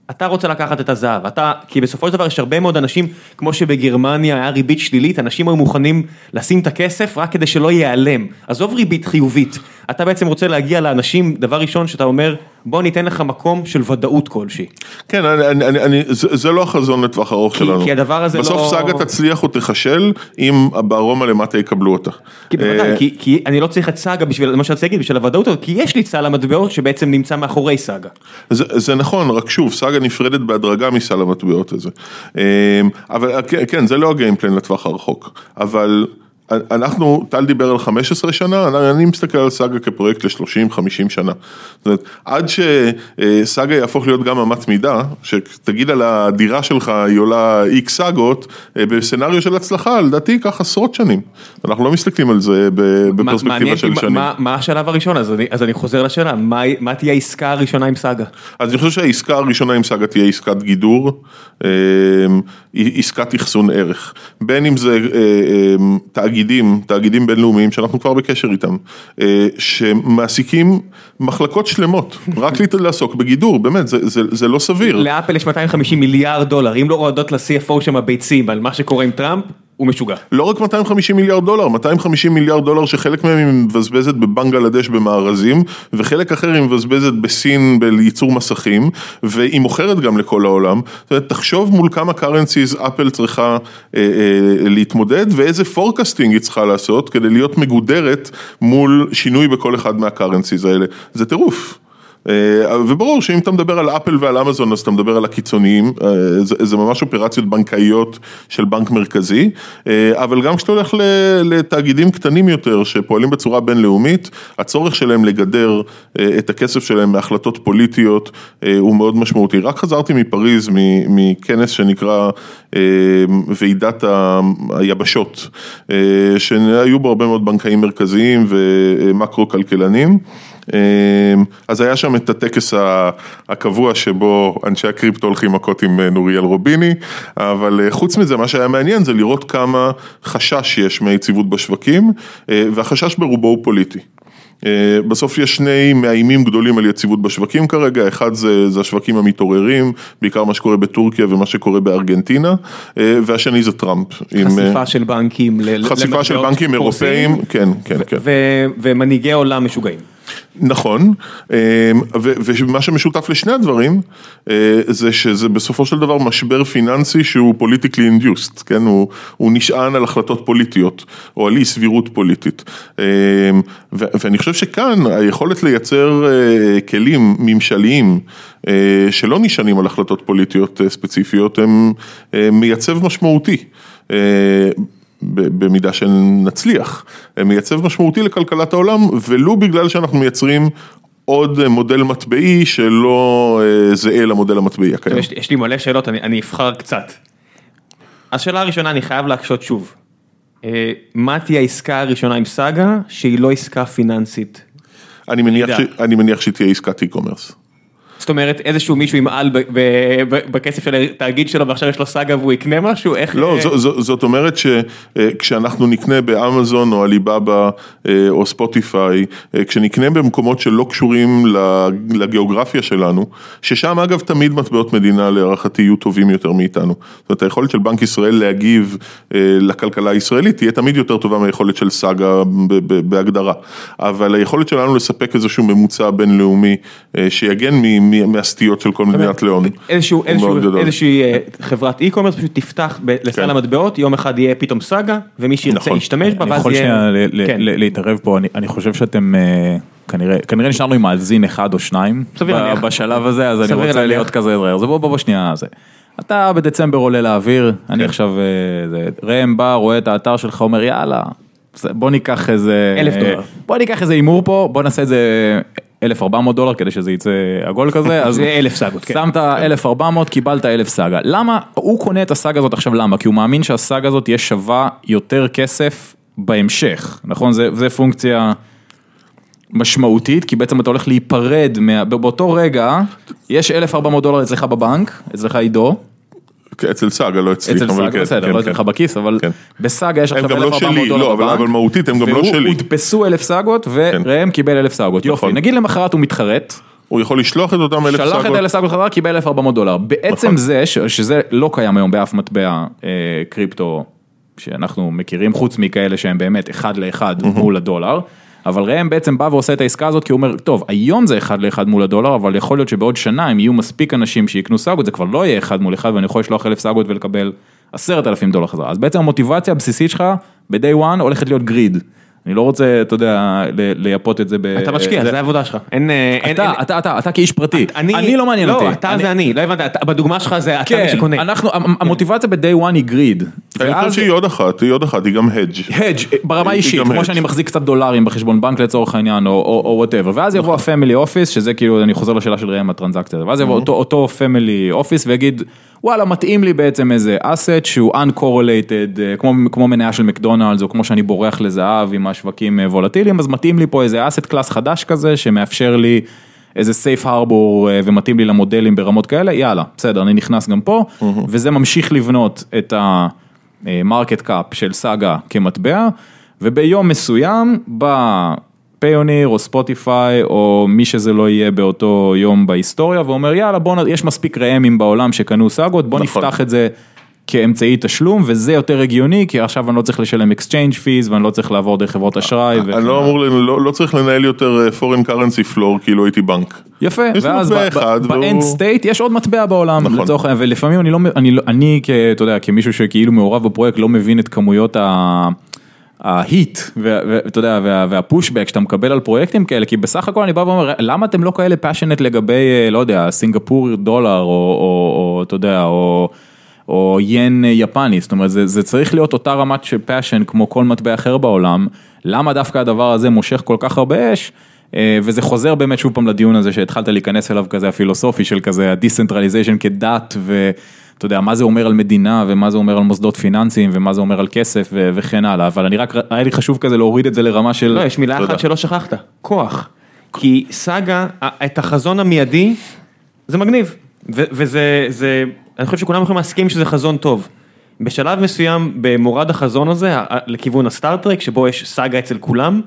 אתה רוצה לקחת את הזהב, אתה, כי בסופו של דבר יש הרבה מאוד אנשים, כמו שבגרמניה היה ריבית שלילית, אנשים היו מוכנים לשים את הכסף רק כדי שלא ייעלם. עזוב ריבית חיובית, אתה בעצם רוצה להגיע לאנשים, דבר ראשון שאתה אומר, בוא ניתן לך מקום של ודאות כלשהי. כן, אני, אני, אני, זה, זה לא החזון לטווח ארוך כי, שלנו. כי הדבר הזה בסוף לא... בסוף סאגה תצליח או תיכשל, אם בארומה למטה יקבלו אותה. כי בוודאי, כי, כי אני לא צריך את סאגה בשביל, מה שרציתי להגיד, בשביל הוודאות, כי יש לי סל המטבעות שבעצם נמצא מאחורי סאגה. זה, זה נכון, רק שוב, סאגה נפרדת בהדרגה מסל המטבעות הזה. אבל כן, זה לא הגיימפלן לטווח הרחוק, אבל... אנחנו, טל דיבר על 15 שנה, אני מסתכל על סאגה כפרויקט ל-30-50 שנה. זאת אומרת, עד שסאגה יהפוך להיות גם אמת מידה, שתגיד על הדירה שלך היא עולה איקס סאגות, אה, בסצנריו של הצלחה, לדעתי ייקח עשרות שנים. אנחנו לא מסתכלים על זה בפרספקטיבה של שנים. מה, מה השלב הראשון? אז אני, אז אני חוזר לשאלה, מה, מה תהיה העסקה הראשונה עם סאגה? אז אני חושב שהעסקה הראשונה עם סאגה תהיה עסקת גידור, אה, עסקת אחסון ערך. בין אם זה תאגיד תאגידים, תאגידים בינלאומיים שאנחנו כבר בקשר איתם, אה, שמעסיקים מחלקות שלמות, רק לעסוק בגידור, באמת, זה, זה, זה לא סביר. לאפל יש 250 מיליארד דולר, אם לא יורדות ל-CFO שם ביצים על מה שקורה עם טראמפ, הוא משוגע. לא רק 250 מיליארד דולר, 250 מיליארד דולר שחלק מהם היא מבזבזת בבנגלדש במארזים, וחלק אחר היא מבזבזת בסין בייצור מסכים, והיא מוכרת גם לכל העולם. זאת אומרת, תחשוב מול כמה currencies אפל צריכה אה, אה, להתמודד, ואיזה forecasting היא צריכה לעשות כדי להיות מגודרת מול שינוי בכל אחד מהקרנסיז האלה. זה טירוף. אה, וברור שאם אתה מדבר על אפל ועל אמזון אז אתה מדבר על הקיצוניים, אה, זה, זה ממש אופרציות בנקאיות של בנק מרכזי, אה, אבל גם כשאתה הולך לתאגידים קטנים יותר שפועלים בצורה בינלאומית, הצורך שלהם לגדר את הכסף שלהם מהחלטות פוליטיות הוא מאוד משמעותי. רק חזרתי מפריז מכנס שנקרא ועידת היבשות, שהיו בו הרבה מאוד בנקאים מרכזיים ומקרו כלכלנים. אמ, אז היה שם את הטקס הקבוע שבו אנשי הקריפטו הולכים מכות עם אה, נוריאל רוביני, אבל אה, חוץ מזה מה שהיה מעניין זה לראות כמה חשש יש מיציבות בשווקים, אה, והחשש ברובו הוא פוליטי. בסוף יש שני מאיימים גדולים על יציבות בשווקים כרגע, אחד זה, זה השווקים המתעוררים, בעיקר מה שקורה בטורקיה ומה שקורה בארגנטינה, והשני זה טראמפ. חשיפה עם, של בנקים. חשיפה של בנקים אירופאים, כן, כן, כן. ומנהיגי עולם משוגעים. נכון, אמ, ומה שמשותף לשני הדברים אה, זה שזה בסופו של דבר משבר פיננסי שהוא politically induced, כן, הוא, הוא נשען על החלטות פוליטיות או על אי סבירות פוליטית. אמ, ואני חושב שכאן היכולת לייצר אה, כלים ממשליים אה, שלא נשענים על החלטות פוליטיות ספציפיות הם מייצב משמעותי. במידה שנצליח, מייצב משמעותי לכלכלת העולם, ולו בגלל שאנחנו מייצרים עוד מודל מטבעי שלא אה, זהה למודל המטבעי הקיים. יש, יש לי מלא שאלות, אני, אני אבחר קצת. השאלה הראשונה, אני חייב להקשות שוב. אה, מה תהיה העסקה הראשונה עם סאגה שהיא לא עסקה פיננסית? אני מניח, ש, אני מניח שהיא תהיה עסקת e-commerce. זאת אומרת איזשהו מישהו ימעל בכסף של התאגיד שלו ועכשיו יש לו סאגה והוא יקנה משהו? איך... לא, זאת אומרת שכשאנחנו נקנה באמזון או עליבאבא אה, או ספוטיפיי, אה, כשנקנה במקומות שלא קשורים לגיאוגרפיה שלנו, ששם אגב תמיד מטבעות מדינה להערכתי יהיו טובים יותר מאיתנו. זאת אומרת היכולת של בנק ישראל להגיב אה, לכלכלה הישראלית תהיה תמיד יותר טובה מהיכולת של סאגה בהגדרה. אבל היכולת שלנו לספק איזשהו ממוצע בינלאומי שיגן מ... מהסטיות של כל מדינת לאום. איזושהי אה, חברת e-commerce פשוט תפתח לסל כן. המטבעות, יום אחד יהיה פתאום סאגה, ומי שירצה נכון. להשתמש בה, ואז יהיה... אני יכול שנייה כן. להתערב פה, אני חושב שאתם... אה, כנראה, כנראה נשארנו עם מאזין אחד או שניים בשלב הזה, אז אני רוצה להיות כזה, אז בוא בוא שנייה, זה. אתה בדצמבר עולה לאוויר, אני כן. עכשיו, אה, ראם בא, רואה את האתר שלך, אומר יאללה, בוא ניקח איזה, אלף דולר, בוא ניקח איזה הימור פה, בוא נעשה את זה 1,400 דולר כדי שזה יצא עגול כזה, אז זה 1,000 סאגות, כן. שמת 1,400, קיבלת 1,000 סאגה. למה, הוא קונה את הסאגה הזאת עכשיו למה? כי הוא מאמין שהסאגה הזאת תהיה שווה יותר כסף בהמשך, נכון? זה, זה פונקציה משמעותית, כי בעצם אתה הולך להיפרד, מה, באותו רגע, יש 1,400 דולר אצלך בבנק, אצלך עידו. אצל סאגה, לא אצלי. אצל סאגה, בסדר, כן, לא אצלך כן. בכיס, אבל כן. בסאגה יש עכשיו 1,400 לא דולר בבנק. אבל מהותית הם גם לא שלי. והודפסו 1,000 סאגות, וראם קיבל 1,000 סאגות. יופי, נכון. נגיד למחרת הוא מתחרט. הוא יכול לשלוח את אותם 1,000 סאגות. שלח את 1,000 סאגות חזרה, קיבל 1,400 דולר. בעצם נכון. זה, שזה לא קיים היום באף מטבע אה, קריפטו שאנחנו מכירים, חוץ מכאלה שהם באמת אחד לאחד מול הדולר. אבל ראם בעצם בא ועושה את העסקה הזאת כי הוא אומר, טוב, היום זה אחד לאחד מול הדולר, אבל יכול להיות שבעוד שנה אם יהיו מספיק אנשים שיקנו סאגות, זה כבר לא יהיה אחד מול אחד ואני יכול לשלוח אלף סאגות ולקבל עשרת אלפים דולר חזרה. אז בעצם המוטיבציה הבסיסית שלך ב-day one הולכת להיות greed. אני לא רוצה, אתה יודע, לייפות את זה ב... אתה משקיע, זה העבודה שלך. אין... אתה, אתה, אתה, אתה כאיש פרטי. אני לא מעניין אותי. לא, אתה זה אני, לא הבנת, בדוגמה שלך זה אתה מי שקונה. אנחנו, המוטיבציה ב-day one היא greed. אני חושב שהיא עוד אחת, היא עוד אחת, היא גם hedge. hedge, ברמה אישית, כמו שאני מחזיק קצת דולרים בחשבון בנק לצורך העניין, או whatever. ואז יבוא ה family office, שזה כאילו, אני חוזר לשאלה של ראם הטרנזקציה, ואז יבוא אותו family office ויגיד, וואלה, מתאים לי בעצם איזה asset שהוא uncorrelated, אה, כמו, כמו מניה של מקדונלדס, או כמו שאני בורח לזהב אם השווקים אה, וולטיליים, אז מתאים לי פה איזה asset class חדש כזה, שמאפשר לי איזה safe harbor אה, ומתאים לי למודלים ברמות כאלה, יאללה, בסדר, אני נכנס גם פה, mm-hmm. וזה ממשיך לבנות את ה market cap של סאגה כמטבע, וביום מסוים בא פיוניר או ספוטיפיי או מי שזה לא יהיה באותו יום בהיסטוריה ואומר יאללה בוא, יש מספיק ראמים בעולם שקנו סאגות, בוא נכון. נפתח את זה כאמצעי תשלום וזה יותר הגיוני כי עכשיו אני לא צריך לשלם exchange fees ואני לא צריך לעבור דרך חברות אשראי. אני לא אמור, לא, לא צריך לנהל יותר אה, foreign currency floor כאילו הייתי בנק. יפה, ואז ב-end state יש עוד מטבע בעולם, נכון. לצורך העניין, ולפעמים אני לא, אני, אני אתה יודע, כמישהו שכאילו מעורב בפרויקט לא מבין את כמויות ה... ההיט, ואתה יודע, וה, והפושבק שאתה מקבל על פרויקטים כאלה, כי בסך הכל אני בא ואומר, למה אתם לא כאלה פאשונט לגבי, אה, לא יודע, סינגפור דולר, או, אתה יודע, או... או ין יפני, זאת אומרת זה, זה צריך להיות אותה רמת של passion כמו כל מטבע אחר בעולם, למה דווקא הדבר הזה מושך כל כך הרבה אש, אה, וזה חוזר באמת שוב פעם לדיון הזה שהתחלת להיכנס אליו כזה הפילוסופי של כזה ה decentralization כדת ואתה יודע מה זה אומר על מדינה ומה זה אומר על מוסדות פיננסיים ומה זה אומר על כסף ו- וכן הלאה, אבל אני רק, היה לי חשוב כזה להוריד את זה לרמה של... לא, יש מילה אחת שלא שכחת, כוח. כי סאגה, את החזון המיידי, זה מגניב. ו- וזה, זה, אני חושב שכולם יכולים להסכים שזה חזון טוב. בשלב מסוים במורד החזון הזה, לכיוון הסטארט-טרק, שבו יש סאגה אצל כולם,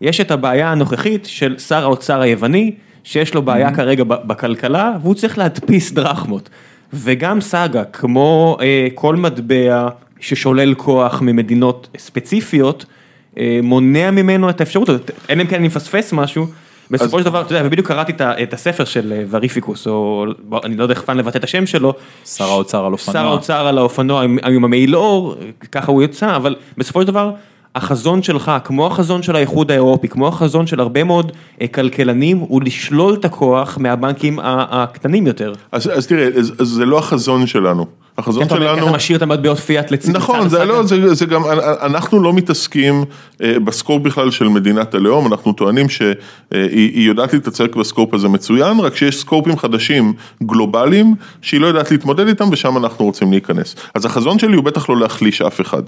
יש את הבעיה הנוכחית של שר האוצר היווני, שיש לו בעיה mm-hmm. כרגע בכלכלה, והוא צריך להדפיס דרחמות. וגם סאגה, כמו אה, כל מטבע ששולל כוח ממדינות ספציפיות, אה, מונע ממנו את האפשרות הזאת, אלא אם כן אני מפספס משהו. בסופו של דבר, אתה יודע, ובדיוק קראתי את הספר של אה, וריפיקוס, או אני לא יודע איך פעם לבטא את השם שלו. שר האוצר על אופנוע. שר האוצר על האופנוע עם המעיל אור, ככה הוא יצא, אבל בסופו של דבר, החזון שלך, כמו החזון של האיחוד האירופי, כמו החזון של הרבה מאוד אה, כלכלנים, הוא לשלול את הכוח מהבנקים הקטנים יותר. אז, אז תראה, אז, אז זה לא החזון שלנו. החזון שלנו... אתה משאיר את המטבעות פיאט לצד נכון, זה לא, זה, זה גם, אנחנו לא מתעסקים אה, בסקופ בכלל של מדינת הלאום, אנחנו טוענים שהיא יודעת להתעסק בסקופ הזה מצוין, רק שיש סקופים חדשים גלובליים, שהיא לא יודעת להתמודד איתם ושם אנחנו רוצים להיכנס. אז החזון שלי הוא בטח לא להחליש אף אחד.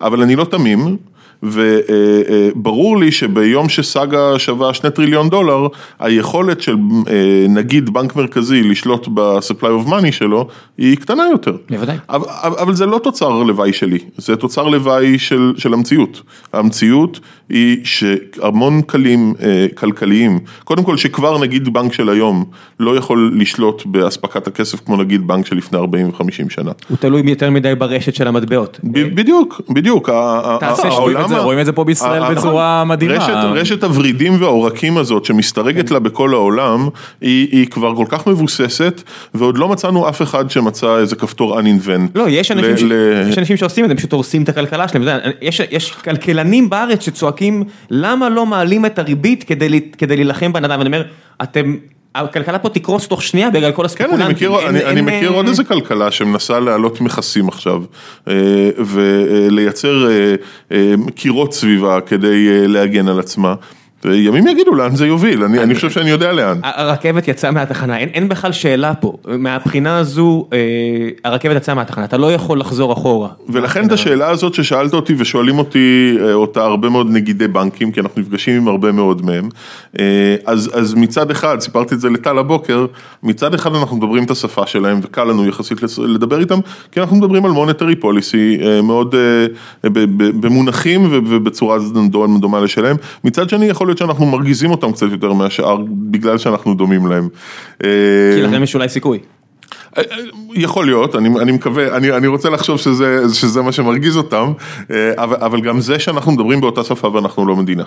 אבל אני לא תמים. וברור לי שביום שסאגה שווה שני טריליון דולר, היכולת של אה, נגיד בנק מרכזי לשלוט ב-supply of money שלו, היא קטנה יותר. בוודאי. אבל, אבל זה לא תוצר לוואי שלי, זה תוצר לוואי של, של המציאות. המציאות היא שהמון כלים אה, כלכליים, קודם כל שכבר נגיד בנק של היום לא יכול לשלוט באספקת הכסף כמו נגיד בנק של לפני 40 ו-50 שנה. הוא תלוי יותר מדי ברשת של המטבעות. בדיוק, בדיוק. העולם זה, רואים את זה פה בישראל בצורה מדהימה. רשת הוורידים והעורקים הזאת שמסתרגת לה בכל העולם, היא היא כבר כל כך מבוססת, ועוד לא מצאנו אף אחד שמצא איזה כפתור uninvent. לא, יש אנשים, ש... יש אנשים שעושים את זה, הם פשוט הורסים את הכלכלה שלהם. יש יש כלכלנים בארץ שצועקים, למה לא מעלים את הריבית כדי כדי להילחם בנדל"ן, ואני אומר, אתם... הכלכלה פה תקרוס תוך שנייה בגלל כל הספקולנטים. כן, אני מכיר, אין, אני, אין, אני מכיר אין... עוד איזה כלכלה שמנסה להעלות מכסים עכשיו אה, ולייצר אה, קירות סביבה כדי להגן על עצמה. וימים יגידו לאן זה יוביל, אני, אני חושב שאני יודע לאן. הרכבת יצאה מהתחנה, אין, אין בכלל שאלה פה, מהבחינה הזו אה, הרכבת יצאה מהתחנה, אתה לא יכול לחזור אחורה. ולכן את השאלה הזאת ששאלת אותי ושואלים אותי אה, אותה הרבה מאוד נגידי בנקים, כי אנחנו נפגשים עם הרבה מאוד מהם, אה, אז, אז מצד אחד, סיפרתי את זה לטל הבוקר, מצד אחד אנחנו מדברים את השפה שלהם וקל לנו יחסית לדבר איתם, כי אנחנו מדברים על מוניטרי פוליסי מאוד במונחים ובצורה דומה לשלם, מצד שני יכול להיות שאנחנו מרגיזים אותם קצת יותר מהשאר, בגלל שאנחנו דומים להם. כי לכם יש אולי סיכוי. אה, אה, יכול להיות, אני, אני מקווה, אני, אני רוצה לחשוב שזה, שזה מה שמרגיז אותם, אה, אבל, אבל גם זה שאנחנו מדברים באותה שפה ואנחנו לא מדינה.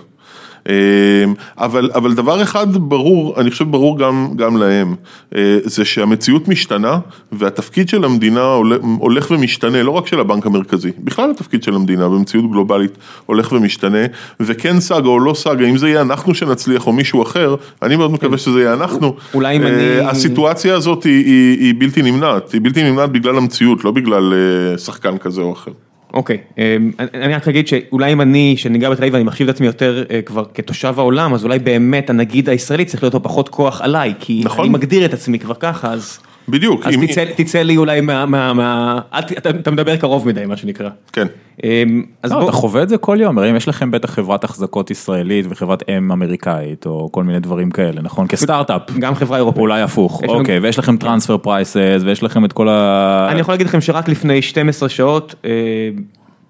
אמ, אבל, אבל דבר אחד ברור, אני חושב ברור גם, גם להם, אה, זה שהמציאות משתנה והתפקיד של המדינה הולך ומשתנה, לא רק של הבנק המרכזי, בכלל התפקיד של המדינה במציאות גלובלית הולך ומשתנה, וכן סאגה או לא סאגה, אם זה יהיה אנחנו שנצליח או מישהו אחר, אני מאוד מקווה שזה יהיה אנחנו. אולי אם אני... אה, הסיטואציה הזאת היא, היא, היא בלתי נמנעת, היא בלתי נמנעת בגלל המציאות, לא בגלל אה, שחקן כזה או אחר. אוקיי, אמ, אני רק אגיד שאולי אם אני, שאני גר בתל אביב ואני מחשיב את עצמי יותר אה, כבר כתושב העולם, אז אולי באמת הנגיד הישראלי צריך להיות לו פחות כוח עליי, כי נכון. אני מגדיר את עצמי כבר ככה, אז... בדיוק. אז תצא, תצא לי אולי מה, מה, מה, אתה, אתה מדבר קרוב מדי מה שנקרא. כן. אמ, אז לא, בוא... אתה חווה את זה כל יום, הרי אם יש לכם בטח חברת החזקות ישראלית וחברת אם אמריקאית או כל מיני דברים כאלה, נכון? כסטארט-אפ. גם חברה אירופאית. אולי הפוך, אוקיי, ויש לכם transfer prices ויש לכם את כל ה... אני יכול להגיד לכם שרק לפני 12 שעות, אה,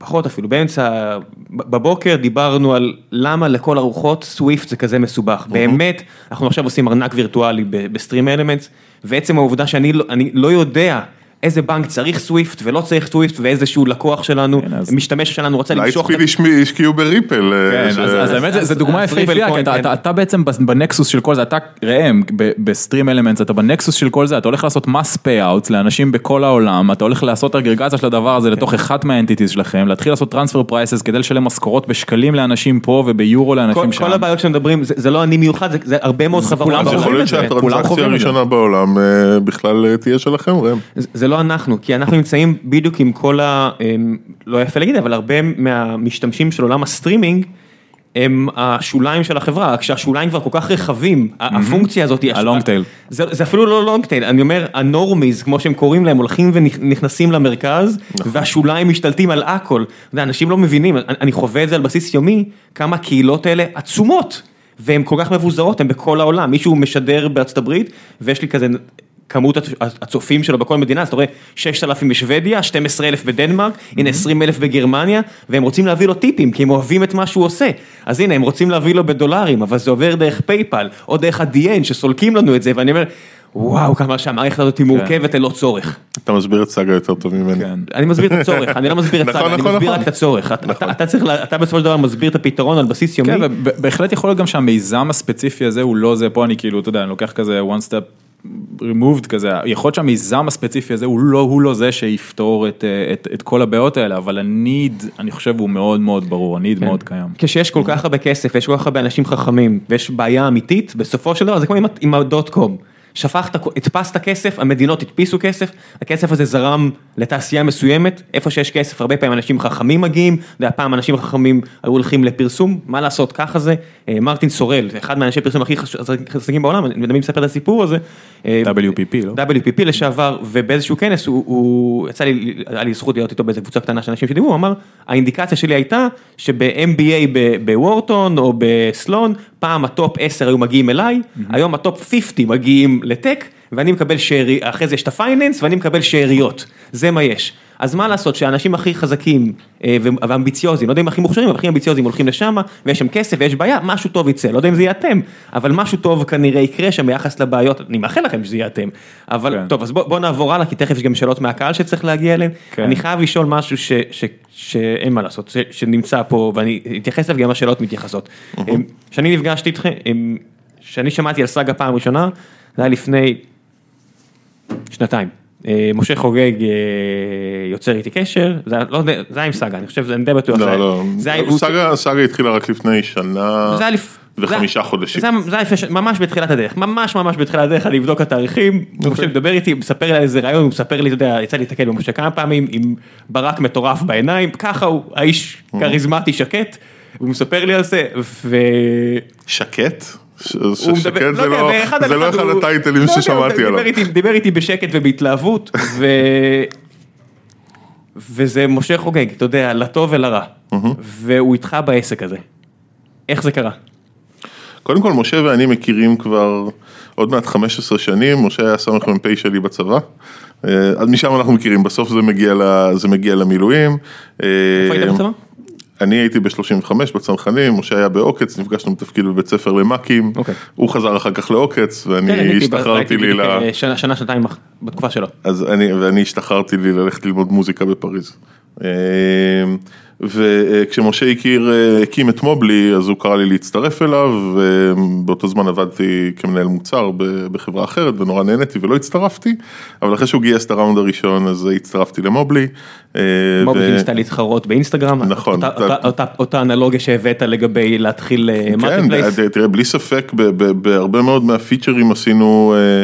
פחות אפילו, באמצע, בבוקר דיברנו על למה לכל הרוחות סוויפט זה כזה מסובך. באמת, אנחנו עכשיו עושים ארנק וירטואלי בסטרים אלמנטס, ועצם העובדה שאני לא, לא יודע איזה בנק צריך סוויפט ולא צריך סוויפט, ואיזשהו לקוח שלנו, כן, משתמש שלנו רוצה למשוך... לייטספיד השקיעו בריפל. אה, כן, אז האמת זה- זה אז- דוגמה יפהפייה, כי אתה- כן. בעצם ב nexus של כל זה, אתה ראם, ב- בסטרים אלמנטס, אתה ב nexus של כל זה, אתה הולך לעשות mass payouts לאנשים בכל העולם, אתה הולך לעשות אגרגציה של הדבר הזה לתוך אחת מה entities שלכם, להתחיל לעשות transfer prices כדי לשלם משכורות בשקלים לאנשים פה וביורו לאנשים שם. כל הבעיות שמדברים, זה, לא אני מיוחד, זה, הרבה מאוד חברות. יכול להיות זה. הראשונה בעולם אה, בכלל אה, תהיה שלכם, ראם. לא אנחנו, כי אנחנו נמצאים בדיוק עם כל ה... הם, לא יפה להגיד, אבל הרבה מהמשתמשים של עולם הסטרימינג, הם השוליים של החברה, רק שהשוליים כבר כל כך רחבים, הפונקציה הזאת, ה-long tail. זה, אפילו לא long tail, אני אומר, ה normies, כמו שהם קוראים להם, הולכים ונכנסים למרכז, והשוליים משתלטים על הכל. אנשים לא מבינים, אני חווה את זה על בסיס יומי, כמה הקהילות האלה עצומות, והן כל כך מבוזרות, הן בכל העולם, מישהו משדר בארצות הברית, ויש לי כזה... כמות הצ- הצופים שלו בכל מדינה, אז אתה רואה 6,000 בשוודיה, 12,000 בדנמרק, הנה 20,000 בגרמניה, והם רוצים להביא לו טיפים, כי הם אוהבים את מה שהוא עושה. אז הנה, הם רוצים להביא לו בדולרים, אבל זה עובר דרך פייפל, או דרך ה-Adyen שסולקים לנו את זה, ואני אומר, וואו, כמה שהמערכת הזאת היא מורכבת ללא צורך. אתה מסביר את סאגה יותר טוב ממני. כן. אני מסביר את הצורך, אני לא מסביר את נכון, סאגה, אני נכון, מסביר נכון. רק את הצורך. אתה- צריך, אתה בסופו של דבר מסביר את הפתרון על בסיס יומי. כן, ובהחלט יכול להיות גם שהמיזם הספציפי הזה הוא לא זה, פה אני כאילו, אתה יודע, אני לוקח כזה one step removed כזה, יכול להיות שהמיזם הספציפי הזה הוא לא, הוא לא זה שיפתור את, אה, את, את כל הבעיות האלה, אבל הניד, אני חושב הוא מאוד מאוד ברור, הניד כן. מאוד קיים. כשיש כל כך הרבה כסף, ויש כל כך הרבה אנשים חכמים, ויש בעיה אמיתית, בסופו של דבר זה כמו עם עם הדוט קום. שפכת, הדפסת כסף, המדינות הדפיסו כסף, הכסף הזה זרם לתעשייה מסוימת, איפה שיש כסף, הרבה פעמים אנשים חכמים מגיעים, אתה יודע, פעם אנשים חכמים היו הולכים לפרסום, מה לעשות, ככה זה. אה, מרטין סורל, אחד מהאנשי פרסום הכי חזקים בעולם, אני מי מספר את הסיפור הזה. אה, WPP, לא? WPP לשעבר, ובאיזשהו כנס הוא, הוא יצא לי, היה לי זכות להיות איתו באיזה קבוצה קטנה של אנשים שדיברו, הוא אמר, האינדיקציה שלי הייתה שב-MBA בוורטון או בסלואן, פעם ה top 10 היו מגיעים אליי, היום ה top 50 מגיעים ל tech, ואני מקבל שארי, אחרי זה יש את ה finance ואני מקבל שאריות, זה מה יש. אז מה לעשות שהאנשים הכי חזקים אה, ו- ואמביציוזים, לא יודע אם הכי מוכשרים, אבל הכי אמביציוזים הולכים לשם, ויש שם כסף ויש בעיה, משהו טוב יצא, לא יודע אם זה יהיה אתם, אבל משהו טוב כנראה יקרה שם ביחס לבעיות, אני מאחל לכם שזה יהיה אתם, אבל כן. טוב, אז בוא, בוא נעבור הלאה, כי תכף יש גם שאלות מהקהל שצריך להגיע אליהן, כן. אני חייב לשאול משהו ש, ש, שאין מה לעשות, ש, שנמצא פה, ואני אתייחס אליו, גם השאלות מתייחסות. כשאני נפגשתי איתכם, כשאני שמעתי על סאגה פעם ראשונה, זה היה לפני שנתיים. אה, משה חוגג אה, יוצר איתי קשר, זה לא יודע, זה היה עם סאגה, אני חושב, אני די בטוח. לא, לא, סאגה סאגה התחילה רק לפני שנה לפ- וחמישה זה- חודשים. זה היה- זה היה ש- ממש בתחילת הדרך, ממש ממש בתחילת הדרך, אני אבדוק את התאריכים, משה מדבר איתי, מספר לי על איזה רעיון, הוא מספר לי, אתה יודע, יצא לי להתקל במשה כמה פעמים, עם ברק מטורף בעיניים, ככה הוא, האיש כריזמטי שקט, הוא מספר לי על זה, ו... שקט? ש- הוא ש- שקט מדבר- זה לא זה לא אחד הטייטלים לא ששמעתי עליו. דיבר איתי- בשקט ובהתלהבות. וזה משה חוגג, אתה יודע, לטוב ולרע, והוא איתך בעסק הזה. איך זה קרה? קודם כל, משה ואני מכירים כבר עוד מעט 15 שנים, משה היה סמ"פ שלי בצבא. אה, אז משם אנחנו מכירים, בסוף זה מגיע, ל, זה מגיע למילואים. איפה היית בצבא? אני הייתי ב-35 בצנחנים, משה היה בעוקץ, נפגשנו בתפקיד בבית ספר למ"כים, אוקיי. הוא חזר אחר כך לעוקץ, כן, ואני ב- השתחררתי לי ל... שנה, שנה, שנתיים בתקופה שלו. אז אני, ואני השתחררתי לי ללכת ללמוד מוזיקה בפריז. אה, וכשמשה הכיר, אה, הקים את מובלי, אז הוא קרא לי להצטרף אליו, ובאותו זמן עבדתי כמנהל מוצר בחברה אחרת, ונורא נהניתי ולא הצטרפתי, אבל אחרי שהוא גייס את ה round הראשון, אז הצטרפתי ל Mobli. אה, Mobli ניסתה להתחרות באינסטגרם, נכון. אותה- אותה- אותה- אותה אנלוגיה שהבאת לגבי להתחיל כן, מרקטפלייס. ת- תראה, בלי ספק, בהרבה מאוד מה features עשינו, אה, אה,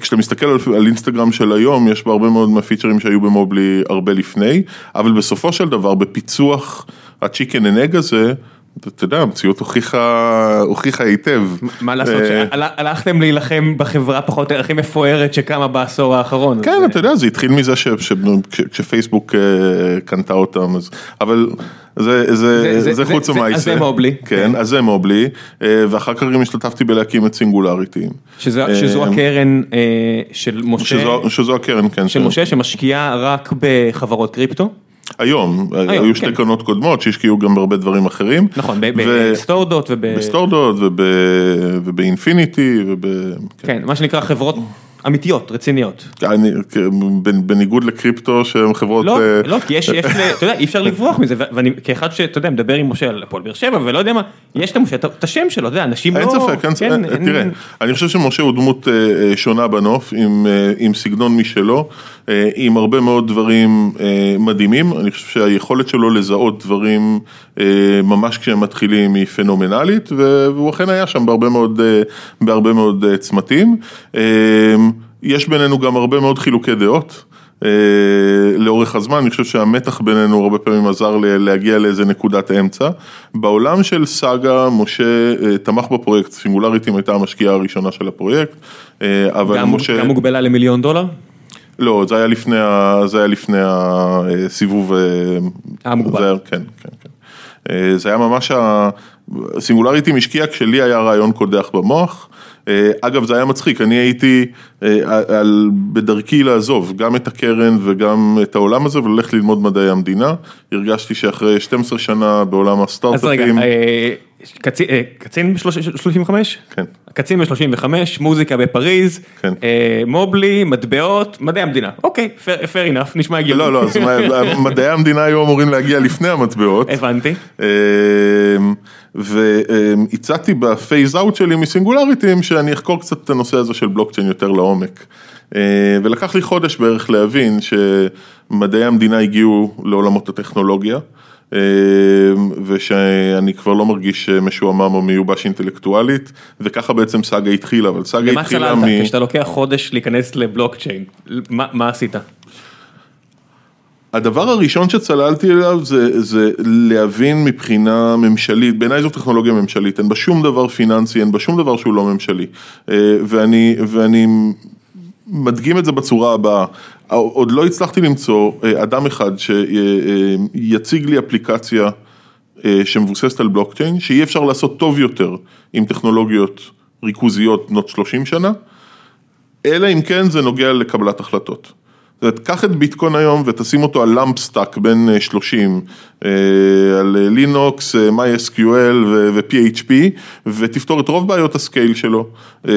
כשאתה מסתכל על, על אינסטגרם של היום, יש בה הרבה מאוד מה features שהיו ב Mobli הרבה לפני, אבל בסופו של דבר, בפיצוח ה chicken and egg הזה, אתה יודע, המציאות הוכיחה, הוכיחה היטב. מה לעשות, אה, שהלכתם להילחם בחברה פחות או יותר הכי מפוארת שקמה בעשור האחרון. כן, אז, אתה יודע, זה התחיל מזה ש- ש- כש- כשפייסבוק אה, קנתה אותם, אבל זה, זה, זה- זה, זה- חוץ ומעשה. אז זה מובלי. כן, אז זה מובלי, אה, ואחר כך גם השתתפתי בלהקים את סינגולריטי. שזו, אה, שזו הקרן אה, של משה, שזו, שזו הקרן, כן. של משה שמשקיעה רק בחברות קריפטו. היום, היום, היו שתי כן. קרנות קודמות שהשקיעו גם בהרבה דברים אחרים. נכון, ו- בסטורדות וב... בסטורדות וב- ובאינפיניטי וב... כן, מה שנקרא חברות אמיתיות, רציניות. אני, בנ- בניגוד לקריפטו שהן חברות... לא, אה, לא, כי יש, יש, (laughs) אתה יודע, אי אפשר לברוח מזה, ואני כאחד שאתה יודע, מדבר עם משה על הפועל באר שבע, ולא יודע מה, יש את את השם שלו, אתה יודע, אנשים לא... אין ספק, אין כן, ספק, תראה, אני חושב שמשה הוא דמות אה, שונה בנוף, עם, עם סגנון משלו, עם הרבה מאוד דברים מדהימים, אני חושב שהיכולת שלו לזהות דברים ממש כשהם מתחילים היא פנומנלית, והוא אכן היה שם בהרבה מאוד, בהרבה מאוד צמתים. אה, יש בינינו גם הרבה מאוד חילוקי דעות. אה, לאורך הזמן, אני חושב שהמתח בינינו הרבה פעמים עזר להגיע לאיזה נקודת אמצע. בעולם של סאגה, משה אה, תמך בפרויקט, סינגולריטים הייתה המשקיעה הראשונה של הפרויקט, אה, אבל גם, משה... גם מוגבלה למיליון דולר? לא, זה היה לפני, ה- זה היה לפני הסיבוב... אה, המוגבל. זה היה- כן, כן, כן. אה, זה היה ממש, ה- סינגולריטים השקיע כשלי היה רעיון קודח במוח. אה, אגב, זה היה מצחיק, אני הייתי אה, על, בדרכי לעזוב גם את הקרן וגם את העולם הזה וללכת ללמוד מדעי המדינה. הרגשתי שאחרי 12 שנה בעולם אז רגע, הסטארט-אפים, אה, קצין, אה, קצין ב-35? כן. קצין ב-35, מוזיקה בפריז, כן. אה, מובלי, מטבעות, מדעי המדינה. אוקיי, fair, fair enough, נשמע הגיוני. לא, לא, אז (laughs) מדעי המדינה היו אמורים להגיע לפני המטבעות. הבנתי. אמ, והצעתי בפייז אאוט שלי מסינגולריטים שאני אחקור קצת את הנושא הזה של בלוקצ'יין יותר לעומק. אה, ולקח לי חודש בערך להבין שמדעי המדינה הגיעו לעולמות הטכנולוגיה. אה, ושאני כבר לא מרגיש משועמם או מיובש אינטלקטואלית, וככה בעצם סאגה התחילה, אבל סאגה למה התחילה צללת? כשאתה לוקח חודש להיכנס לבלוקצ'יין, מה מה עשית? הדבר הראשון שצללתי אליו זה, זה להבין מבחינה ממשלית, בעיניי זו טכנולוגיה ממשלית, אין בה שום דבר פיננסי, אין בה שום דבר שהוא לא ממשלי. אה, ואני, ואני מדגים את זה בצורה הבאה, עוד לא הצלחתי למצוא אה, אדם אחד שיציג לי אפליקציה אה, שמבוססת על בלוקצ'יין, שאי אפשר לעשות טוב יותר עם טכנולוגיות ריכוזיות בנות 30 שנה, אלא אם כן זה נוגע לקבלת החלטות. זאת אומרת, קח את ביטקוין היום ותשים אותו על LAMP stack בין אה, 30, אה, על לינוקס, MySQL ו-PHP, ותפתור את רוב בעיות ה scale שלו, אה,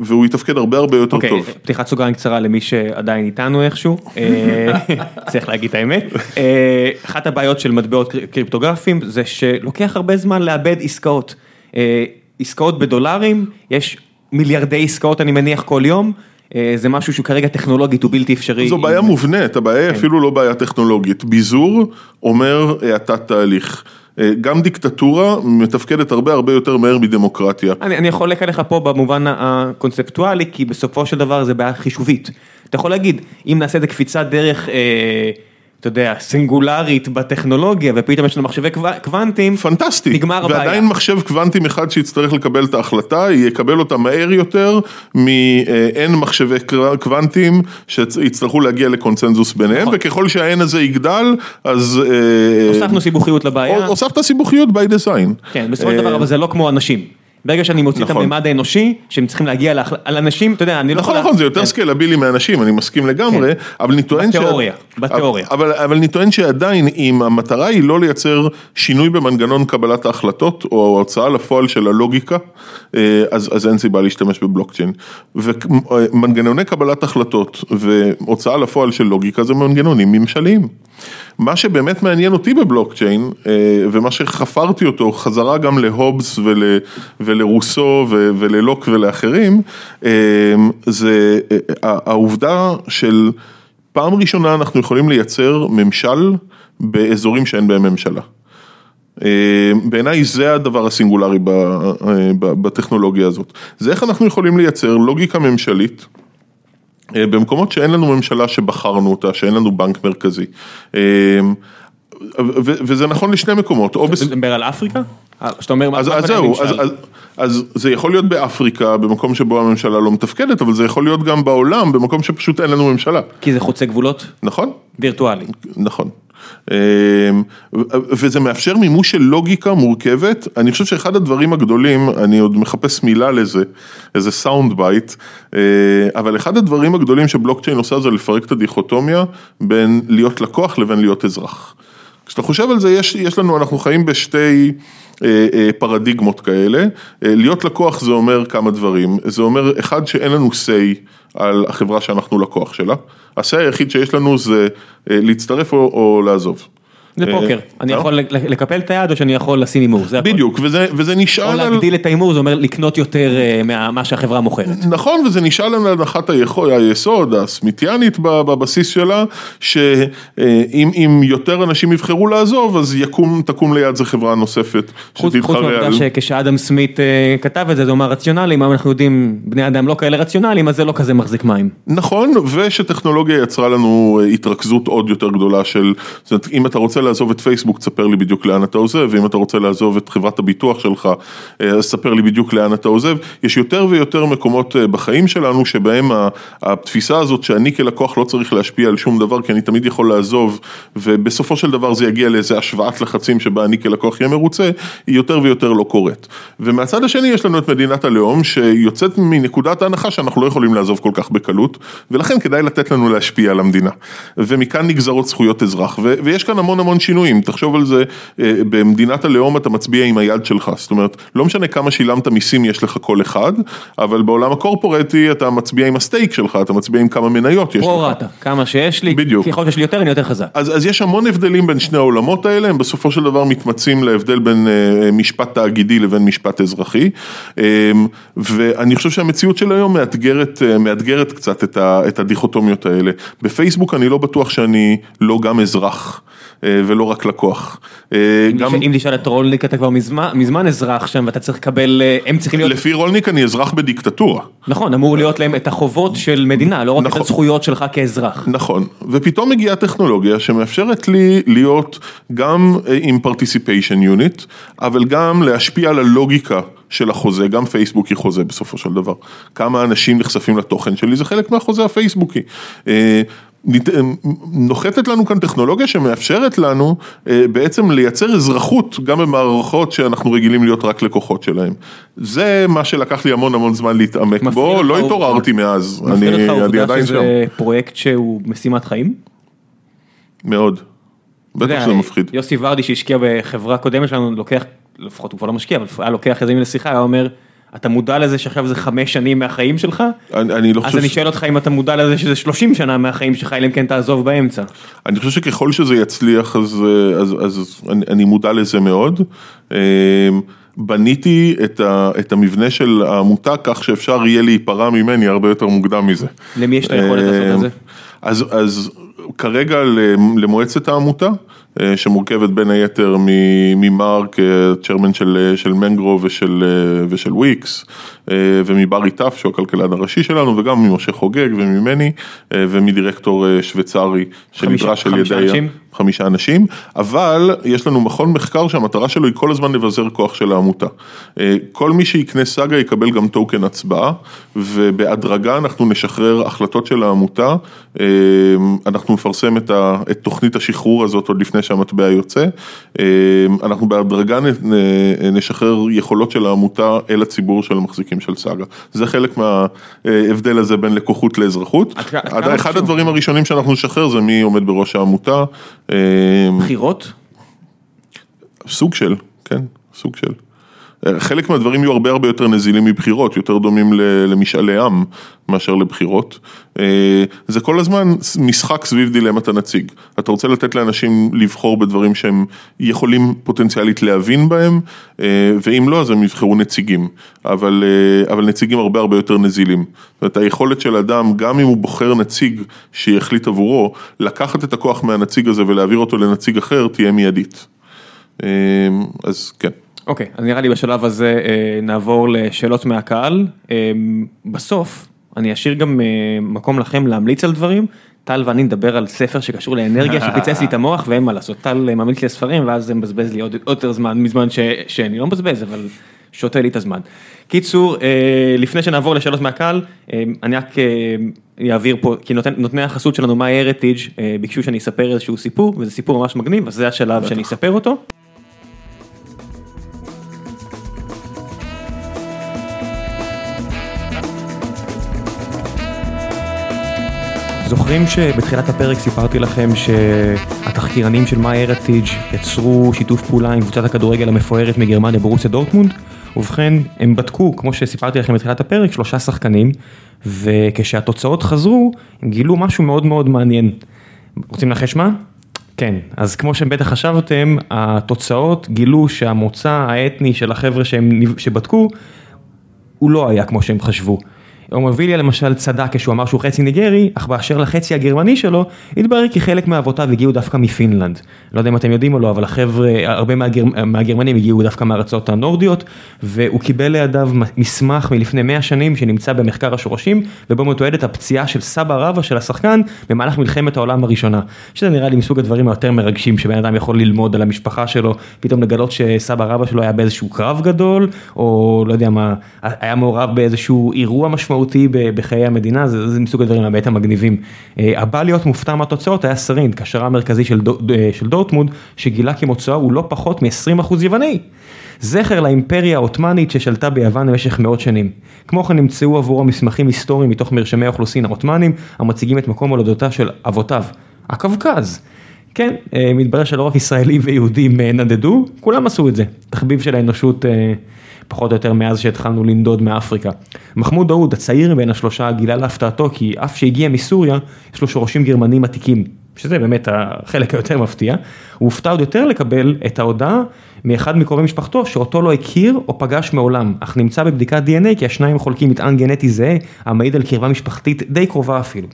והוא יתפקד הרבה הרבה יותר אוקיי, טוב. פתיחת סוגריים קצרה למי שעדיין איתנו איכשהו, (laughs) אה, צריך להגיד את האמת. אה, אחת הבעיות של מטבעות קר- קריפטוגרפיים זה שלוקח הרבה זמן לעבד עסקאות. אה, עסקאות בדולרים, יש מיליארדי עסקאות אני מניח כל יום, אה, זה משהו שהוא כרגע טכנולוגית הוא בלתי אפשרי. זו בעיה מובנית, הבעיה כן. היא אפילו לא בעיה טכנולוגית. ביזור אומר האטת תהליך. אה, גם דיקטטורה מתפקדת הרבה הרבה יותר מהר מדמוקרטיה. אני, אני חולק עליך פה במובן הקונספטואלי, כי בסופו של דבר זה בעיה חישובית. אתה יכול להגיד, אם נעשה את זה קפיצת דרך, אה, אתה יודע, סינגולרית בטכנולוגיה, ופתאום יש לנו מחשבי קוו- קוונטים, פנטסטי, נגמר הבעיה. ועדיין מחשב קוונטים אחד שיצטרך לקבל את ההחלטה, יקבל אותה מהר יותר מאין מחשבי קוונטים שיצטרכו להגיע לקונצנזוס ביניהם, נכון. וככל שהאין הזה יגדל, אז... אה, הוספנו סיבוכיות לבעיה. הוספת סיבוכיות by design. כן, בסופו של אה, דבר, אבל זה לא כמו אנשים. ברגע שאני מוציא את נכון. הממד האנושי, שהם צריכים להגיע להחל- על אנשים, אתה יודע, אני לא נכון, יכול... נכון, זה יותר כן. סקלבילי מאנשים, אני מסכים לגמרי, אבל אני טוען... בתיאוריה, בתיאוריה. אבל, אבל אני טוען שעדיין, אם המטרה היא לא לייצר שינוי במנגנון קבלת ההחלטות, או ההוצאה לפועל של הלוגיקה, אה, אז, אז אין סיבה להשתמש בבלוקצ'יין. ומנגנוני קבלת החלטות והוצאה לפועל של לוגיקה זה מנגנונים ממשליים. מה שבאמת מעניין אותי בבלוקצ'יין, אה, ומה שחפרתי אותו חזרה גם להובס ול, ולרוסו וללוק ולאחרים, אה, זה אה, העובדה של פעם ראשונה אנחנו יכולים לייצר ממשל באזורים שאין בהם ממשלה. בעיניי זה הדבר הסינגולרי בטכנולוגיה הזאת. זה איך אנחנו יכולים לייצר לוגיקה ממשלית. אה, במקומות שאין לנו ממשלה שבחרנו אותה, שאין לנו בנק מרכזי. אה, וזה נכון לשני מקומות. אתה מדבר על אפריקה? שאתה אומר, אז, זהו, אז זה יכול להיות באפריקה, במקום שבו הממשלה לא מתפקדת, אבל זה יכול להיות גם בעולם, במקום שפשוט אין לנו ממשלה, כי זה חוצה גבולות? נכון? וירטואלי. נכון. אמ, וזה מאפשר מימוש של לוגיקה מורכבת, אני חושב שאחד הדברים הגדולים, אני עוד מחפש מילה לזה, איזה sound bite, אבל אחד הדברים הגדולים שבלוקצ'יין עושה זה לפרק את הדיכוטומיה בין להיות לקוח לבין להיות אזרח. כשאתה חושב על זה, יש, יש לנו, אנחנו חיים בשתי אה, אה, פרדיגמות כאלה. אה, להיות לקוח זה אומר כמה דברים, זה אומר אחד שאין לנו say על החברה שאנחנו לקוח שלה. ה-say היחיד שיש לנו זה אה, להצטרף או, או לעזוב. זה אה, פוקר, אני אה? יכול לקפל את היד או שאני יכול לשים הימור, זה הכל. בדיוק, וזה, או נשאל על... להגדיל את ההימור, זה אומר לקנות יותר אה, מה שהחברה מוכרת. נכון, וזה נשאל על הנחת היסוד הסמיתיאנית בבסיס שלה, שאם אם יותר אנשים יבחרו לעזוב, אז יקום, תקום ליד זה חברה נוספת. חוץ חוץ שתתחרה מהעובדה שכשאדם סמית אה, כתב את זה, זה אומר רציונליים, אבל אנחנו יודעים, בני אדם לא כאלה רציונליים, אז זה לא כזה מחזיק מים. נכון, ושטכנולוגיה יצרה לנו אה, התרכזות עוד יותר גדולה של, זאת אומרת, אם אתה רוצה לעזוב את פייסבוק, תספר לי בדיוק לאן אתה עוזב, ואם אתה רוצה לעזוב את חברת הביטוח שלך, אה, אז תספר לי בדיוק לאן אתה עוזב. יש יותר ויותר מקומות אה, בחיים שלנו שבהם התפיסה הזאת שאני כלקוח לא צריך להשפיע על שום דבר, כי אני תמיד יכול לעזוב, ובסופו של דבר זה יגיע לאיזה השוואת לחצים שבה אני כלקוח אהיה מרוצה, היא יותר ויותר לא קורית. ומהצד השני יש לנו את מדינת הלאום, שיוצאת מנקודת ההנחה שאנחנו לא יכולים לעזוב כל כך בקלות, ולכן כדאי לתת לנו להשפיע על המדינה. ומכאן נגזרות זכויות אזרח, ו- ויש כאן המון המון שינויים, תחשוב על זה, אה, במדינת הלאום אתה מצביע עם היד שלך, זאת אומרת, לא משנה כמה שילמת מיסים יש לך כל אחד, אבל בעולם הקורפורטי אתה מצביע עם הסטייק שלך, אתה מצביע עם כמה מניות יש לך. פרו-רטה, כמה שיש לי, בדיוק. ככל שיש לי יותר, אני יותר חזק. אז, אז יש המון הבדלים בין שני העולמות האלה, הם בסופו של דבר מתמצים להבדל בין אה, משפט תאגידי לבין משפט אזרחי. אה, ואני חושב שהמציאות של היום מאתגרת, מאתגרת קצת את, ה, את הדיכוטומיות האלה. בפייסבוק אני לא בטוח שאני לא גם אזרח. ולא רק לקוח. אה, אם תשאל את רולניק אתה כבר מזמן מזמן אזרח שם ואתה צריך לקבל, אה, הם צריכים להיות, לפי רולניק אני אזרח בדיקטטורה. נכון, אמור להיות להם את החובות של מדינה, לא רק את נכון. הזכויות שלך כאזרח. נכון, ופתאום מגיעה טכנולוגיה שמאפשרת לי להיות גם אה, עם participation unit, אבל גם להשפיע על הלוגיקה של החוזה, גם פייסבוק היא חוזה בסופו של דבר. כמה אנשים נחשפים לתוכן שלי, זה חלק מהחוזה הפייסבוקי. אה, נוחתת לנו כאן טכנולוגיה שמאפשרת לנו אה, בעצם לייצר אזרחות גם במערכות שאנחנו רגילים להיות רק לקוחות שלהם. זה מה שלקח לי המון המון זמן להתעמק מפריע בו, לך לא העובדה- התעוררתי מאז, מפריע אני לך אני העובדה עדיין שם. שזה פרויקט שהוא משימת חיים? מאוד. בטח שזה מפחיד. יוסי ורדי שהשקיע בחברה קודמת שלנו, לוקח, לפחות הוא כבר לא משקיע, אבל היה לוקח איזה מין לשיחה, היה אומר, אתה מודע לזה שעכשיו זה חמש שנים מהחיים שלך? אני, אני לא אז חושב, אני ש... שואל אותך אם אתה מודע לזה שזה 30 שנה מהחיים שלך, אלא אם כן תעזוב באמצע. אני חושב שככל שזה יצליח אז, אה, אז, אז אני, אני מודע לזה מאוד. אה, בניתי את, ה, את המבנה של העמותה כך שאפשר יהיה להיפרע ממני הרבה יותר מוקדם מזה. למי יש את היכולת לעשות את זה? אז, אז כרגע למועצת העמותה, שמורכבת בין היתר ממרק, צ'רמן של, של מנגרו ושל, אה, ושל וויקס, אה, ומברי טף שהוא הכלכלן הראשי שלנו, וגם ממשה חוגג וממני, אה, ומדירקטור אה, שוויצרי שנדרש על ידי... אנשים? חמישה אנשים, אבל יש לנו מכון מחקר שהמטרה שלו היא כל הזמן לבזר כוח של העמותה. אה, כל מי שיקנה סאגה יקבל גם טוקן הצבעה, ובהדרגה אנחנו נשחרר החלטות של העמותה, אה, אנחנו נפרסם את, ה, את תוכנית השחרור הזאת עוד לפני שהמטבע יוצא, אה, אנחנו בהדרגה נשחרר יכולות של העמותה אל הציבור של המחזיקים של סאגה. זה חלק מההבדל הזה בין לקוחות לאזרחות. עד עד עד אחד חשוב? הדברים הראשונים שאנחנו נשחרר זה מי עומד בראש העמותה. אה, בחירות? סוג של, כן, סוג של. חלק מהדברים יהיו הרבה הרבה יותר נזילים מבחירות, יותר דומים למשאלי עם מאשר לבחירות. אה, זה כל הזמן משחק סביב דילמת הנציג. אתה רוצה לתת לאנשים לבחור בדברים שהם יכולים פוטנציאלית להבין בהם, אה, ואם לא אז הם יבחרו נציגים. אבל, אה, אבל נציגים הרבה הרבה יותר נזילים. זאת אומרת, היכולת של אדם, גם אם הוא בוחר נציג שיחליט עבורו, לקחת את הכוח מהנציג הזה ולהעביר אותו לנציג אחר, תהיה מיידית. אז כן. אוקיי, אז נראה לי בשלב הזה אה, נעבור לשאלות מהקהל. אה, בסוף, אני אשאיר גם אה, מקום לכם להמליץ על דברים. טל ואני נדבר על ספר שקשור לאנרגיה שפיצץ לי את המוח ואין מה לעשות. טל ממליץ לי ספרים ואז זה מבזבז לי עוד יותר זמן מזמן ש, שאני לא מבזבז אבל שותה לי את הזמן. קיצור, לפני שנעבור לשאלות מהקהל, אני רק אעביר פה, כי נותן, נותני החסות שלנו, מה הריטיג' ביקשו שאני אספר איזשהו סיפור וזה סיפור ממש מגניב אז זה השלב שאני אספר אותו. זוכרים שבתחילת הפרק סיפרתי לכם שהתחקירנים של מיי הרטיג' יצרו שיתוף פעולה עם קבוצת הכדורגל המפוארת מגרמניה ברוסיה דורטמונד? ובכן, הם בדקו, כמו שסיפרתי לכם בתחילת הפרק, שלושה שחקנים, וכשהתוצאות חזרו, הם גילו משהו מאוד מאוד מעניין. רוצים לנחש מה? כן, אז כמו שהם בטח חשבתם, התוצאות גילו שהמוצא האתני של החבר'ה שהם, שבדקו, הוא לא היה כמו שהם חשבו. אומביליה למשל צדק כשהוא אמר שהוא חצי ניגרי, אך באשר לחצי הגרמני שלו, התברר כי חלק מאבותיו הגיעו דווקא מפינלנד. לא יודע אם אתם יודעים או לא, אבל החבר'ה, הרבה מהגר... מהגרמנים הגיעו דווקא מהארצות הנורדיות, והוא קיבל לידיו מסמך מלפני 100 שנים שנמצא במחקר השורשים, ובו מתועדת הפציעה של סבא רבא של השחקן במהלך מלחמת העולם הראשונה. שזה נראה לי מסוג הדברים היותר מרגשים שבן אדם יכול ללמוד על המשפחה שלו, פתאום לגלות שסבא רבא שלו היה באיזשהו קרב גדול, או לא יודע מה, היה מעורב באיזשהו אירוע משמעותי. משמעותי בחיי המדינה, זה, זה מסוג הדברים הבאמת המגניבים. אה, הבא להיות מופתע מהתוצאות היה סרין, קשרה המרכזי של, דו, אה, של דורטמונד, שגילה כי מוצאו הוא לא פחות מ-20% יווני. זכר לאימפריה העות'מאנית ששלטה ביוון במשך מאות שנים. כמו כן נמצאו עבורו מסמכים היסטוריים מתוך מרשמי האוכלוסין העות'מאנים, המציגים את מקום הולדתה של אבותיו, הקווקז. כן, אה, מתברר שלא רק ישראלים ויהודים נדדו, כולם עשו את זה. תחביב של האנושות פחות או יותר מאז שהתחלנו לנדוד מאפריקה. מחמוד דאוד, הצעיר מבין השלושה, גילה להפתעתו כי אף שהגיע מסוריה, יש לו שורשים גרמנים עתיקים, שזה באמת החלק היותר מפתיע. הוא הופתע עוד יותר לקבל את ההודעה מאחד מקרובי משפחתו שאותו לא הכיר או פגש מעולם, אך נמצא בבדיקת DNA כי השניים חולקים מטען גנטי זהה, המעיד על קרבה משפחתית די קרובה אפילו.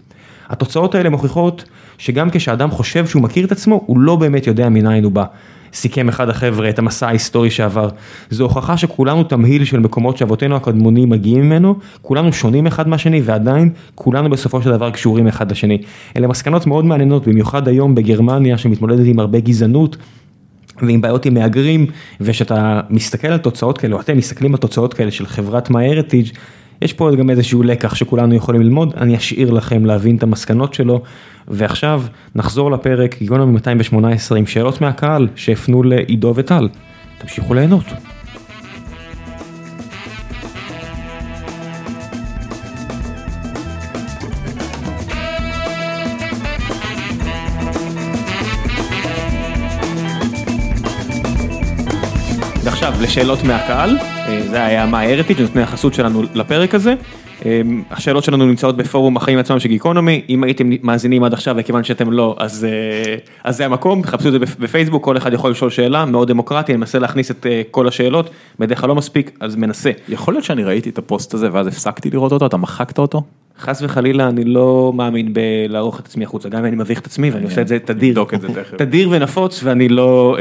התוצאות האלה מוכיחות שגם כשאדם חושב שהוא מכיר את עצמו, הוא לא באמת יודע מניין הוא בא. סיכם אחד החבר'ה את המסע ההיסטורי שעבר. זו הוכחה שכולנו תמהיל של מקומות שאבותינו הקדמונים מגיעים ממנו, כולנו שונים אחד מהשני ועדיין כולנו בסופו של דבר קשורים אחד לשני. אלה מסקנות מאוד מעניינות, במיוחד היום בגרמניה שמתמודדת עם הרבה גזענות. ועם בעיות עם מהגרים, ושאתה מסתכל על תוצאות כאלה, או אתם מסתכלים על תוצאות כאלה של חברת MyHeritage, יש פה גם איזשהו לקח שכולנו יכולים ללמוד, אני אשאיר לכם להבין את המסקנות שלו. ועכשיו נחזור לפרק גיקונומי 218 עם שאלות מהקהל שהפנו לעידו וטל. תמשיכו ליהנות. לשאלות מהקהל, אה, זה היה מה ההרטיג' נותני החסות שלנו לפרק הזה. אמ, השאלות שלנו נמצאות בפורום החיים עצמם של גיקונומי, אם הייתם מאזינים עד עכשיו וכיוון שאתם לא, אז, אה, אז זה המקום, חפשו את זה בפייסבוק, כל אחד יכול לשאול שאלה, מאוד דמוקרטי, אני מנסה להכניס את אה, כל השאלות, בדרך כלל לא מספיק, אז מנסה. יכול להיות שאני ראיתי את הפוסט הזה ואז הפסקתי לראות אותו, אתה מחקת אותו? חס וחלילה אני לא מאמין בלערוך את עצמי החוצה, גם אם אני מביך את עצמי ואני עושה את זה תדיר, תדיר ונפוץ ואני לא...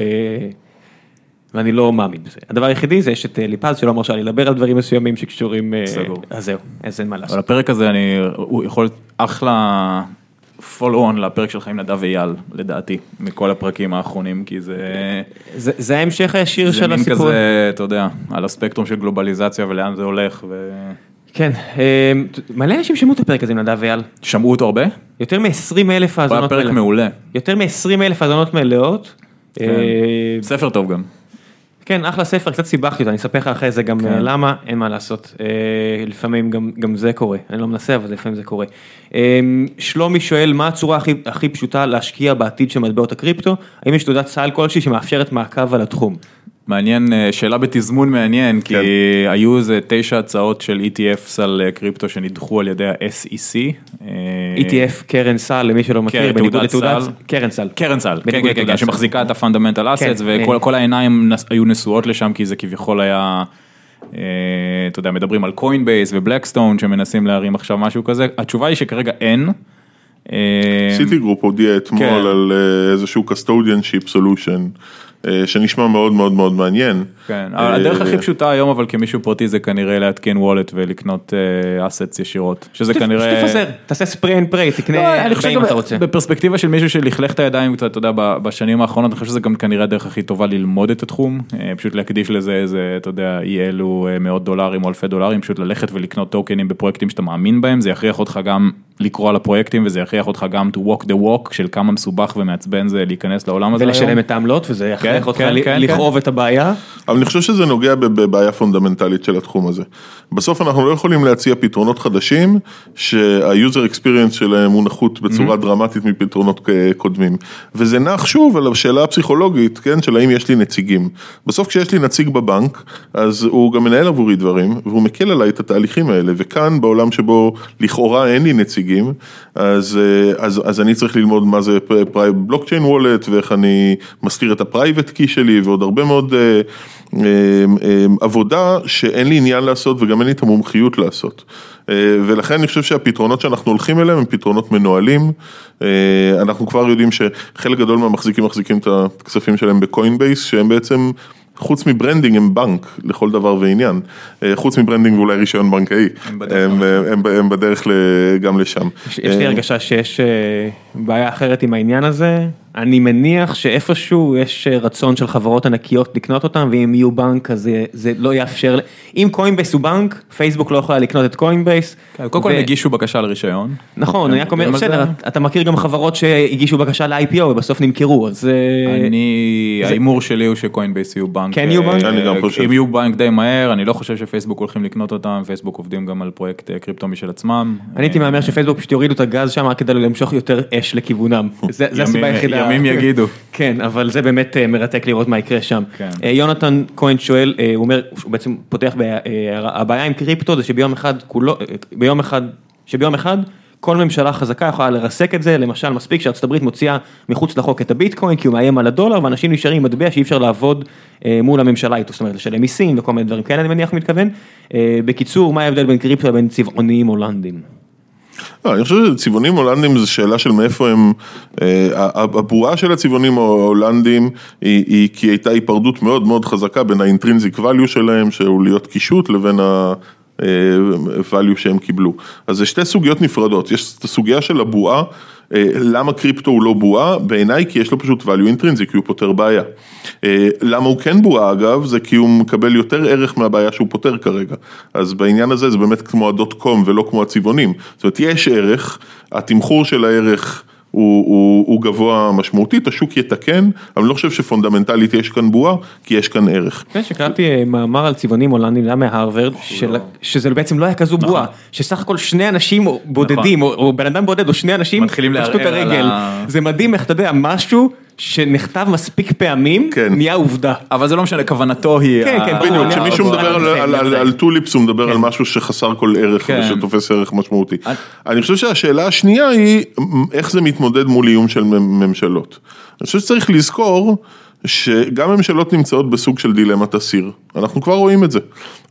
ואני לא מאמין בזה. הדבר היחידי זה יש את אה, ליפז שלא מרשה לי לדבר על דברים מסוימים שקשורים, אה, סגור. אז זהו, אז אין מה לעשות. אבל הפרק הזה אני, הוא יכול להיות אחלה פולו און לפרק שלך עם נדב אייל, לדעתי, מכל הפרקים האחרונים, כי זה... זה, זה ההמשך הישיר של הסיפור. זה מין כזה, אתה יודע, על הספקטרום של גלובליזציה ולאן זה הולך. ו... כן, אה, מלא אנשים שמעו את הפרק הזה עם נדב אייל. שמעו אותו הרבה? יותר מ-20 אלף האזונות מלאות. פרק מעולה. יותר מ-20 אלף האזונות מלאות. כן. ספר טוב גם. כן, אחלה ספר, קצת סיבכתי אותו, אני אספר לך אחרי זה גם כן. למה, אין מה לעשות, אה, לפעמים גם, גם זה קורה, אני לא מנסה, אבל לפעמים זה קורה. אה, שלומי שואל, מה הצורה הכי, הכי פשוטה להשקיע בעתיד של מטבעות הקריפטו? האם יש תעודת סל כלשהי שמאפשרת מעקב על התחום? מעניין, אה, שאלה בתזמון מעניין, כי כן. היו איזה תשע הצעות של ETFs על אה, קריפטו שנדחו על ידי ה-SEC. אה, ETF קרן סל, למי שלא מכיר, בניגוד לתעודת, קרן סל. קרן סל, כן, כן, כן, שמחזיקה את ה-fundamental assets, וכל העיניים היו נשואות לשם, כי זה כביכול היה, אתה יודע, מדברים על Coinbase ו Blackstone שמנסים להרים עכשיו משהו כזה, התשובה היא שכרגע אין. Citigroup הודיע אתמול על איזשהו custodianship solution. אה, שנשמע מאוד מאוד מאוד מעניין. כן, הדרך הכי פשוטה היום אבל כמישהו פרטי זה כנראה להתקין wallet ולקנות assets אה, ישירות, שזה כנראה... שתפזר, תעשה spray and pray, תקנה אם אתה רוצה. בפרספקטיבה של מישהו שלכלך את הידיים קצת, אתה יודע, בשנים האחרונות, אני חושב שזה גם כנראה הדרך הכי טובה ללמוד את התחום, אה, פשוט להקדיש לזה איזה, אתה יודע, אי אלו מאות דולרים או אלפי דולרים, פשוט ללכת ולקנות טוקנים בפרויקטים שאתה מאמין בהם, זה יכריח אותך גם לקרוא על הפרויקטים וזה יכריח אותך גם to walk the walk של כמה מסובך ומעצבן זה להיכנס לעולם הזה ולשלם את העמלות וזה יכריח כן, אותך כן, כן, לכאוב את הבעיה. אבל אני חושב שזה נוגע בבעיה פונדמנטלית של התחום הזה. בסוף אנחנו לא יכולים להציע פתרונות חדשים שה-user experience שלהם הוא נחות בצורה mm-hmm. דרמטית מפתרונות קודמים. וזה נח שוב על השאלה הפסיכולוגית, כן, של האם יש לי נציגים. בסוף כשיש לי נציג בבנק, אז הוא גם מנהל עבורי דברים, והוא מקל עליי את התהליכים האלה, וכאן בעולם שבו לכאורה אין לי נציגים, אז, אז, אז אני צריך ללמוד מה זה blockchain wallet, ואיך אני מסתיר את ה private key שלי, ועוד הרבה מאוד... אמ, אמ, עבודה שאין לי עניין לעשות וגם אין לי את המומחיות לעשות. אה, ולכן אני חושב שהפתרונות שאנחנו הולכים אליהם הם פתרונות מנוהלים. אה, אנחנו כבר יודעים שחלק גדול מהמחזיקים מחזיקים את הכספים שלהם ב Coinbase, שהם בעצם חוץ מ branding הם בנק לכל דבר ועניין, אה, חוץ מ branding ואולי רישיון בנקאי, הם בדרך, הם, הם, הם בדרך גם לשם. יש, יש לי הרגשה שיש בעיה אחרת עם העניין הזה, אני מניח שאיפשהו יש רצון של חברות ענקיות לקנות אותם, ואם יהיו בנק אז זה, זה לא יאפשר, אם Coinbase הוא בנק, פייסבוק לא יכולה לקנות את Coinbase. כן, קודם כל הם הגישו בקשה לרישיון. נכון, אני רק אומר, בסדר, אתה מכיר גם חברות שהגישו בקשה ל-IPO ובסוף נמכרו, אז... אה, אני, ההימור שלי הוא ש Coinbase יהיו בנק. כן יהיו בנק? אני גם חושב. אם יהיו בנק די מהר, אני לא חושב שפייסבוק הולכים לקנות אותם, פייסבוק עובדים גם על פרויקט אה, crypto משל עצמם. אני הייתי מהמר שפייסבוק פשוט יורידו את הגז שם כדי למשוך יותר אש לכיוונם. (laughs) זה הסיבה היחידה. ימים יגידו. כן, אבל זה באמת אה, מרתק לראות מה יקרה שם. כן. אה, יונתן כהן שואל, אה, הוא אומר, הוא בעצם פותח, הבעיה עם קריפטו זה שביום אחד כולו, ביום אחד, שביום אחד כל ממשלה חזקה יכולה לרסק את זה, למשל מספיק שארצות הברית מוציאה מחוץ לחוק את הביטקוין כי הוא מאיים על הדולר ואנשים נשארים עם מטבע שאי אפשר לעבוד מול הממשלה איתו, זאת אומרת לשלם מיסים וכל מיני דברים כאלה אני מניח מתכוון. בקיצור, מה ההבדל בין קריפטו לבין צבעוניים הולנדים? לא, אני חושב שצבעונים הולנדים זה שאלה של מאיפה הם, אה, הבועה של הצבעונים ההולנדים היא, היא כי הייתה היפרדות מאוד מאוד חזקה בין האינטרינזיק value שלהם, שהוא להיות קישוט, לבין ה... value שהם קיבלו. אז זה שתי סוגיות נפרדות, יש את הסוגיה של הבועה, אה, למה קריפטו הוא לא בועה? בעיניי כי יש לו פשוט value intrinsic, כי הוא פותר בעיה. אה, למה הוא כן בועה אגב? זה כי הוא מקבל יותר ערך מהבעיה שהוא פותר כרגע. אז בעניין הזה זה באמת כמו הדוט קום ולא כמו הצבעונים. זאת אומרת, יש ערך, התמחור של הערך... הוא, הוא, הוא גבוה משמעותית, השוק יתקן, אבל אני לא חושב שפונדמנטלית יש כאן בועה, כי יש כאן ערך. כן, שקראתי אה, מאמר על צבעונים הולנדים, זה מהרווארד, לא. שזה בעצם לא היה כזו בועה, נכון. שסך הכל שני אנשים בודדים, נכון. או בן אדם בודד, או שני אנשים, מתחילים לערער על ה... זה מדהים איך אתה יודע, משהו שנכתב מספיק פעמים, כן. נהיה עובדה. אבל זה לא משנה, כוונתו היא... כן, כן, בדיוק, כשמישהו מדבר על טוליפס הוא מדבר על כן. משהו שחסר כל ערך כן. ושתופס ערך משמעותי. אני חושב שהשאלה השנייה היא, איך זה מתמודד מול איום של ממשלות. אני חושב שצריך לזכור שגם ממשלות נמצאות בסוג של דילמת אסיר, אנחנו כבר רואים את זה.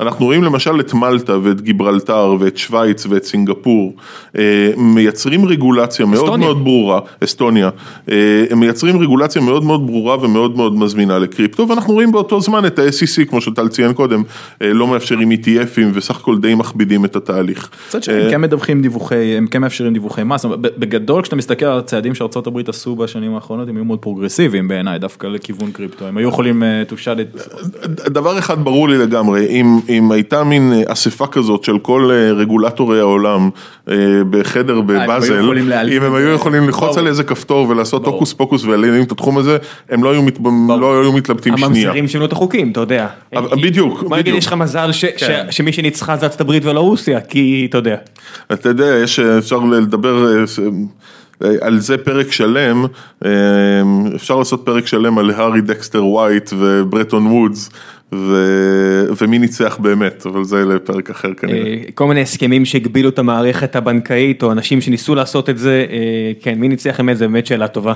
אנחנו רואים למשל את מלטה ואת גיברלטר ואת שווייץ ואת סינגפור, אה, מייצרים רגולציה מאוד אסטוניה. מאוד ברורה, אסטוניה, אה, הם מייצרים רגולציה מאוד מאוד ברורה ומאוד מאוד מזמינה ל crypto, ואנחנו רואים באותו זמן את ה-SEC, כמו שטל ציין קודם, אה, לא מאפשרים ETF ים וסך הכל די מכבידים את התהליך. קצת שהם כן מדווחים דיווחי, הם כן מאפשרים דיווחי מס, בגדול כשאתה מסתכל על הצעדים שארה"ב עשו בשנים האחרונות, הם היו מאוד פרוגרסיביים בעיניי, דווקא לכיוון crypto, הם היו יכולים to shut it. דבר אחד ברור לי לגמרי, אם, אם הייתה מין אה, אספה כזאת של כל אה, רגולטורי העולם אה, בחדר בבאזל, אם הם היו יכולים ללחוץ על איזה כפתור ולעשות הוקוס פוקוס ולהעלים את התחום הזה, הם לא היו, מת, לא היו מתלבטים שנייה. הממזרים שינו את החוקים, אתה יודע. בדיוק, נגיד יש לך מזל כן. שמי שניצחה זה ארצות הברית ולא רוסיה, כי אתה יודע. אתה יודע, יש, אפשר לדבר... על זה פרק שלם, אפשר לעשות פרק שלם על הארי דקסטר ווייט וברטון וודס, ו... ומי ניצח באמת, אבל זה לפרק אחר כנראה. אה, כל מיני הסכמים שהגבילו את המערכת הבנקאית, או אנשים שניסו לעשות את זה, אה, כן, מי ניצח באמת זה באמת שאלה טובה.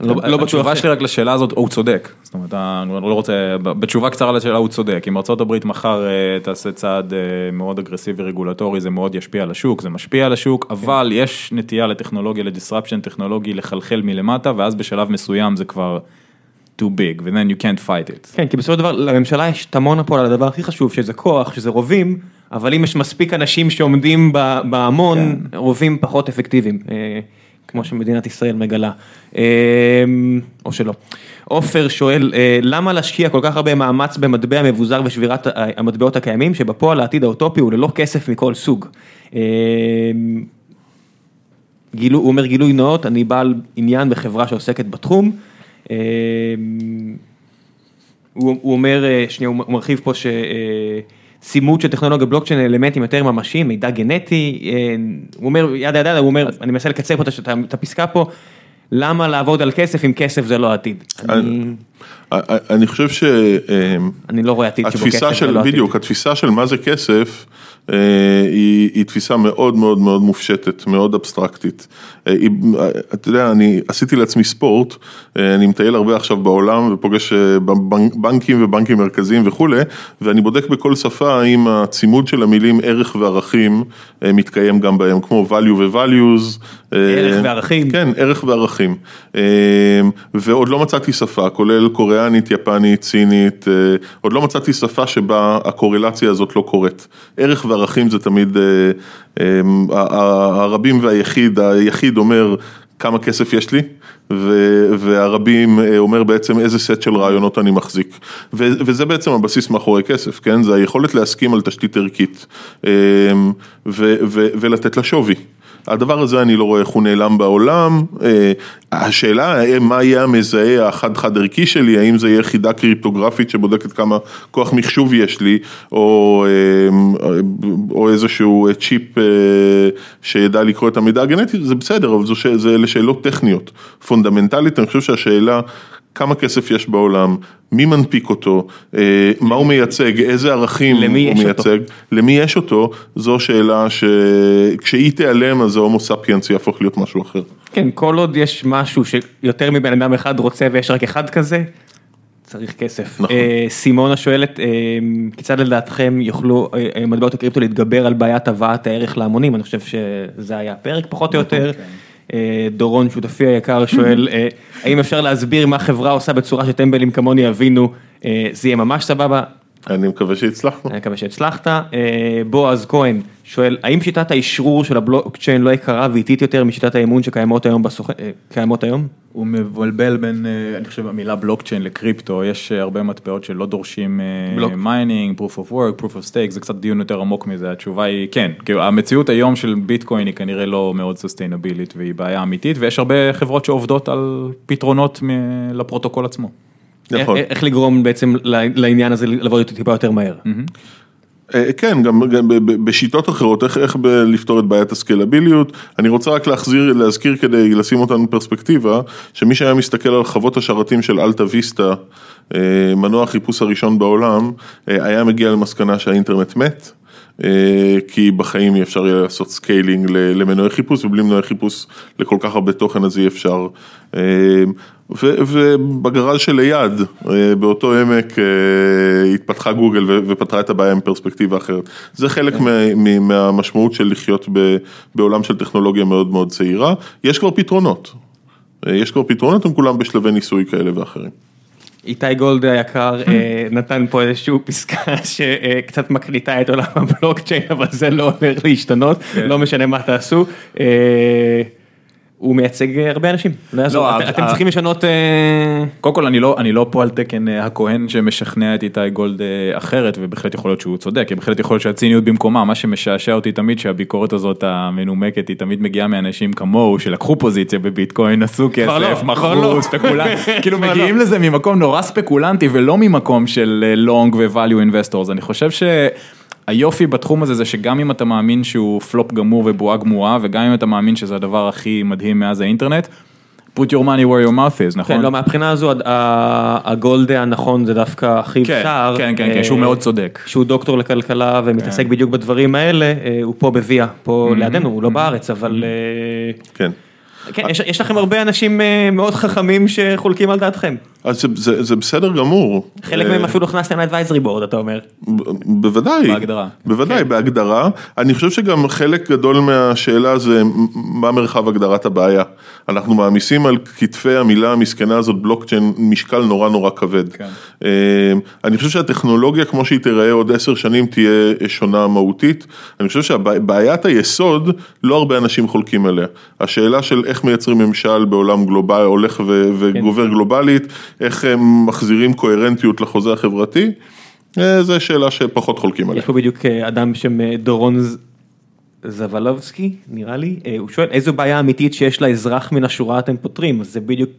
לא, לא בטוח. התשובה שלי רק לשאלה הזאת, הוא צודק. זאת אומרת, אני לא רוצה, בתשובה קצרה לשאלה הוא צודק. אם ארה"ב מחר אה, תעשה צעד מאוד אגרסיבי רגולטורי, זה מאוד ישפיע על השוק, זה משפיע על השוק, כן. אבל יש נטייה לטכנולוגיה, לדיסרפשן טכנולוגי לחלחל מלמטה, ואז בשלב מסוים זה כבר... too big, and then you can't fight it. כן, כי בסופו של דבר לממשלה יש את המונופול על הדבר הכי חשוב, שזה כוח, שזה רובים, אבל אם יש מספיק אנשים שעומדים בהמון, כן. רובים פחות אפקטיביים, אה, כמו שמדינת ישראל מגלה, אה, או שלא. עופר שואל, אה, למה להשקיע כל כך הרבה מאמץ במטבע מבוזר ושבירת המטבעות הקיימים, שבפועל העתיד האוטופי הוא ללא כסף מכל סוג. גילו, הוא אומר גילוי נאות, אני בעל עניין בחברה שעוסקת בתחום. אמ, הוא הוא אומר, אה, שנייה, הוא מרחיב פה שצימוד של טכנולוגיה בלוקצ'יין אלמנטים יותר ממשיים, מידע גנטי, אה, הוא אומר, ידה ידה, הוא אומר, אני מנסה לקצר פה את הפסקה פה, למה לעבוד על כסף אם כסף זה לא עתיד? אני- חושב ש... אמ, אני לא רואה עתיד שבו כסף התפיסה זה של, לא עתיד. בדיוק, התפיסה של מה זה כסף, אה, היא, היא תפיסה מאוד מאוד מאוד מופשטת, מאוד אבסטרקטית. אה, היא- אה, אתה יודע, אני עשיתי לעצמי ספורט, אני מטייל הרבה עכשיו בעולם ופוגש בנק- בנקים ובנקים מרכזיים וכולי, ואני בודק בכל שפה האם הצימוד של המילים ערך וערכים מתקיים גם בהם, כמו value ו-values. ערך וערכים. כן, ערך וערכים. ועוד לא מצאתי שפה, כולל קוריאנית, יפנית, סינית, אה, עוד לא מצאתי שפה שבה הקורלציה הזאת לא קורית. ערך וערכים זה תמיד אה, ה- הרבים והיחיד, היחיד אומר כמה כסף יש לי, והרבים אה, אומר בעצם איזה סט של רעיונות אני מחזיק. וזה בעצם הבסיס מאחורי כסף, כן? זה היכולת להסכים על תשתית ערכית ו- ולתת לה שווי. הדבר הזה אני לא רואה איך הוא נעלם בעולם, אה, השאלה אה, מה יהיה המזהה החד-חד ערכי שלי, האם זה יהיה יחידה קריפטוגרפית שבודקת כמה כוח מחשוב יש לי, או, אה, או איזשהו צ'יפ שידע לקרוא את המידע הגנטי, זה בסדר, אבל זו זה אלה שאלות טכניות. פונדמנטלית, אני חושב שהשאלה... כמה כסף יש בעולם, מי מנפיק אותו, אה, מה הוא מייצג, איזה ערכים הוא יש אותו? מייצג, למי יש אותו, זו שאלה שכשהיא תיעלם אז ההומו ספיאנס יהפוך להיות משהו אחר. כן, כל עוד יש משהו שיותר מבן אדם אחד רוצה ויש רק אחד כזה, צריך כסף. נכון. אה, סימונה שואלת, אה, כיצד לדעתכם יוכלו מטבעות הקריפטו להתגבר על בעיית הבאת הערך להמונים? אני חושב שזה היה הפרק פחות או יותר. אה, דורון שותפי היקר שואל, (laughs) אה, האם אפשר להסביר מה חברה עושה בצורה שטמבלים כמוני יבינו, אה, זה יהיה ממש סבבה. אני מקווה שהצלחנו. אני מקווה שהצלחת. אה, בועז כהן שואל, האם שיטת האשרור של הבלוקצ'יין לא יקרה ואיטית יותר משיטת האמון שקיימות היום בסוכ... אה, קיימות היום? הוא מבלבל בין, אה, אני חושב, המילה blockchain ל crypto, יש הרבה מטבעות שלא דורשים בלוק. mining, proof of work, proof of stake, זה קצת דיון יותר עמוק מזה, התשובה היא כן, כאילו המציאות היום של ביטקוין היא כנראה לא מאוד sustainable ית והיא בעיה אמיתית, ויש הרבה חברות שעובדות על פתרונות לפרוטוקול עצמו. נכון. איך- איך לגרום בעצם לעניין הזה אותו טיפה יותר מהר? אה, כן, גם, גם בשיטות אחרות, איך, איך ב- לפתור את בעיית הסקלביליות. אני רוצה רק להחזיר, להזכיר כדי לשים אותנו בפרספקטיבה, שמי שהיה מסתכל על חוות השרתים של AltaVista, אה, מנוע החיפוש הראשון בעולם, אה, היה מגיע למסקנה שהאינטרנט מת. אה, כי בחיים אי אפשר יהיה לעשות scaling למנועי חיפוש ובלי מנועי חיפוש לכל כך הרבה תוכן אז אי אפשר. אה, ו- ובגרז' שליד, אה, באותו עמק התפתחה גוגל ופתרה את הבעיה מפרספקטיבה אחרת. זה חלק מה- מ- מהמשמעות של לחיות ב- בעולם של טכנולוגיה מאוד מאוד צעירה. יש כבר פתרונות. יש כבר פתרונות, הם כולם בשלבי ניסוי כאלה ואחרים. איתי גולד היקר אה, נתן פה איזושהי פסקה (laughs) שקצת מקליטה את עולם הבלוקצ'יין, אבל זה לא הולך להשתנות, לא משנה מה תעשו. אה, הוא מייצג הרבה אנשים, לא יעזור, לא, אתם- אתם צריכים לשנות, אה, קודם כל אני לא, אני לא פה על תקן אה, הכהן שמשכנע את איתי גולד אה, אחרת ובהחלט יכול להיות שהוא צודק, כי בהחלט יכול להיות שהציניות במקומה, מה שמשעשע אותי תמיד שהביקורת הזאת המנומקת היא תמיד מגיעה מאנשים כמוהו שלקחו פוזיציה בביטקוין, עשו לא, כסף, לא. מכרו, ספקולנט, (laughs) כאילו כבר מגיעים לא. לזה ממקום נורא ספקולנטי ולא ממקום של לונג ו-value investors, אני חושב ש... היופי בתחום הזה זה שגם אם אתה מאמין שהוא פלופ גמור ובועה גמורה וגם אם אתה מאמין שזה הדבר הכי מדהים מאז האינטרנט, put your money where your mouth is, נכון? כן, לא, מהבחינה הזו הד- ה- הגולד הנכון זה דווקא אחיו כן, סער, כן, כן, כן, אה, שהוא מאוד צודק. שהוא דוקטור לכלכלה ומתעסק בדיוק בדברים האלה, אה, הוא פה בוויה, פה לידינו, הוא לא בארץ, אבל אה, כן. כן, יש- יש לכם הרבה אנשים אה, מאוד חכמים שחולקים על דעתכם. אז זה, זה, זה בסדר גמור. חלק אה, מהם אפילו הכנסתם לאדוויזרי בורד, אתה אומר. בוודאי, בהגדרה. בוודאי, כן. בהגדרה. אני חושב שגם חלק גדול מהשאלה זה מה מרחב הגדרת הבעיה. אנחנו מעמיסים על כתפי המילה המסכנה הזאת בלוקצ'יין משקל נורא נורא כבד. כן. אה, אני חושב שהטכנולוגיה כמו שהיא תיראה עוד עשר שנים תהיה שונה מהותית. אני חושב שבעיית היסוד, לא הרבה אנשים חולקים עליה. השאלה של איך מייצרים ממשל בעולם גלובלי, הולך ו- וגובר גלובלית, איך הם מחזירים קוהרנטיות לחוזה החברתי. אה, זו שאלה שפחות חולקים עליה. יש פה בדיוק אה, אדם בשם אה, דורון זבלובסקי, נראה לי, הוא שואל איזו בעיה אמיתית שיש לאזרח מן השורה אתם פותרים, אז זה בדיוק,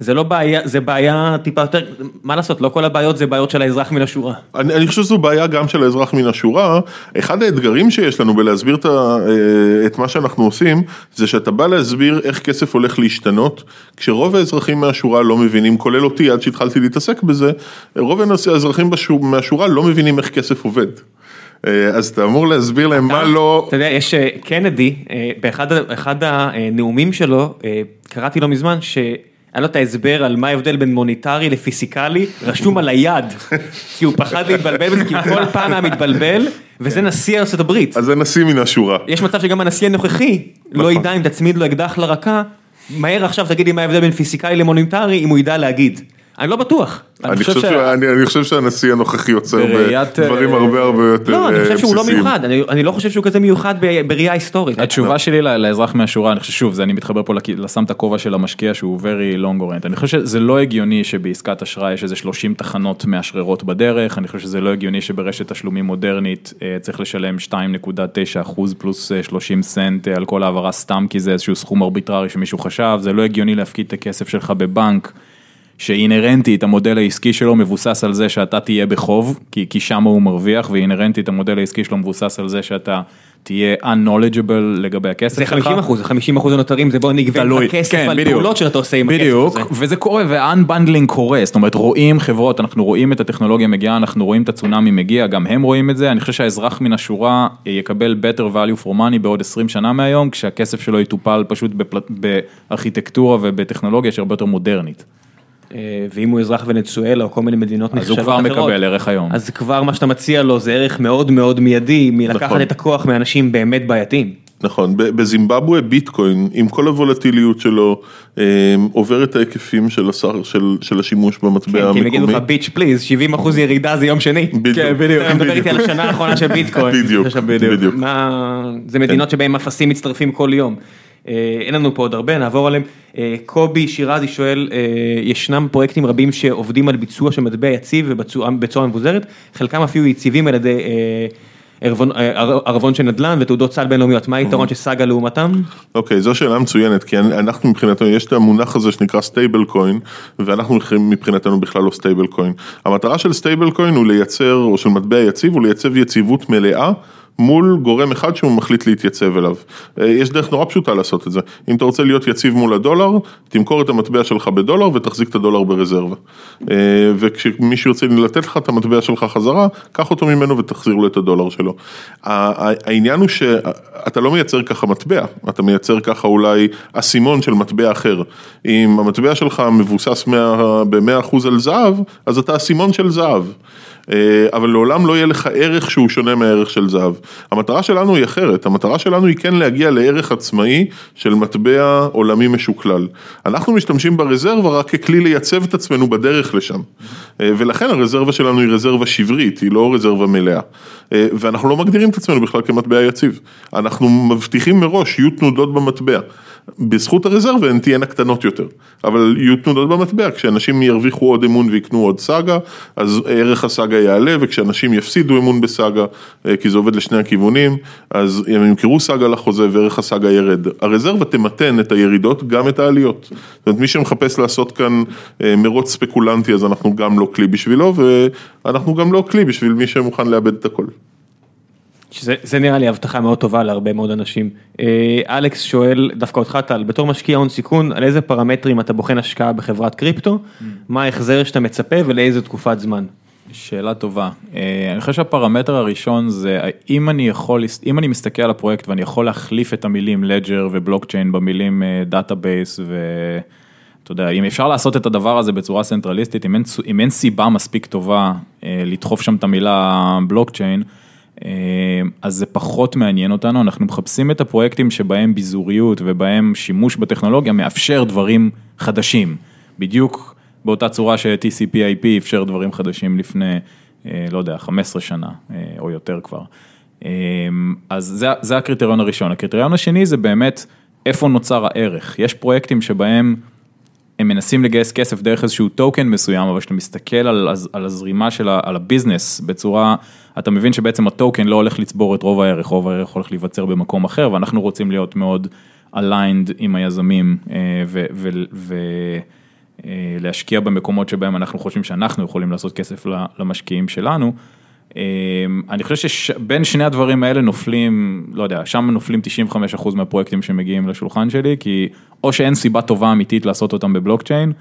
זה לא בעיה, זה בעיה טיפה יותר, מה לעשות, לא כל הבעיות זה בעיות של האזרח מן השורה. אני, אני חושב שזו בעיה גם של האזרח מן השורה. אחד האתגרים שיש לנו בלהסביר את, ה, אה, את מה שאנחנו עושים, זה שאתה בא להסביר איך כסף הולך להשתנות, כשרוב האזרחים מהשורה לא מבינים, כולל אותי עד שהתחלתי להתעסק בזה, רוב האזרחים בשור, מהשורה לא מבינים איך כסף עובד. אה, אז אתה אמור להסביר להם מה לא... אתה יודע, יש אה, קנדי, באחד הנאומים שלו, קראתי לא מזמן, ש... היה לו את ההסבר על מה ההבדל בין מוניטרי לפיסיקלי, רשום על היד, כי הוא פחד להתבלבל בזה, כי הוא כל פעם היה מתבלבל, וזה נשיא ארצות הברית. אז זה נשיא מן השורה. יש מצב שגם הנשיא הנוכחי לא נכון. ידע אם תצמיד לו אקדח לרקה, מהר עכשיו תגיד לי מה ההבדל בין פיסיקלי למוניטרי, אם הוא ידע להגיד. אני לא בטוח. אני חושב ש- אני אני חושב שהנשיא הנוכחי יוצר בראיית, דברים אה, הרבה הרבה יותר לא, אני חושב שהוא לא בסיסיים. מיוחד, אני אני לא חושב שהוא כזה מיוחד בראייה היסטורית. התשובה שלי ל- לאזרח מהשורה, אני חושב שוב, זה אני מתחבר פה לשם את הכובע של המשקיע שהוא very long orient, אני חושב שזה לא הגיוני שבעסקת אשראי יש איזה 30 תחנות מאשררות בדרך, אני חושב שזה לא הגיוני שברשת תשלומים מודרנית אה, צריך לשלם 2.9 אחוז פלוס אה, 30 סנט אה, על כל העברה סתם כי זה איזשהו סכום ארביטררי שמישהו חשב, זה לא הגיוני להפקיד את הכסף שלך בבנק. שאינהרנטית המודל העסקי שלו מבוסס על זה שאתה תהיה בחוב, כי, כי שם הוא מרוויח, ואינהרנטית המודל העסקי שלו מבוסס על זה שאתה תהיה unknowledgeable לגבי הכסף זה שלך. 50 אחוז, 50 אחוז הנותרים זה בוא נגבה את הכסף כן, על בדיוק. פעולות שאתה עושה עם הכסף בדיוק, הזה. וזה קורה, ו-unbundling קורה, זאת אומרת רואים חברות, אנחנו רואים את הטכנולוגיה מגיעה, אנחנו רואים את הצונאמי מגיע, גם הם רואים את זה, אני חושב שהאזרח מן השורה אה, יקבל better value for money בעוד 20 שנה מהיום, כשהכסף שלו יטופל פשוט בפל- בארכיטקטורה ובטכנולוגיה שהרבה יותר מודרנית. אה, ואם הוא אזרח ונצואלה או כל מיני מדינות אז הוא נחשבות כבר אחרות, מקבל ערך היום. אז כבר מה שאתה מציע לו זה ערך מאוד מאוד מיידי מלקחת נכון. את הכוח מאנשים באמת בעייתיים. נכון, בזימבבואה ביטקוין, עם כל הוולטיליות שלו, אה, עובר את ההיקפים של, השר, של, של השימוש במטבע כן, כי המקומי. הם יגידו לך ביץ' פליז 70 אחוז ירידה זה יום שני. בדיוק. כן, בדיוק. אתה מדבר בדיוק. איתי על השנה האחרונה של ביטקוין. בדיוק, עכשיו, בדיוק. מה- זה מדינות שבהן אפסים מצטרפים כל יום. אה, אין לנו פה עוד הרבה, נעבור עליהם. אה, קובי שירזי שואל, אה, ישנם פרויקטים רבים שעובדים על ביצוע של מטבע יציב ובצורה בצורה מבוזרת, חלקם אפילו יציבים על ידי ערבון- ערבון של נדל"ן ותעודות סל בינלאומיות, מה היתרון של סאגה לעומתם? אוקיי, זו שאלה מצוינת, כי אנחנו מבחינתנו, יש את המונח הזה שנקרא stable coin, ואנחנו מבחינתנו בכלל לא stable coin. המטרה של stable coin הוא לייצר, או של מטבע יציב, הוא לייצב יציבות מלאה. מול גורם אחד שהוא מחליט להתייצב אליו. אה, יש דרך נורא פשוטה לעשות את זה. אם אתה רוצה להיות יציב מול הדולר, תמכור את המטבע שלך בדולר ותחזיק את הדולר ברזרבה. אה, וכשמישהו ירצה לתת לך את המטבע שלך חזרה, קח אותו ממנו ותחזיר לו את הדולר שלו. העניין הוא שאתה לא מייצר ככה מטבע, אתה מייצר ככה אולי אסימון של מטבע אחר. אם המטבע שלך מבוסס ב-100% על זהב, אז אתה אסימון של זהב. אה, אבל לעולם לא יהיה לך ערך שהוא שונה מהערך של זהב. המטרה שלנו היא אחרת, המטרה שלנו היא כן להגיע לערך עצמאי של מטבע עולמי משוקלל. אנחנו משתמשים ברזרבה רק ככלי לייצב את עצמנו בדרך לשם. אה, ולכן הרזרבה שלנו היא רזרבה שברית, היא לא רזרבה מלאה. אה, ואנחנו לא מגדירים את עצמנו בכלל כמטבע יציב. אנחנו מבטיחים מראש, יהיו תנודות במטבע. בזכות הרזרבה הן תהיינה קטנות יותר, אבל יהיו תנודות במטבע, כשאנשים ירוויחו עוד אמון ויקנו עוד סאגה, אז ערך הסאגה יעלה, וכשאנשים יפסידו אמון בסאגה, אה, כי זה עובד לשני הכיוונים, אז הם ימכרו סאגה לחוזה וערך הסאגה ירד. הרזרבה תמתן את הירידות, גם את העליות. זאת אומרת, מי שמחפש לעשות כאן אה, מרוץ ספקולנטי, אז אנחנו גם לא כלי בשבילו, ואנחנו גם לא כלי בשביל מי שמוכן לאבד את הכל. שזה זה נראה לי הבטחה מאוד טובה להרבה מאוד אנשים. אה, אלכס שואל דווקא אותך טל, בתור משקיע הון סיכון, על איזה פרמטרים אתה בוחן השקעה בחברת קריפטו, מה ההחזר שאתה מצפה ולאיזה תקופת זמן. שאלה טובה. אה, אני חושב שהפרמטר הראשון זה אם אני יכול, אם אני מסתכל על הפרויקט ואני יכול להחליף את המילים ledger ובלוקצ'יין במילים database ואתה יודע, אם אפשר לעשות את הדבר הזה בצורה סנטרליסטית, אם אין, אם אין סיבה מספיק טובה אה, לדחוף שם את המילה בלוקצ'יין, אה, אז זה פחות מעניין אותנו, אנחנו מחפשים את הפרויקטים שבהם ביזוריות ובהם שימוש בטכנולוגיה מאפשר דברים חדשים, בדיוק באותה צורה ש-TCP/IP אפשר דברים חדשים לפני, אה, לא יודע, 15 שנה אה, או יותר כבר. אה, אז זה, זה הקריטריון הראשון. הקריטריון השני זה באמת איפה נוצר הערך. יש פרויקטים שבהם הם מנסים לגייס כסף דרך איזשהו טוקן מסוים, אבל כשאתה מסתכל על, על הזרימה של ה, על הביזנס בצורה, אתה מבין שבעצם הטוקן לא הולך לצבור את רוב הערך, רוב הערך הולך להיווצר במקום אחר, ואנחנו רוצים להיות מאוד aligned עם היזמים, ו... ו, ו אה, במקומות שבהם אנחנו חושבים שאנחנו יכולים לעשות כסף למשקיעים שלנו. אה, אני חושב שבין שני הדברים האלה נופלים, לא יודע, שם נופלים 95% מהפרויקטים שמגיעים לשולחן שלי, כי או שאין סיבה טובה אמיתית לעשות אותם בבלוקצ'יין,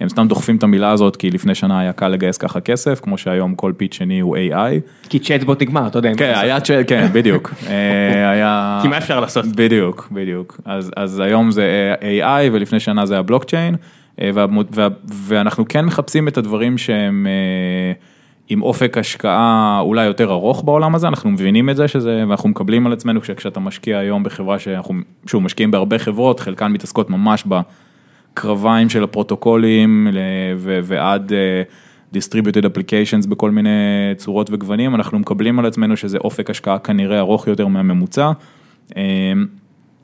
הם סתם דוחפים את המילה הזאת, כי לפני שנה היה קל לגייס ככה כסף, כמו שהיום כל פיץ שני הוא AI. כי צ'אטבוט נגמר, אתה יודע. כן, היה צ'אט, כן, בדיוק. (laughs) אה, היה... כי מה אפשר לעשות? בדיוק, בדיוק. אז, אז היום זה AI ולפני שנה זה הבלוקצ'יין, אה, ואנחנו כן מחפשים את הדברים שהם... אה, עם אופק השקעה אולי יותר ארוך בעולם הזה, אנחנו מבינים את זה שזה, ואנחנו מקבלים על עצמנו כשאתה משקיע היום בחברה שאנחנו, שוב, משקיעים בהרבה חברות, חלקן מתעסקות ממש בקרביים של הפרוטוקולים ועד uh, distributed applications בכל מיני צורות וגוונים, אנחנו מקבלים על עצמנו שזה אופק השקעה כנראה ארוך יותר מהממוצע. Uh,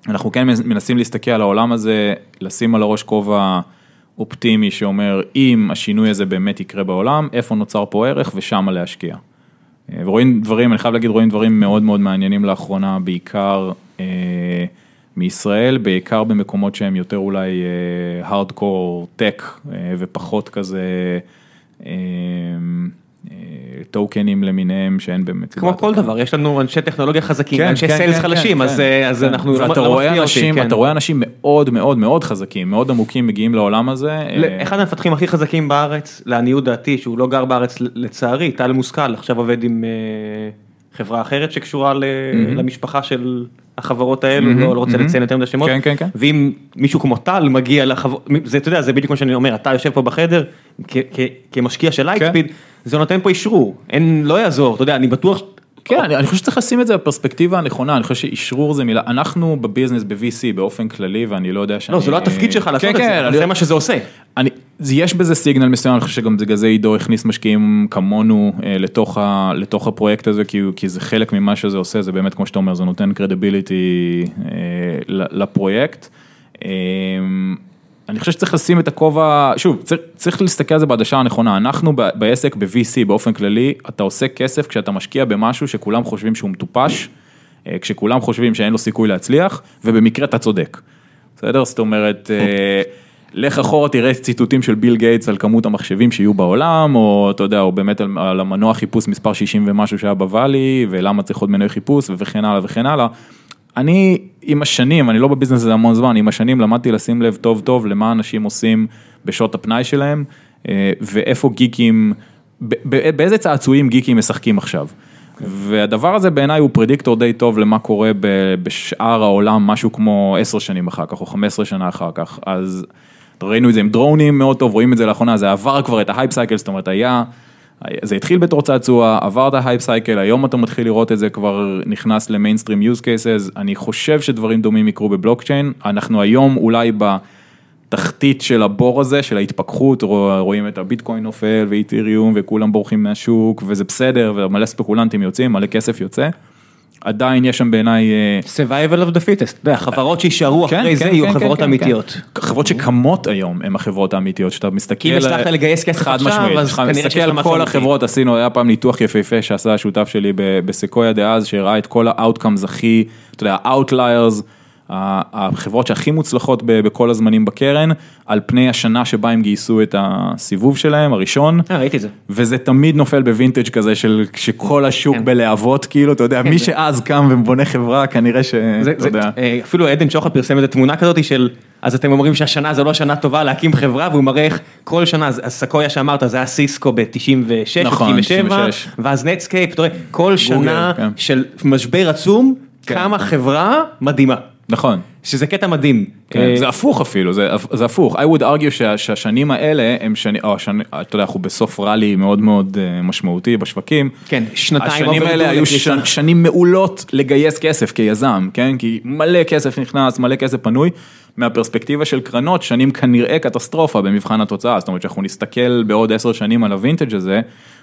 אנחנו כן מנסים להסתכל על העולם הזה, לשים על הראש כובע אופטימי שאומר אם השינוי הזה באמת יקרה בעולם, איפה נוצר פה ערך ושמה להשקיע. אה, ורואים דברים, אני חייב להגיד, רואים דברים מאוד מאוד מעניינים לאחרונה, בעיקר אה, מישראל, בעיקר במקומות שהם יותר אולי הארדקור אה, טק אה, ופחות כזה. אה, טוקנים למיניהם שאין באמת. כמו כל דבר, יש לנו אנשי טכנולוגיה חזקים, כן, אנשי כן, סיילס כן, חלשים, אז אז אנחנו לא מפתיע אותי. אתה רואה אנשים מאוד מאוד מאוד חזקים, מאוד עמוקים מגיעים לעולם הזה. אחד המפתחים הכי חזקים בארץ, לעניות דעתי, שהוא לא גר בארץ לצערי, טל מושכל, עכשיו עובד עם חברה אחרת שקשורה למשפחה של החברות האלו, לא רוצה לציין יותר מדי שמות, ואם מישהו כמו טל מגיע לחברות, זה אתה יודע, זה בדיוק מה שאני אומר, אתה יושב פה בחדר כמשקיע של Lightspeed. זה נותן פה אישרור, אין, לא יעזור, אתה יודע, אני בטוח... כן, אני, אני חושב שצריך לשים את זה בפרספקטיבה הנכונה, אני חושב שאישרור זה מילה, אנחנו בביזנס ב-VC באופן כללי, ואני לא יודע שאני... לא, זה לא התפקיד שלך לעשות כן, את כן, זה, אבל זה מה שזה עושה. יש בזה סיגנל מסוים, אני חושב שגם בגלל זה עידו הכניס משקיעים כמונו אה, לתוך, ה, לתוך הפרויקט הזה, כי, כי זה חלק ממה שזה עושה, זה באמת, כמו שאתה אומר, זה נותן credibility אה, לפרויקט. אה, אני חושב שצריך לשים את הכובע, שוב, צריך, צריך להסתכל על זה בעדשה הנכונה, אנחנו בעסק ב-VC באופן כללי, אתה עושה כסף כשאתה משקיע במשהו שכולם חושבים שהוא מטופש, אה, כשכולם חושבים שאין לו סיכוי להצליח, ובמקרה אתה צודק, בסדר? זאת אומרת, אה, לך אחורה תראה ציטוטים של ביל גייטס על כמות המחשבים שיהיו בעולם, או אתה יודע, או באמת על, על המנוע חיפוש מספר 60 ומשהו שהיה בוואלי, ולמה צריך עוד מנועי חיפוש וכן הלאה וכן הלאה. אני עם השנים, אני לא בביזנס הזה המון זמן, עם השנים למדתי לשים לב טוב טוב למה אנשים עושים בשעות הפנאי שלהם, אה, ואיפה גיקים, באיזה צעצועים גיקים משחקים עכשיו. והדבר הזה בעיניי הוא predictor די טוב למה קורה בשאר העולם, משהו כמו עשר שנים אחר כך, או חמש עשרה שנה אחר כך, אז ראינו את זה עם דרונים מאוד טוב, רואים את זה לאחרונה, זה עבר כבר את ה hype cycle, זאת אומרת היה... זה התחיל בתור צעצוע, עבר את ה hype cycle, היום אתה מתחיל לראות את זה כבר נכנס ל mainstream use cases, אני חושב שדברים דומים יקרו בבלוקצ'יין, אנחנו היום אולי בתחתית של הבור הזה, של ההתפכחות, רואים את הביטקוין נופל ואיתריום וכולם בורחים מהשוק וזה בסדר ומלא ספקולנטים יוצאים, מלא כסף יוצא. עדיין יש שם בעיניי... אה, survival of the fittest, אתה יודע, חברות שיישארו כן, אחרי זה כן, יהיו כן, חברות אמיתיות. חברות שקמות היום הן החברות האמיתיות, שאתה מסתכל... אם הצלחת לגייס כסף עכשיו, אז כנראה שיש לך משהו כל החברות עשינו, היה פעם ניתוח יפהפה שעשה השותף שלי בסקויה דאז, שהראה את כל ה-outcomes הכי, אתה יודע, ה-outliers. החברות שהכי מוצלחות בכל הזמנים בקרן, על פני השנה שבה הם גייסו את הסיבוב שלהם, הראשון. אה, ראיתי את זה. וזה תמיד נופל בווינטג' כזה של שכל השוק כן. בלהבות, כאילו, אתה יודע, כן, מי זה... שאז קם ובונה חברה, כנראה ש... זה, אתה זה, יודע. אה, אפילו עדן שוחט פרסם איזה תמונה כזאת של, אז אתם אומרים שהשנה זו לא שנה טובה להקים חברה, והוא מראה איך כל שנה, אז סקויה שאמרת, זה היה סיסקו ב-96, נכון, 97, ואז Netscape, אתה רואה, כל שנה כן. של משבר עצום, כן. קמה חברה מדהימה. נכון. שזה קטע מדהים. כן, אה, זה הפוך אפילו, זה, זה הפוך. I would argue שה, שהשנים האלה הם שנים, או אתה יודע, אנחנו בסוף ראלי מאוד מאוד אה, משמעותי בשווקים. כן, שנתיים. השנים האלה היו ש, שנים מעולות לגייס כסף כיזם, כן? כי מלא כסף נכנס, מלא כסף פנוי. מהפרספקטיבה של קרנות, שנים כנראה קטסטרופה במבחן התוצאה, זאת אומרת שאנחנו נסתכל בעוד עשר שנים על הווינטג' הזה,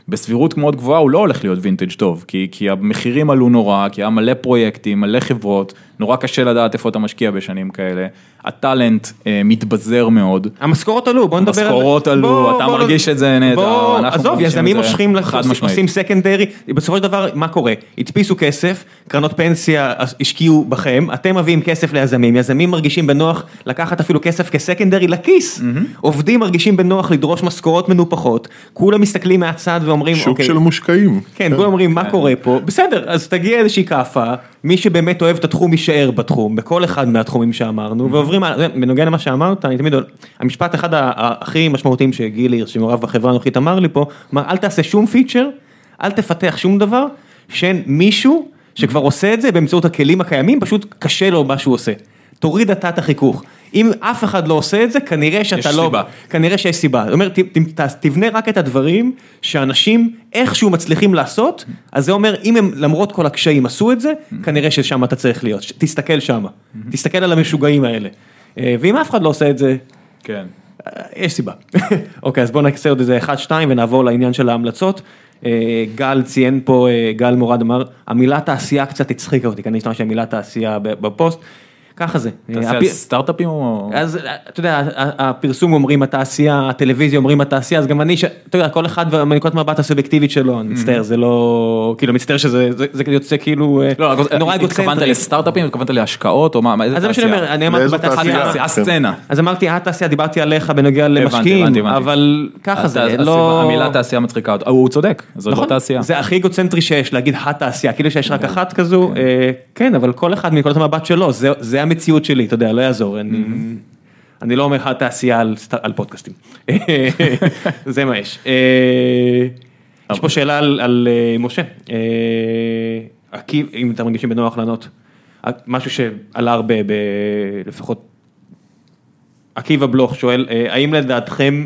בסבירות מאוד גבוהה הוא לא הולך להיות וינטג' טוב, כי, כי המחירים עלו נורא, כי היה מלא פרויקטים, מלא חברות, נורא קשה לדעת איפה אתה משקיע השקיע בשנים כאלה, הטאלנט אה, מתבזר מאוד. המשכורות עלו, בוא נדבר על זה. המשכורות עלו, בוא, אתה בוא, מרגיש את זה נהדר, בוא, אנחנו עזוב, יזמים מושכים, חד עושים- סקנדרי, בסופו של דבר, מה קורה? הדפיסו כסף, קרנות פנסיה השקיעו בכם, אתם מביאים כסף ליזמים, יזמים מרגישים בנוח לקחת אפילו כסף כסקנדרי לכיס, עובדים מרגישים בנוח לדרוש משכורות מנופחות, כולם מסתכלים מהצד ואומרים, שוק אוקיי, של מושקעים. כן, כולם אומרים מה קורה פה, בסדר, אז תגיע איזושהי כאפה, מי שבאמת אוהב את התחום יישאר בתחום, בכל אחד מהתחומים שאמרנו, ועוברים, בנוגע למה שאמרת, אני תמיד, המשפט אחד הכי משמעותיים שגיל הירש, שמעורב בחברה הנוכחית, אמר לי פה, אמר אל תעשה שום פיצ'ר, אל תפתח שום דבר, שאין מישהו שכבר עושה את זה באמצעות הכלים הקיימים, פשוט קשה לו מה שהוא עושה. תוריד אתה את החיכוך. אם אף אחד לא עושה את זה, כנראה שאתה לא... סיבה. כנראה שיש סיבה, זאת אומרת, תבנה רק את הדברים שאנשים איכשהו מצליחים לעשות, אז זה אומר, אם הם למרות כל הקשיים עשו את זה, כנראה ששם אתה צריך להיות, תסתכל שם, תסתכל על המשוגעים האלה. אה, ואם אף אחד לא עושה את זה, כן. אה, יש סיבה. (laughs) אוקיי, אז בואו נעשה עוד איזה אחד, שתיים ונעבור לעניין של ההמלצות. אה, גל ציין פה, גל מורד אמר, המילה תעשייה קצת הצחיקה אותי, כי אני השתמשתי במילה תעשייה בפוסט, ככה זה. אה, תעשייה הפי- סטארט-אפים או... אז אתה יודע, הפרסום אומרים התעשייה, הטלוויזיה אומרים התעשייה, אז גם אני, ש- אתה יודע, כל אחד ומנקודת מבט הסובייקטיבית שלו, אני מצטער, זה לא, כאילו, מצטער שזה זה- זה יוצא כאילו אה, לא, נורא התכוונת אגוצנטרי. לסטארט-אפים, התכוונת להשקעות או מה, איזה אז זה מה שאני תעשייה? אומר, אני אמרתי בתעשייה, תעשייה? הסצנה. אז אמרתי התעשייה, דיברתי עליך בנוגע למשקיעים. אבל ככה זה, לא... המילה תעשייה מצחיקה אותו, הוא צודק, זאת לא נכון, תעשייה. זה הכי אגוצנטרי שיש, להגיד התעשייה, כאילו שיש רק אחת כזו, אה, כן, אבל כל אחד מנקודת המבט שלו, זה- זה המציאות שלי, אתה יודע, לא יעזור, אני- אני לא אומר התעשייה על סט- על פודקאסטים, (laughs) זה מה יש. אה, יש פה שאלה על- על אה, משה, אה, עקיב, אם אתם מרגישים בנוח לענות, משהו שעלה הרבה, ב- לפחות עקיבא בלוך שואל, אה, האם לדעתכם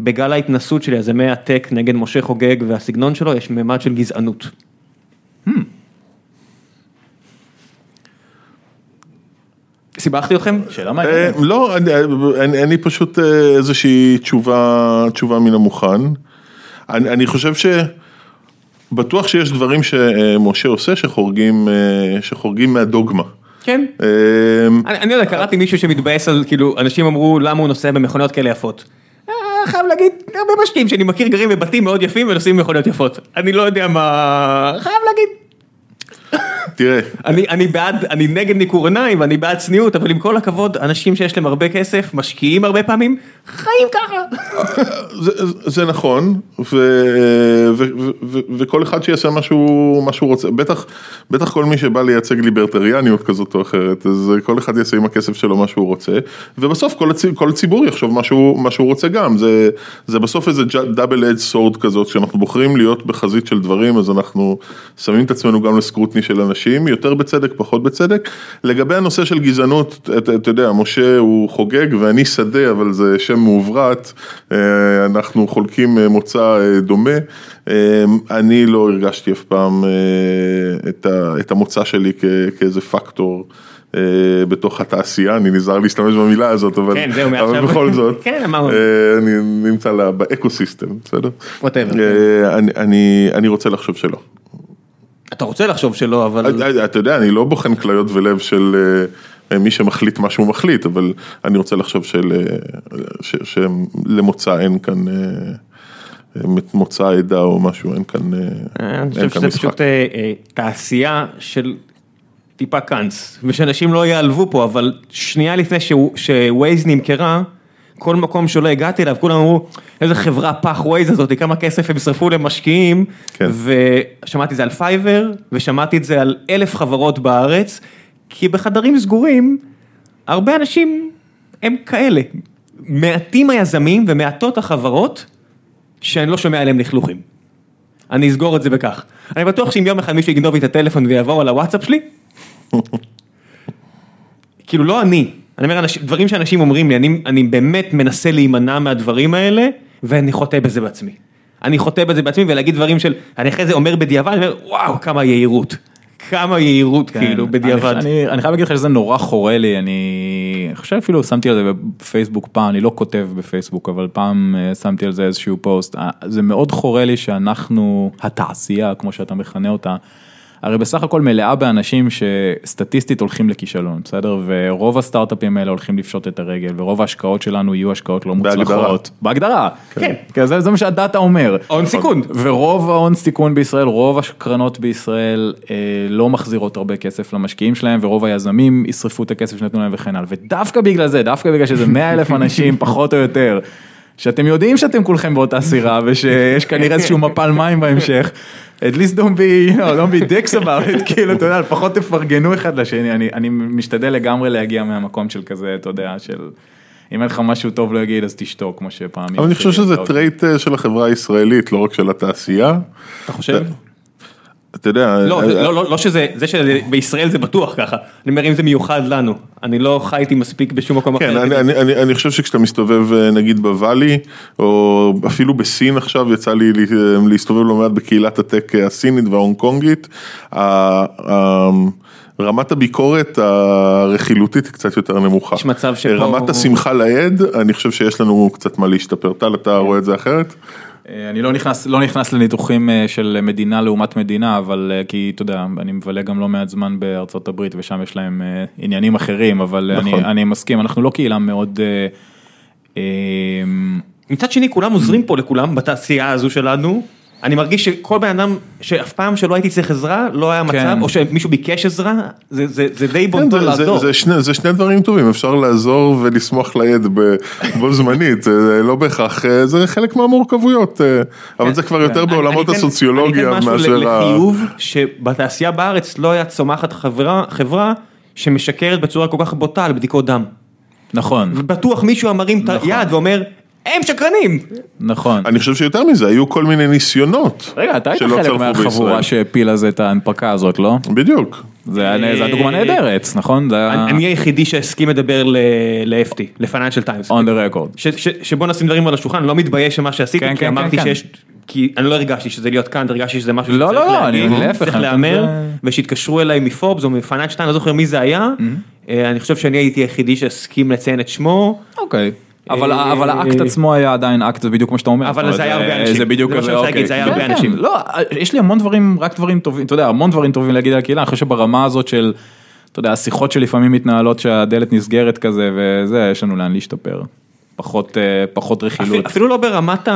בגל ההתנסות של יזמי הטק נגד משה חוגג והסגנון שלו יש ממד של גזענות? סיבכתי אתכם? שאלה אה, מעניינת. לא, אני- אין לי פשוט אה, איזושהי תשובה, תשובה מן המוכן. אני אני חושב ש... בטוח שיש דברים שמשה עושה שחורגים, אה, שחורגים מהדוגמה. כן. אה, אני אני יודע, קראתי מישהו שמתבאס על, כאילו, אנשים אמרו למה הוא נוסע במכוניות כאלה יפות. אה, חייב להגיד, הרבה משקיעים שאני מכיר גרים בבתים מאוד יפים ונוסעים במכוניות יפות. אני לא יודע מה... חייב להגיד. תראה, אני, בעד, אני נגד ניכור עיניים ואני בעד צניעות, אבל עם כל הכבוד, אנשים שיש להם הרבה כסף, משקיעים הרבה פעמים, חיים ככה. זה, נכון, וכל אחד שיעשה מה שהוא רוצה, בטח, כל מי שבא לייצג ליברטריאניות כזאת או אחרת, אז כל אחד יעשה עם הכסף שלו מה שהוא רוצה, ובסוף כל, ציבור יחשוב מה שהוא, רוצה גם, זה, בסוף איזה דאבל אד סורד כזאת, כשאנחנו בוחרים להיות בחזית של דברים, אז אנחנו שמים את עצמנו גם לסקרוטני של אנשים, יותר בצדק, פחות בצדק. לגבי הנושא של גזענות, אתה, אתה יודע, משה הוא חוגג ואני שדה, אבל זה שם מעוברת, אה, אנחנו חולקים אה, מוצא אה, דומה. אני לא הרגשתי אף פעם את ה- את המוצא שלי כ- כאיזה פקטור. בתוך התעשייה, אני נזהר להשתמש במילה הזאת, אבל, כן, זהו, אבל. בכל זאת, (laughs) כן, אני נמצא לה- באקו-סיסטם, בסדר? Whatever. אה, אני- אני אני רוצה לחשוב שלא. אתה רוצה לחשוב שלא, אבל... אה, אתה יודע, אני לא בוחן כליות ולב של אה, מי שמחליט מה שהוא מחליט, אבל אני רוצה לחשוב של, אה, ש- שלמוצא אין כאן, אה, אה, מוצא עדה או משהו, אין כאן, אה, אני חושב שזה משחק. פשוט אה, אה, תעשייה של טיפה קאנץ, ושאנשים לא ייעלבו פה, אבל שנייה לפני שווייז נמכרה, כל מקום שלא הגעתי אליו, כולם אמרו, איזה חברה פח Waze הזאת, כמה כסף הם שרפו למשקיעים, כן. ושמעתי את זה על Fiverr, ושמעתי את זה על אלף חברות בארץ, כי בחדרים סגורים, הרבה אנשים הם כאלה. מעטים היזמים ומעטות החברות שאני לא שומע עליהם לכלוכים. אני אסגור את זה בכך. אני בטוח שאם יום אחד מישהו יגנוב לי את הטלפון ויעבור על הוואטסאפ שלי, (laughs) כאילו לא אני, אני אומר אנשים, דברים שאנשים אומרים לי, אני, אני באמת מנסה להימנע מהדברים האלה, ואני חוטא בזה בעצמי. אני חוטא בזה בעצמי ולהגיד דברים של, אני אחרי זה אומר בדיעבד, אני אומר וואו כמה יהירות, כמה יהירות כן, כאילו בדיעבד. אני, אני, אני חייב להגיד לך שזה נורא חורה לי, אני חושב אפילו שמתי על זה בפייסבוק פעם, אני לא כותב בפייסבוק, אבל פעם אה, שמתי על זה איזשהו פוסט. אה, זה מאוד חורה לי שאנחנו, התעשייה, כמו שאתה מכנה אותה, הרי בסך הכל מלאה באנשים שסטטיסטית הולכים לכישלון, בסדר? ורוב הסטארט-אפים האלה הולכים לפשוט את הרגל, ורוב ההשקעות שלנו יהיו השקעות לא מוצלחות. בהגדרה. כן. כן, זה, זה מה שהדאטה אומר. הון סיכון. ורוב ההון סיכון בישראל, רוב הקרנות בישראל אה, לא מחזירות הרבה כסף למשקיעים שלהם, ורוב היזמים ישרפו את הכסף שנתנו להם וכן הלאה. ודווקא בגלל זה, דווקא בגלל שזה 100 אלף אנשים (laughs) פחות או יותר. שאתם יודעים שאתם כולכם באותה סירה ושיש כנראה איזשהו מפל מים בהמשך. At least don't be, you know, don't be dicks about it, (laughs) כאילו, אתה יודע, לפחות תפרגנו אחד לשני, אני, אני משתדל לגמרי להגיע מהמקום של כזה, אתה יודע, של אם אין לך משהו טוב להגיד אז תשתוק, כמו שפעמים. אבל אני חושב שזה trait אה, של החברה הישראלית, לא רק של התעשייה. אתה חושב? אתה יודע, לא, אה, לא, לא, לא שזה, זה שבישראל זה בטוח ככה, אני אומר אם זה מיוחד לנו, אני לא חייתי מספיק בשום מקום כן, אחר. אני, אני, אני, אני חושב שכשאתה מסתובב אה, נגיד ב Valley, או אפילו בסין עכשיו, יצא לי לה- להסתובב לא מעט בקהילת הטק הסינית וההונג קונגית, רמת הביקורת הרכילותית היא קצת יותר נמוכה. יש מצב שפה- רמת השמחה לאיד, אני חושב שיש לנו קצת מה להשתפר. טל, אתה רואה את זה אחרת? אה, אני לא נכנס, לא נכנס לניתוחים אה, של מדינה לעומת מדינה, אבל אה, כי אתה יודע, אני מבלה גם לא מעט זמן בארצות הברית ושם יש להם עניינים אחרים, אבל אני, נכון. אני מסכים, אנחנו לא קהילה מאוד... מצד שני כולם עוזרים פה לכולם בתעשייה הזו שלנו, אני מרגיש שכל בן אדם שאף פעם שלא הייתי צריך עזרה, לא היה מצב, כן. או שמישהו ביקש עזרה, זה- זה זה די כן, בונטון זה- זה- לעזור. זה שני- זה שני דברים טובים, אפשר לעזור ולשמוח לאיד ב- בו זמנית, זה לא בהכרח, אה, זה חלק מהמורכבויות, אה, אבל זה כבר יותר אני- בעולמות אני אתן- הסוציולוגיה אני אתן מאשר משהו ה... לחיוב, שבתעשייה בארץ לא היה צומחת חברה, חברה שמשקרת בצורה כל כך בוטה על בדיקות דם. נכון, ובטוח מישהו מרים את נכון. היד ואומר, הם שקרנים. נכון. אני חושב שיותר מזה, היו כל מיני ניסיונות. רגע, אתה היית חלק מהחבורה. שהפילה זה את ההנפקה הזאת, לא? בדיוק. זה היה- דוגמה נהדרת, נכון? אני היחידי שהסכים לדבר ל-FT, ל-Financial Times. on the record. שבוא נשים דברים על השולחן, לא מתבייש במה שעשיתי, כן, כי כן, אמרתי כן. שיש, כי אני לא הרגשתי שזה להיות כאן, הרגשתי שזה משהו לא, שצריך לא, לא, אני- להגיד, להפך, צריך להמר, זה- ושהתקשרו אליי מפורבס או 2, לא זוכר מי זה היה, אה, אני חושב שאני הייתי היחידי שהסכים לציין את שמו, אוקיי. אבל, אבל האקט עצמו היה עדיין אקט, זה בדיוק מה שאתה אומר. אבל זה היה הרבה אנשים. זה בדיוק מה כזה, אוקיי. זה היה הרבה כן, אנשים. לא, יש לי המון דברים, רק דברים טובים, אתה יודע, המון דברים טובים להגיד על הקהילה, אני חושב שברמה הזאת של, אתה יודע, השיחות שלפעמים מתנהלות שהדלת נסגרת כזה וזה, יש לנו לאן להשתפר. פחות, אה, פחות רכילות. אפילו, אפילו לא ברמת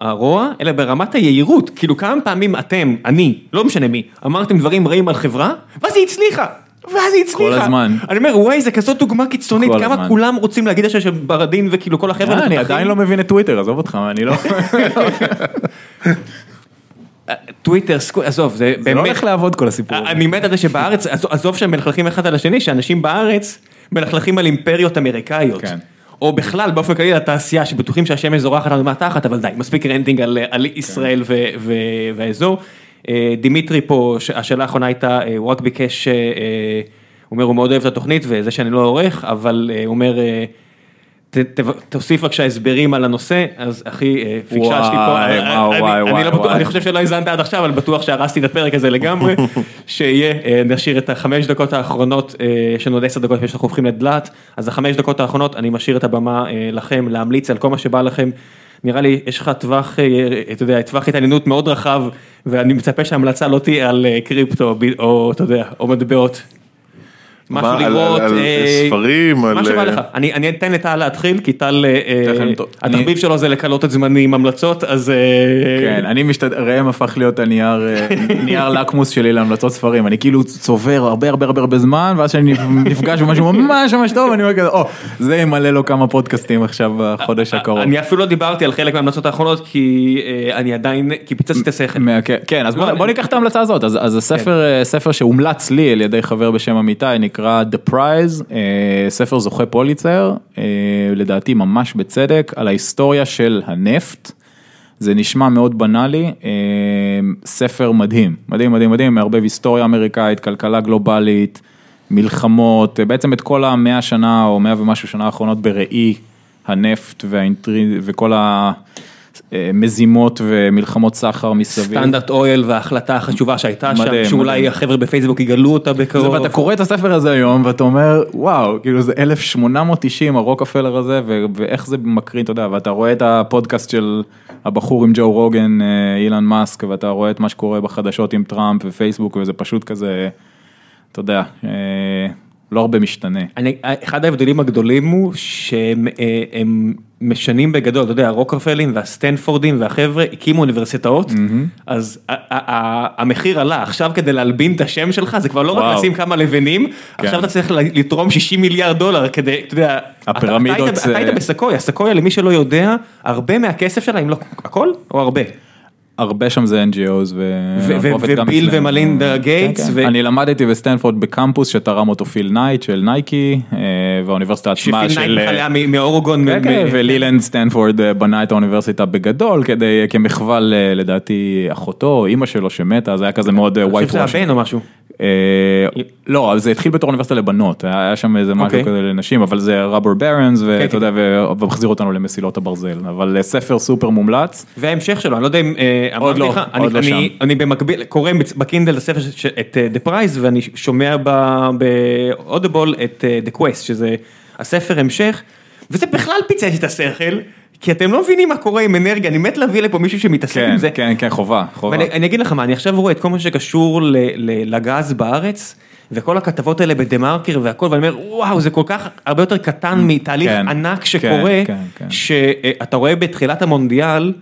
הרוע, אלא ברמת היהירות, כאילו כמה פעמים אתם, אני, לא משנה מי, אמרתם דברים רעים על חברה, ואז היא הצליחה. ואז היא הצליחה. כל הזמן. אני אומר, וואי, זה כזאת דוגמה קיצונית, כמה הזמן. כולם רוצים להגיד עכשיו שברדין וכאילו כל החבר'ה... אני. עדיין לא מבין את טוויטר, עזוב אותך, אני לא... (laughs) טוויטר, עזוב, זה זה לא באמת... הולך לעבוד כל הסיפור. אני מת על זה שבארץ, עזוב- עזוב שהם מלכלכים אחד על השני, שאנשים בארץ מלכלכים על אימפריות אמריקאיות. כן. או בכלל, באופן כללי לתעשייה, שבטוחים שהשמש זורחת לנו מהתחת, אבל די, מספיק ranting על, על ישראל ו, ו, והאזור. אה, דימיטרי פה, השאלה האחרונה הייתה, אה, הוא רק ביקש, אה, הוא אומר, הוא מאוד אוהב את התוכנית וזה שאני לא עורך, אבל הוא אומר, תוסיף בבקשה הסברים על הנושא, אז אחי, פיקששתי פה, אני- לא. אני חושב שלא האזנת עד עכשיו, אבל בטוח שהרסתי את הפרק הזה לגמרי, (laughs) שיהיה, נשאיר את החמש דקות האחרונות, יש לנו עוד עשר דקות שאנחנו הופכים לדלת, אז החמש דקות האחרונות, אני משאיר את הבמה לכם להמליץ על כל מה שבא לכם. נראה לי, יש לך טווח, אה, אתה יודע, טווח התעניינות מאוד רחב, ואני מצפה שההמלצה לא תהיה על אה, קריפטו, או אתה יודע, או מטבעות. משהו מה, על- לראות, על- אה, ספרים, מה על, שבא אה, לך, אני אתן לטל להתחיל, כי טל, אה. התחביב שלו זה לקלות את זמני עם המלצות, אז... כן, אני משתדל, ראם הפך להיות הנייר (laughs) נייר לקמוס שלי להמלצות ספרים, אני כאילו צובר הרבה הרבה הרבה הרבה זמן, ואז כשאני נפגש במשהו ממש ממש טוב, אני אומר כזה, או, זה ימלא לו כמה פודקאסטים עכשיו בחודש הקרוב. אני אפילו לא דיברתי על חלק מההמלצות האחרונות, כי אני עדיין, כי פיצצתי את השכל. מה- כן, כן, אז בוא ניקח את ההמלצה הזאת, אז הספר ספר שהומלץ לי על ידי חבר בשם אמיתי, נקרא The Prize, אה, ספר זוכה פוליצר, אה, לדעתי ממש בצדק, על ההיסטוריה של הנפט. זה נשמע מאוד בנאלי, אה, ספר מדהים, מדהים מדהים מדהים, מערבב היסטוריה אמריקאית, כלכלה גלובלית, מלחמות, בעצם את כל המאה שנה או מאה ומשהו שנה האחרונות בראי הנפט והאינטרי... וכל ה... אה, מזימות ומלחמות סחר מסביב. סטנדרט אויל וההחלטה החשובה שהייתה שם, מדהים, שאולי מדהים. החבר'ה בפייסבוק יגלו אותה בקרוב. ואתה קורא את הספר הזה היום ואתה אומר וואו כאילו זה 1890 הרוקפלר הזה ו- ואיך זה מקרין אתה יודע ואתה רואה את הפודקאסט של הבחור עם ג'ו רוגן אה, אילן מאסק ואתה רואה את מה שקורה בחדשות עם טראמפ ופייסבוק וזה פשוט כזה אתה יודע אה, לא הרבה משתנה. אני, אחד ההבדלים הגדולים הוא שהם הם משנים בגדול, אתה יודע, הרוקרפלים והסטנפורדים והחבר'ה הקימו אוניברסיטאות, אז המחיר עלה, עכשיו כדי להלבין את השם שלך זה כבר לא רק. לשים כמה לבנים, עכשיו אתה צריך לתרום 60 מיליארד דולר כדי, אתה יודע, הפירמידות אתה היית בסקויה, סקויה למי שלא יודע, הרבה מהכסף שלה, אם לא הכל, או הרבה. הרבה שם זה NGOs וביל. ומלינדה כן, גייטס כן. ו- אני למדתי בסטנפורד בקמפוס שתרם אותו פיל נייט של נייקי אה, והאוניברסיטה עצמה שפיל של... נייט היה מ- מאורגון, כן, כן, ולילנד סטנפורד אה, בנה את האוניברסיטה בגדול כדי, כמחווה לדעתי אחותו אימא שלו שמתה, זה היה כזה מאוד אני ווייט חושב שזה הבן או משהו. לא, זה התחיל בתור אוניברסיטה לבנות, היה שם איזה משהו אוקיי. כזה לנשים, אבל זה rubber barons, כן, ואתה יודע, ומחזיר אותנו למסילות הברזל, אבל אה, ספר סופר מומלץ. וההמשך שלו, אני לא יודע אם אה, עוד לא, לך, עוד אני- לא אני- שם. אני במקביל קורא בקינדל הספר ש- את אה, The Prize ואני שומע באודיבול את אה, The Quest שזה הספר המשך וזה בכלל פיצץ את השכל כי אתם לא מבינים מה קורה עם אנרגיה, אני מת להביא לפה מישהו שמתעסק כן, עם זה. כן, כן, חובה, חובה. ואני אני אגיד לך מה, אני עכשיו רואה את כל מה שקשור ל- ל- לגז בארץ, וכל הכתבות האלה בדה מרקר והכל, ואני אומר, וואו, זה כל כך הרבה יותר קטן מתהליך כן, ענק כן, שקורה, כן, כן. שאתה רואה בתחילת המונדיאל,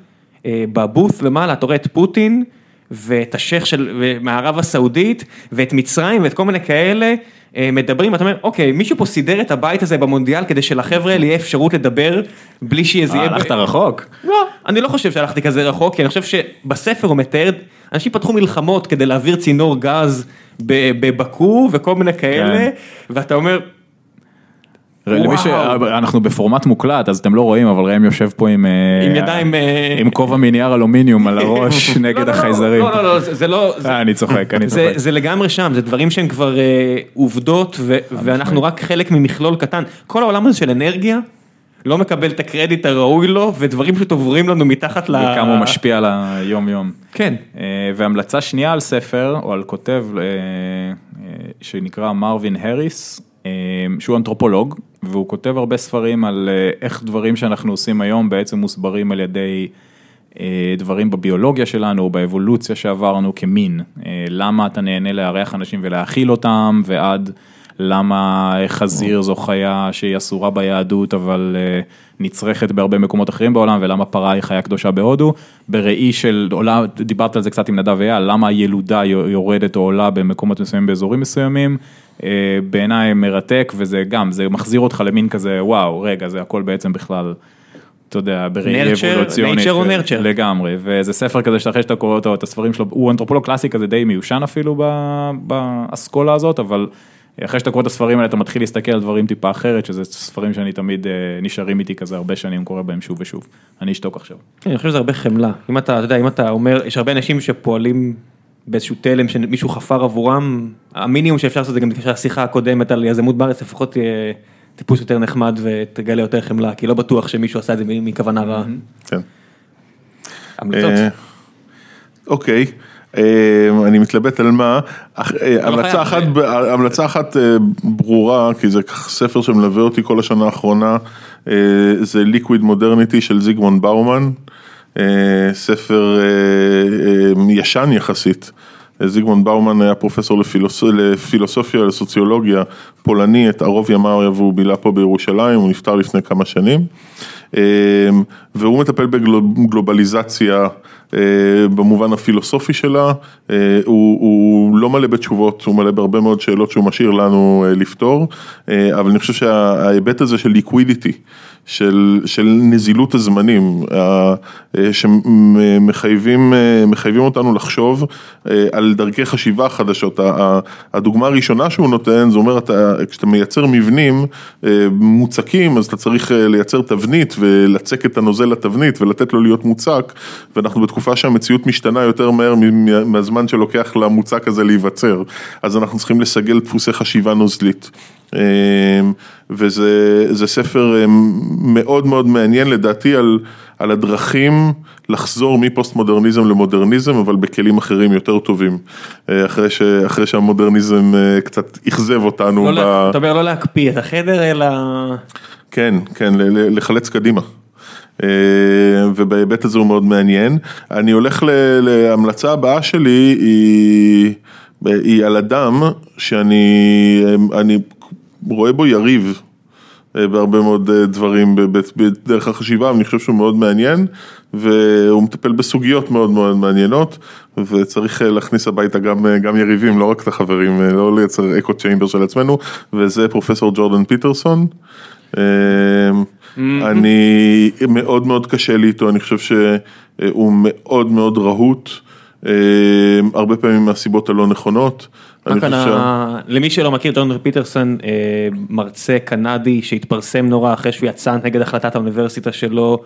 אה, בבוף למעלה, אתה רואה את פוטין, ואת השייח של מערב הסעודית, ואת מצרים, ואת כל מיני כאלה. אה, מדברים, אתה אומר, אוקיי, מישהו פה סידר את הבית הזה במונדיאל כדי שלחבר'ה האלה יהיה אפשרות לדבר בלי שזה אה, יהיה... הלכת רחוק. לא, אני לא חושב שהלכתי כזה רחוק, כי אני חושב שבספר הוא מתאר, אנשים פתחו מלחמות כדי להעביר צינור גז בבקו וכל מיני כאלה, כן. ואתה אומר, למי ש... אנחנו בפורמט מוקלט, אז אתם לא רואים, אבל ראם יושב פה עם... אה, עם ידיים... אה, עם כובע מנייר אלומיניום על הראש (laughs) לא, נגד לא, לא, החייזרים. לא, לא, לא, זה לא... אה, אני צוחק, אני צוחק. זה לגמרי שם, זה דברים שהם כבר עובדות ואנחנו רק חלק ממכלול קטן. כל העולם הזה של אנרגיה לא מקבל את הקרדיט הראוי לו ודברים פשוט עוברים לנו מתחת ל... וכמה הוא משפיע על היום יום. כן. והמלצה שנייה על ספר, או על כותב שנקרא מרווין הריס, שהוא אנתרופולוג, והוא כותב הרבה ספרים על אה, איך דברים שאנחנו עושים היום בעצם מוסברים על ידי אה, דברים בביולוגיה שלנו, או באבולוציה שעברנו כמין. אה, למה אתה נהנה לארח אנשים ולהאכיל אותם, ועד למה חזיר זו חיה שהיא אסורה ביהדות, אבל נצרכת בהרבה מקומות אחרים בעולם, ולמה פרה היא חיה קדושה בהודו. בראי של עולה, דיברת על זה קצת עם נדב אייל, למה הילודה יורדת או עולה במקומות מסוימים באזורים מסוימים. אה, בעיניי מרתק, וזה גם, זה מחזיר אותך למין כזה, וואו, רגע, זה הכל בעצם בכלל. אתה יודע, בראי אבולוציונית, nature או nurture? לגמרי, וזה ספר כזה שאחרי שאתה קורא אותו, את הספרים שלו, הוא אנתרופולוג קלאסי כזה די מיושן אפילו באסכולה הזאת, אבל אחרי שאתה קורא את הספרים האלה אתה מתחיל להסתכל על דברים טיפה אחרת, שזה ספרים שאני תמיד אה, נשארים איתי כזה הרבה שנים, קורא בהם שוב ושוב. אני אשתוק עכשיו. אני חושב שזה הרבה חמלה. אם אתה, אתה יודע, אם אתה אומר, יש הרבה אנשים שפועלים באיזשהו תלם שמישהו חפר עבורם, המינימום שאפשר לעשות זה גם בקשר לשיחה הקודמת על יזמות בארץ, לפחות תהיה טיפוס יותר נחמד ותגלה יותר חמלה, כי לא בטוח שמישהו עשה את זה מכוונה רעה. כן. המלצות. אה, אוקיי, אה, אני מתלבט על מה, אה, המלצה. אחת, ברורה, כי זה ספר שמלווה אותי כל השנה האחרונה, זה ליקוויד מודרניטי של זיגמונד באומן, ספר אה, אה, ישן יחסית. זיגמונד באומן היה פרופסור לפילוס... לפילוסופיה ולסוציולוגיה פולני, את ערוב ימיו והוא בילה פה בירושלים, הוא נפטר לפני כמה שנים. אה, והוא מטפל בגלובליזציה אה, במובן הפילוסופי שלה, אה, הוא, הוא לא מלא בתשובות, הוא מלא בהרבה מאוד שאלות שהוא משאיר לנו אה, לפתור, אה, אבל אני חושב שההיבט הזה של ליקווידיטי, של, של נזילות הזמנים, אה, אה, שמחייבים אה, מחייבים אותנו לחשוב אה, על דרכי חשיבה חדשות. הדוגמה הראשונה שהוא נותן, זה אומר, אתה, כשאתה מייצר מבנים אה, מוצקים, אז אתה צריך אה, לייצר תבנית ולצק את הנוזל לתבנית ולתת לו להיות מוצק, ואנחנו בתקופה שהמציאות משתנה יותר מהר מהזמן שלוקח למוצק הזה להיווצר, אז אנחנו צריכים לסגל דפוסי חשיבה נוזלית. אה, וזה זה ספר אה, מאוד מאוד מעניין לדעתי על, על הדרכים לחזור מפוסט מודרניזם למודרניזם, אבל בכלים אחרים יותר טובים, אה, אחרי, ש, אחרי שהמודרניזם אה, קצת אכזב אותנו. לא ב... לה- אתה אומר לא להקפיא את החדר, אלא... כן, כן, לחלץ קדימה. אה, ובהיבט הזה הוא מאוד מעניין. אני הולך להמלצה הבאה שלי, היא, היא על אדם שאני אני רואה בו יריב. אה, בהרבה מאוד אה, דברים בדרך החשיבה, ואני חושב שהוא מאוד מעניין, והוא מטפל בסוגיות מאוד מאוד מעניינות, וצריך להכניס הביתה גם, גם יריבים, לא רק את החברים, לא לייצר אקו צ'יימבר של עצמנו, וזה פרופסור ג'ורדן פיטרסון. אני מאוד מאוד קשה לי איתו, אני חושב שהוא מאוד מאוד רהוט, אה, הרבה פעמים מהסיבות הלא נכונות. למי שלא מכיר, ג'ון פיטרסון, אה, מרצה קנדי שהתפרסם נורא אחרי שהוא יצא נגד החלטת האוניברסיטה שלו,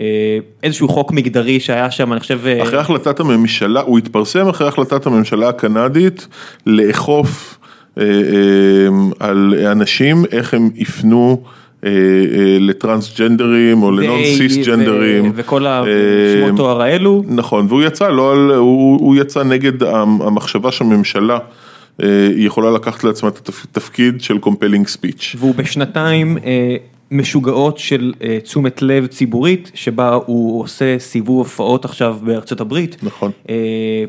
אה, איזשהו חוק מגדרי שהיה שם, אני חושב... אחרי החלטת הממשלה, הוא התפרסם אחרי החלטת הממשלה הקנדית לאכוף אה, אה, על אנשים איך הם יפנו אה, לטרנסג'נדרים או לנון סיסג'נדרים. וכל אה, השמות תואר האלו. נכון, והוא יצא, לא על, הוא, הוא יצא נגד המ- המחשבה שהממשלה אה, יכולה לקחת לעצמה את התפקיד של compelling speech. והוא בשנתיים אה, משוגעות של אה, תשומת לב ציבורית, שבה הוא עושה סיבוב הופעות עכשיו בארצות הברית. נכון. אה,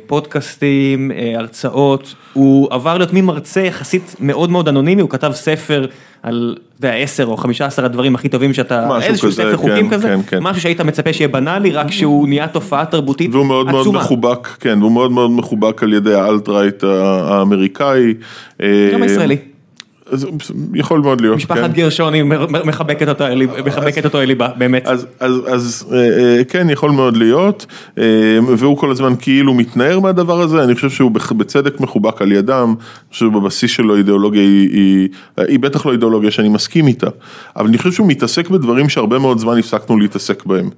פודקאסטים, אה, הרצאות, הוא עבר להיות ממרצה יחסית מאוד מאוד אנונימי, הוא כתב ספר על, אתה יודע, 10 או 15 הדברים הכי טובים שאתה, איזשהו כזה, ספר חוקים כן, כזה, כן, כן. משהו שהיית מצפה שיהיה בנאלי, רק שהוא נהיה תופעה תרבותית והוא מאוד מאוד עצומה. מחובק, כן, והוא מאוד מאוד מחובק על ידי האלט-רייט האמריקאי. גם הישראלי. אז יכול מאוד להיות, משפחת כן. גרשוני מחבקת אותו אל ליב- מחבקת אותו אל ליבה, באמת. אז, אז, אז אה, אה, כן, יכול מאוד להיות, אה, והוא כל הזמן כאילו מתנער מהדבר הזה, אני חושב שהוא בצדק מחובק על ידם, אני חושב שבבסיס שלו אידיאולוגיה היא, היא, היא בטח לא אידיאולוגיה שאני מסכים איתה, אבל אני חושב שהוא מתעסק בדברים שהרבה מאוד זמן הפסקנו להתעסק בהם.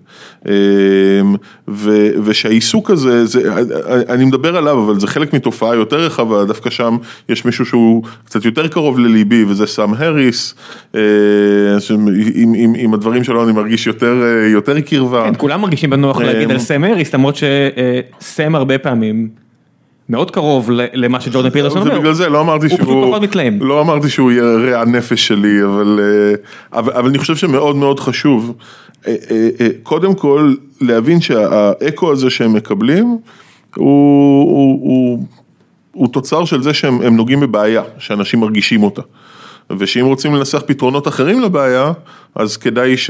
ו, ושהעיסוק הזה, זה, אני מדבר עליו, אבל זה חלק מתופעה יותר רחבה, דווקא שם יש מישהו שהוא קצת יותר קרוב לליבי, וזה סאם האריס, אה, עם, עם, עם הדברים שלו אני מרגיש יותר, אה, יותר קרבה. כן, כולם מרגישים בנוח להגיד על סם אריס, למרות שסם הרבה פעמים מאוד קרוב למה שג'ורדן פיטרסון אומר. ובגלל זה לא אמרתי הוא שהוא, פשוט פחות מתלהם. לא אמרתי שהוא יהיה רע הנפש שלי, אבל, אה, אבל, אבל אני חושב שמאוד מאוד חשוב, אה, אה, אה, קודם כל להבין שהאקו הזה שהם מקבלים, הוא, הוא, הוא, הוא תוצר של זה שהם הם נוגעים בבעיה, שאנשים מרגישים אותה. ושאם רוצים לנסח פתרונות אחרים לבעיה, אז כדאי, ש...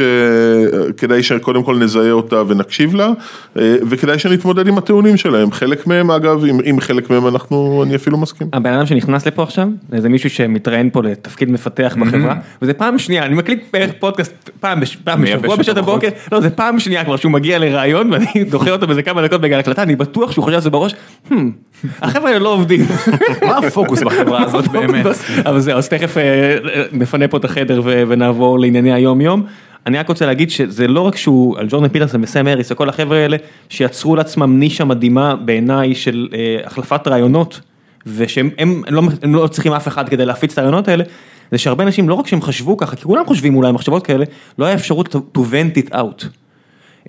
כדאי שקודם כל נזהה אותה ונקשיב לה, אה, וכדאי שנתמודד עם הטיעונים שלהם. חלק מהם, אגב, עם, עם חלק מהם אנחנו, אני אפילו מסכים. הבן אדם שנכנס לפה עכשיו, זה מישהו שמתראיין פה לתפקיד מפתח בחברה, וזה פעם שנייה, אני מקליט בערך פודקאסט פעם בש- פעם בשבוע בשעות הבוקר, לא זה פעם שנייה כבר שהוא מגיע לראיון ואני (laughs) דוחה אותו באיזה כמה דקות בגלל הקלטה, אני בטוח שהוא חושב על זה בראש, "Hmm, החבר'ה האלה לא עובדים. (laughs) מה הפוקוס בחברה הזאת (laughs) באמת? אבל זהו, אז תכף אה, נפנה פה את החדר ו- ונעבור לענייני היום יום. אני רק רוצה להגיד שזה לא רק שהוא על ג'ורדן פיטרסון וסם אריס וכל החבר'ה האלה שיצרו לעצמם נישה מדהימה בעיניי של אה, החלפת רעיונות ושהם הם לא, הם לא צריכים אף אחד כדי להפיץ את הרעיונות האלה. זה שהרבה אנשים לא רק שהם חשבו ככה כי כולם חושבים אולי מחשבות כאלה לא היה אפשרות to vent it out.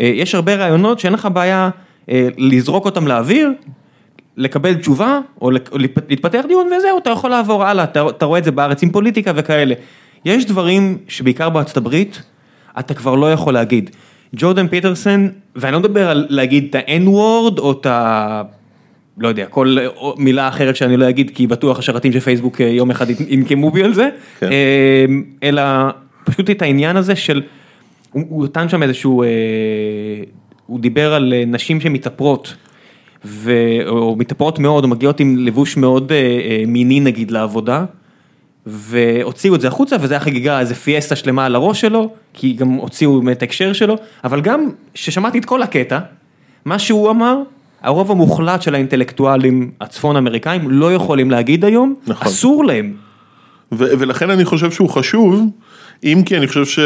אה, יש הרבה רעיונות שאין לך בעיה אה, לזרוק אותם לאוויר, לקבל תשובה או להתפתח דיון וזהו, אתה יכול לעבור הלאה, אתה, אתה רואה את זה בארץ עם פוליטיקה וכאלה. יש דברים שבעיקר בארצות הברית, אתה כבר לא יכול להגיד. ג'ורדן פיטרסון, ואני לא מדבר על להגיד את ה-N-word או את ה... לא יודע, כל מילה אחרת שאני לא אגיד, כי בטוח השרתים של פייסבוק אה, יום אחד ינקמו בי על זה, כן. אה, אלא פשוט את העניין הזה של, הוא הוא נתן שם איזשהו, אה, הוא דיבר על נשים שמתאפרות, ו... או מתאפרות מאוד, או מגיעות עם לבוש מאוד אה, אה, מיני נגיד לעבודה, והוציאו את זה החוצה, וזה היה חגיגה, איזה פיאסטה שלמה על הראש שלו, כי גם הוציאו באמת הקשר שלו, אבל גם כששמעתי את כל הקטע, מה שהוא אמר, הרוב המוחלט של האינטלקטואלים הצפון אמריקאים לא יכולים להגיד היום, נכון. אסור להם. ו- ולכן אני חושב שהוא חשוב, אם כי אני חושב ש...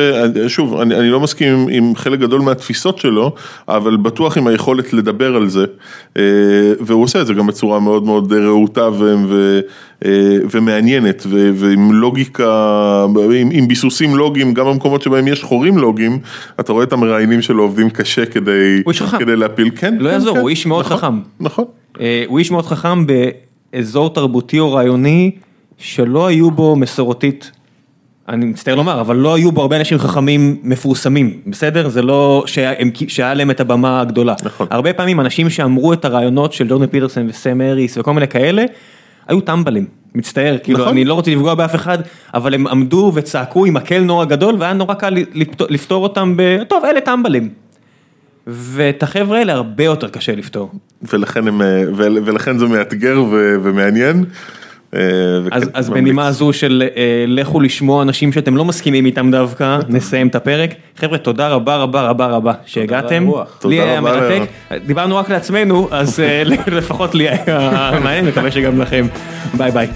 שוב, אני, אני לא מסכים עם, עם חלק גדול מהתפיסות שלו, אבל בטוח עם היכולת לדבר על זה, אה, והוא עושה את זה גם בצורה מאוד מאוד רהוטה ו, ו, אה, ומעניינת, ו, ועם לוגיקה, עם, עם ביסוסים לוגיים, גם במקומות שבהם יש חורים לוגיים, אתה רואה את המראיינים שלו עובדים קשה כדי. כדי להפיל, כן. לא כן, יעזור, כן, הוא איש מאוד נכון, חכם. נכון. אה, הוא איש מאוד חכם באזור תרבותי או רעיוני שלא היו בו מסורתית, אני מצטער לומר, אבל לא היו בו הרבה אנשים חכמים מפורסמים, בסדר? זה לא שהיה להם את הבמה הגדולה. נכון. הרבה פעמים אנשים שאמרו את הרעיונות של ג'ורדן פיטרסון וסם אריס וכל מיני כאלה, היו טמבלים, מצטער, כאילו נכון. אני לא רוצה לפגוע באף אחד, אבל הם עמדו וצעקו עם מקל נורא גדול והיה נורא קל לפתור- לפתור אותם ב... טוב, אלה טמבלים. ואת החבר'ה האלה הרבה יותר קשה לפתור. ולכן, הם, אה, ול- ולכן זה מאתגר ו- ומעניין. אה, אז, אז. בנימה הזו של אה, לכו לשמוע אנשים שאתם לא מסכימים איתם דווקא, נסיים את הפרק. חבר'ה, תודה רבה רבה רבה רבה שהגעתם. תודה לי היה רבה מרתק. דיברנו רק לעצמנו, אז אה, (laughs) לפחות לי היה מעניין, מקווה שגם לכם. ביי ביי.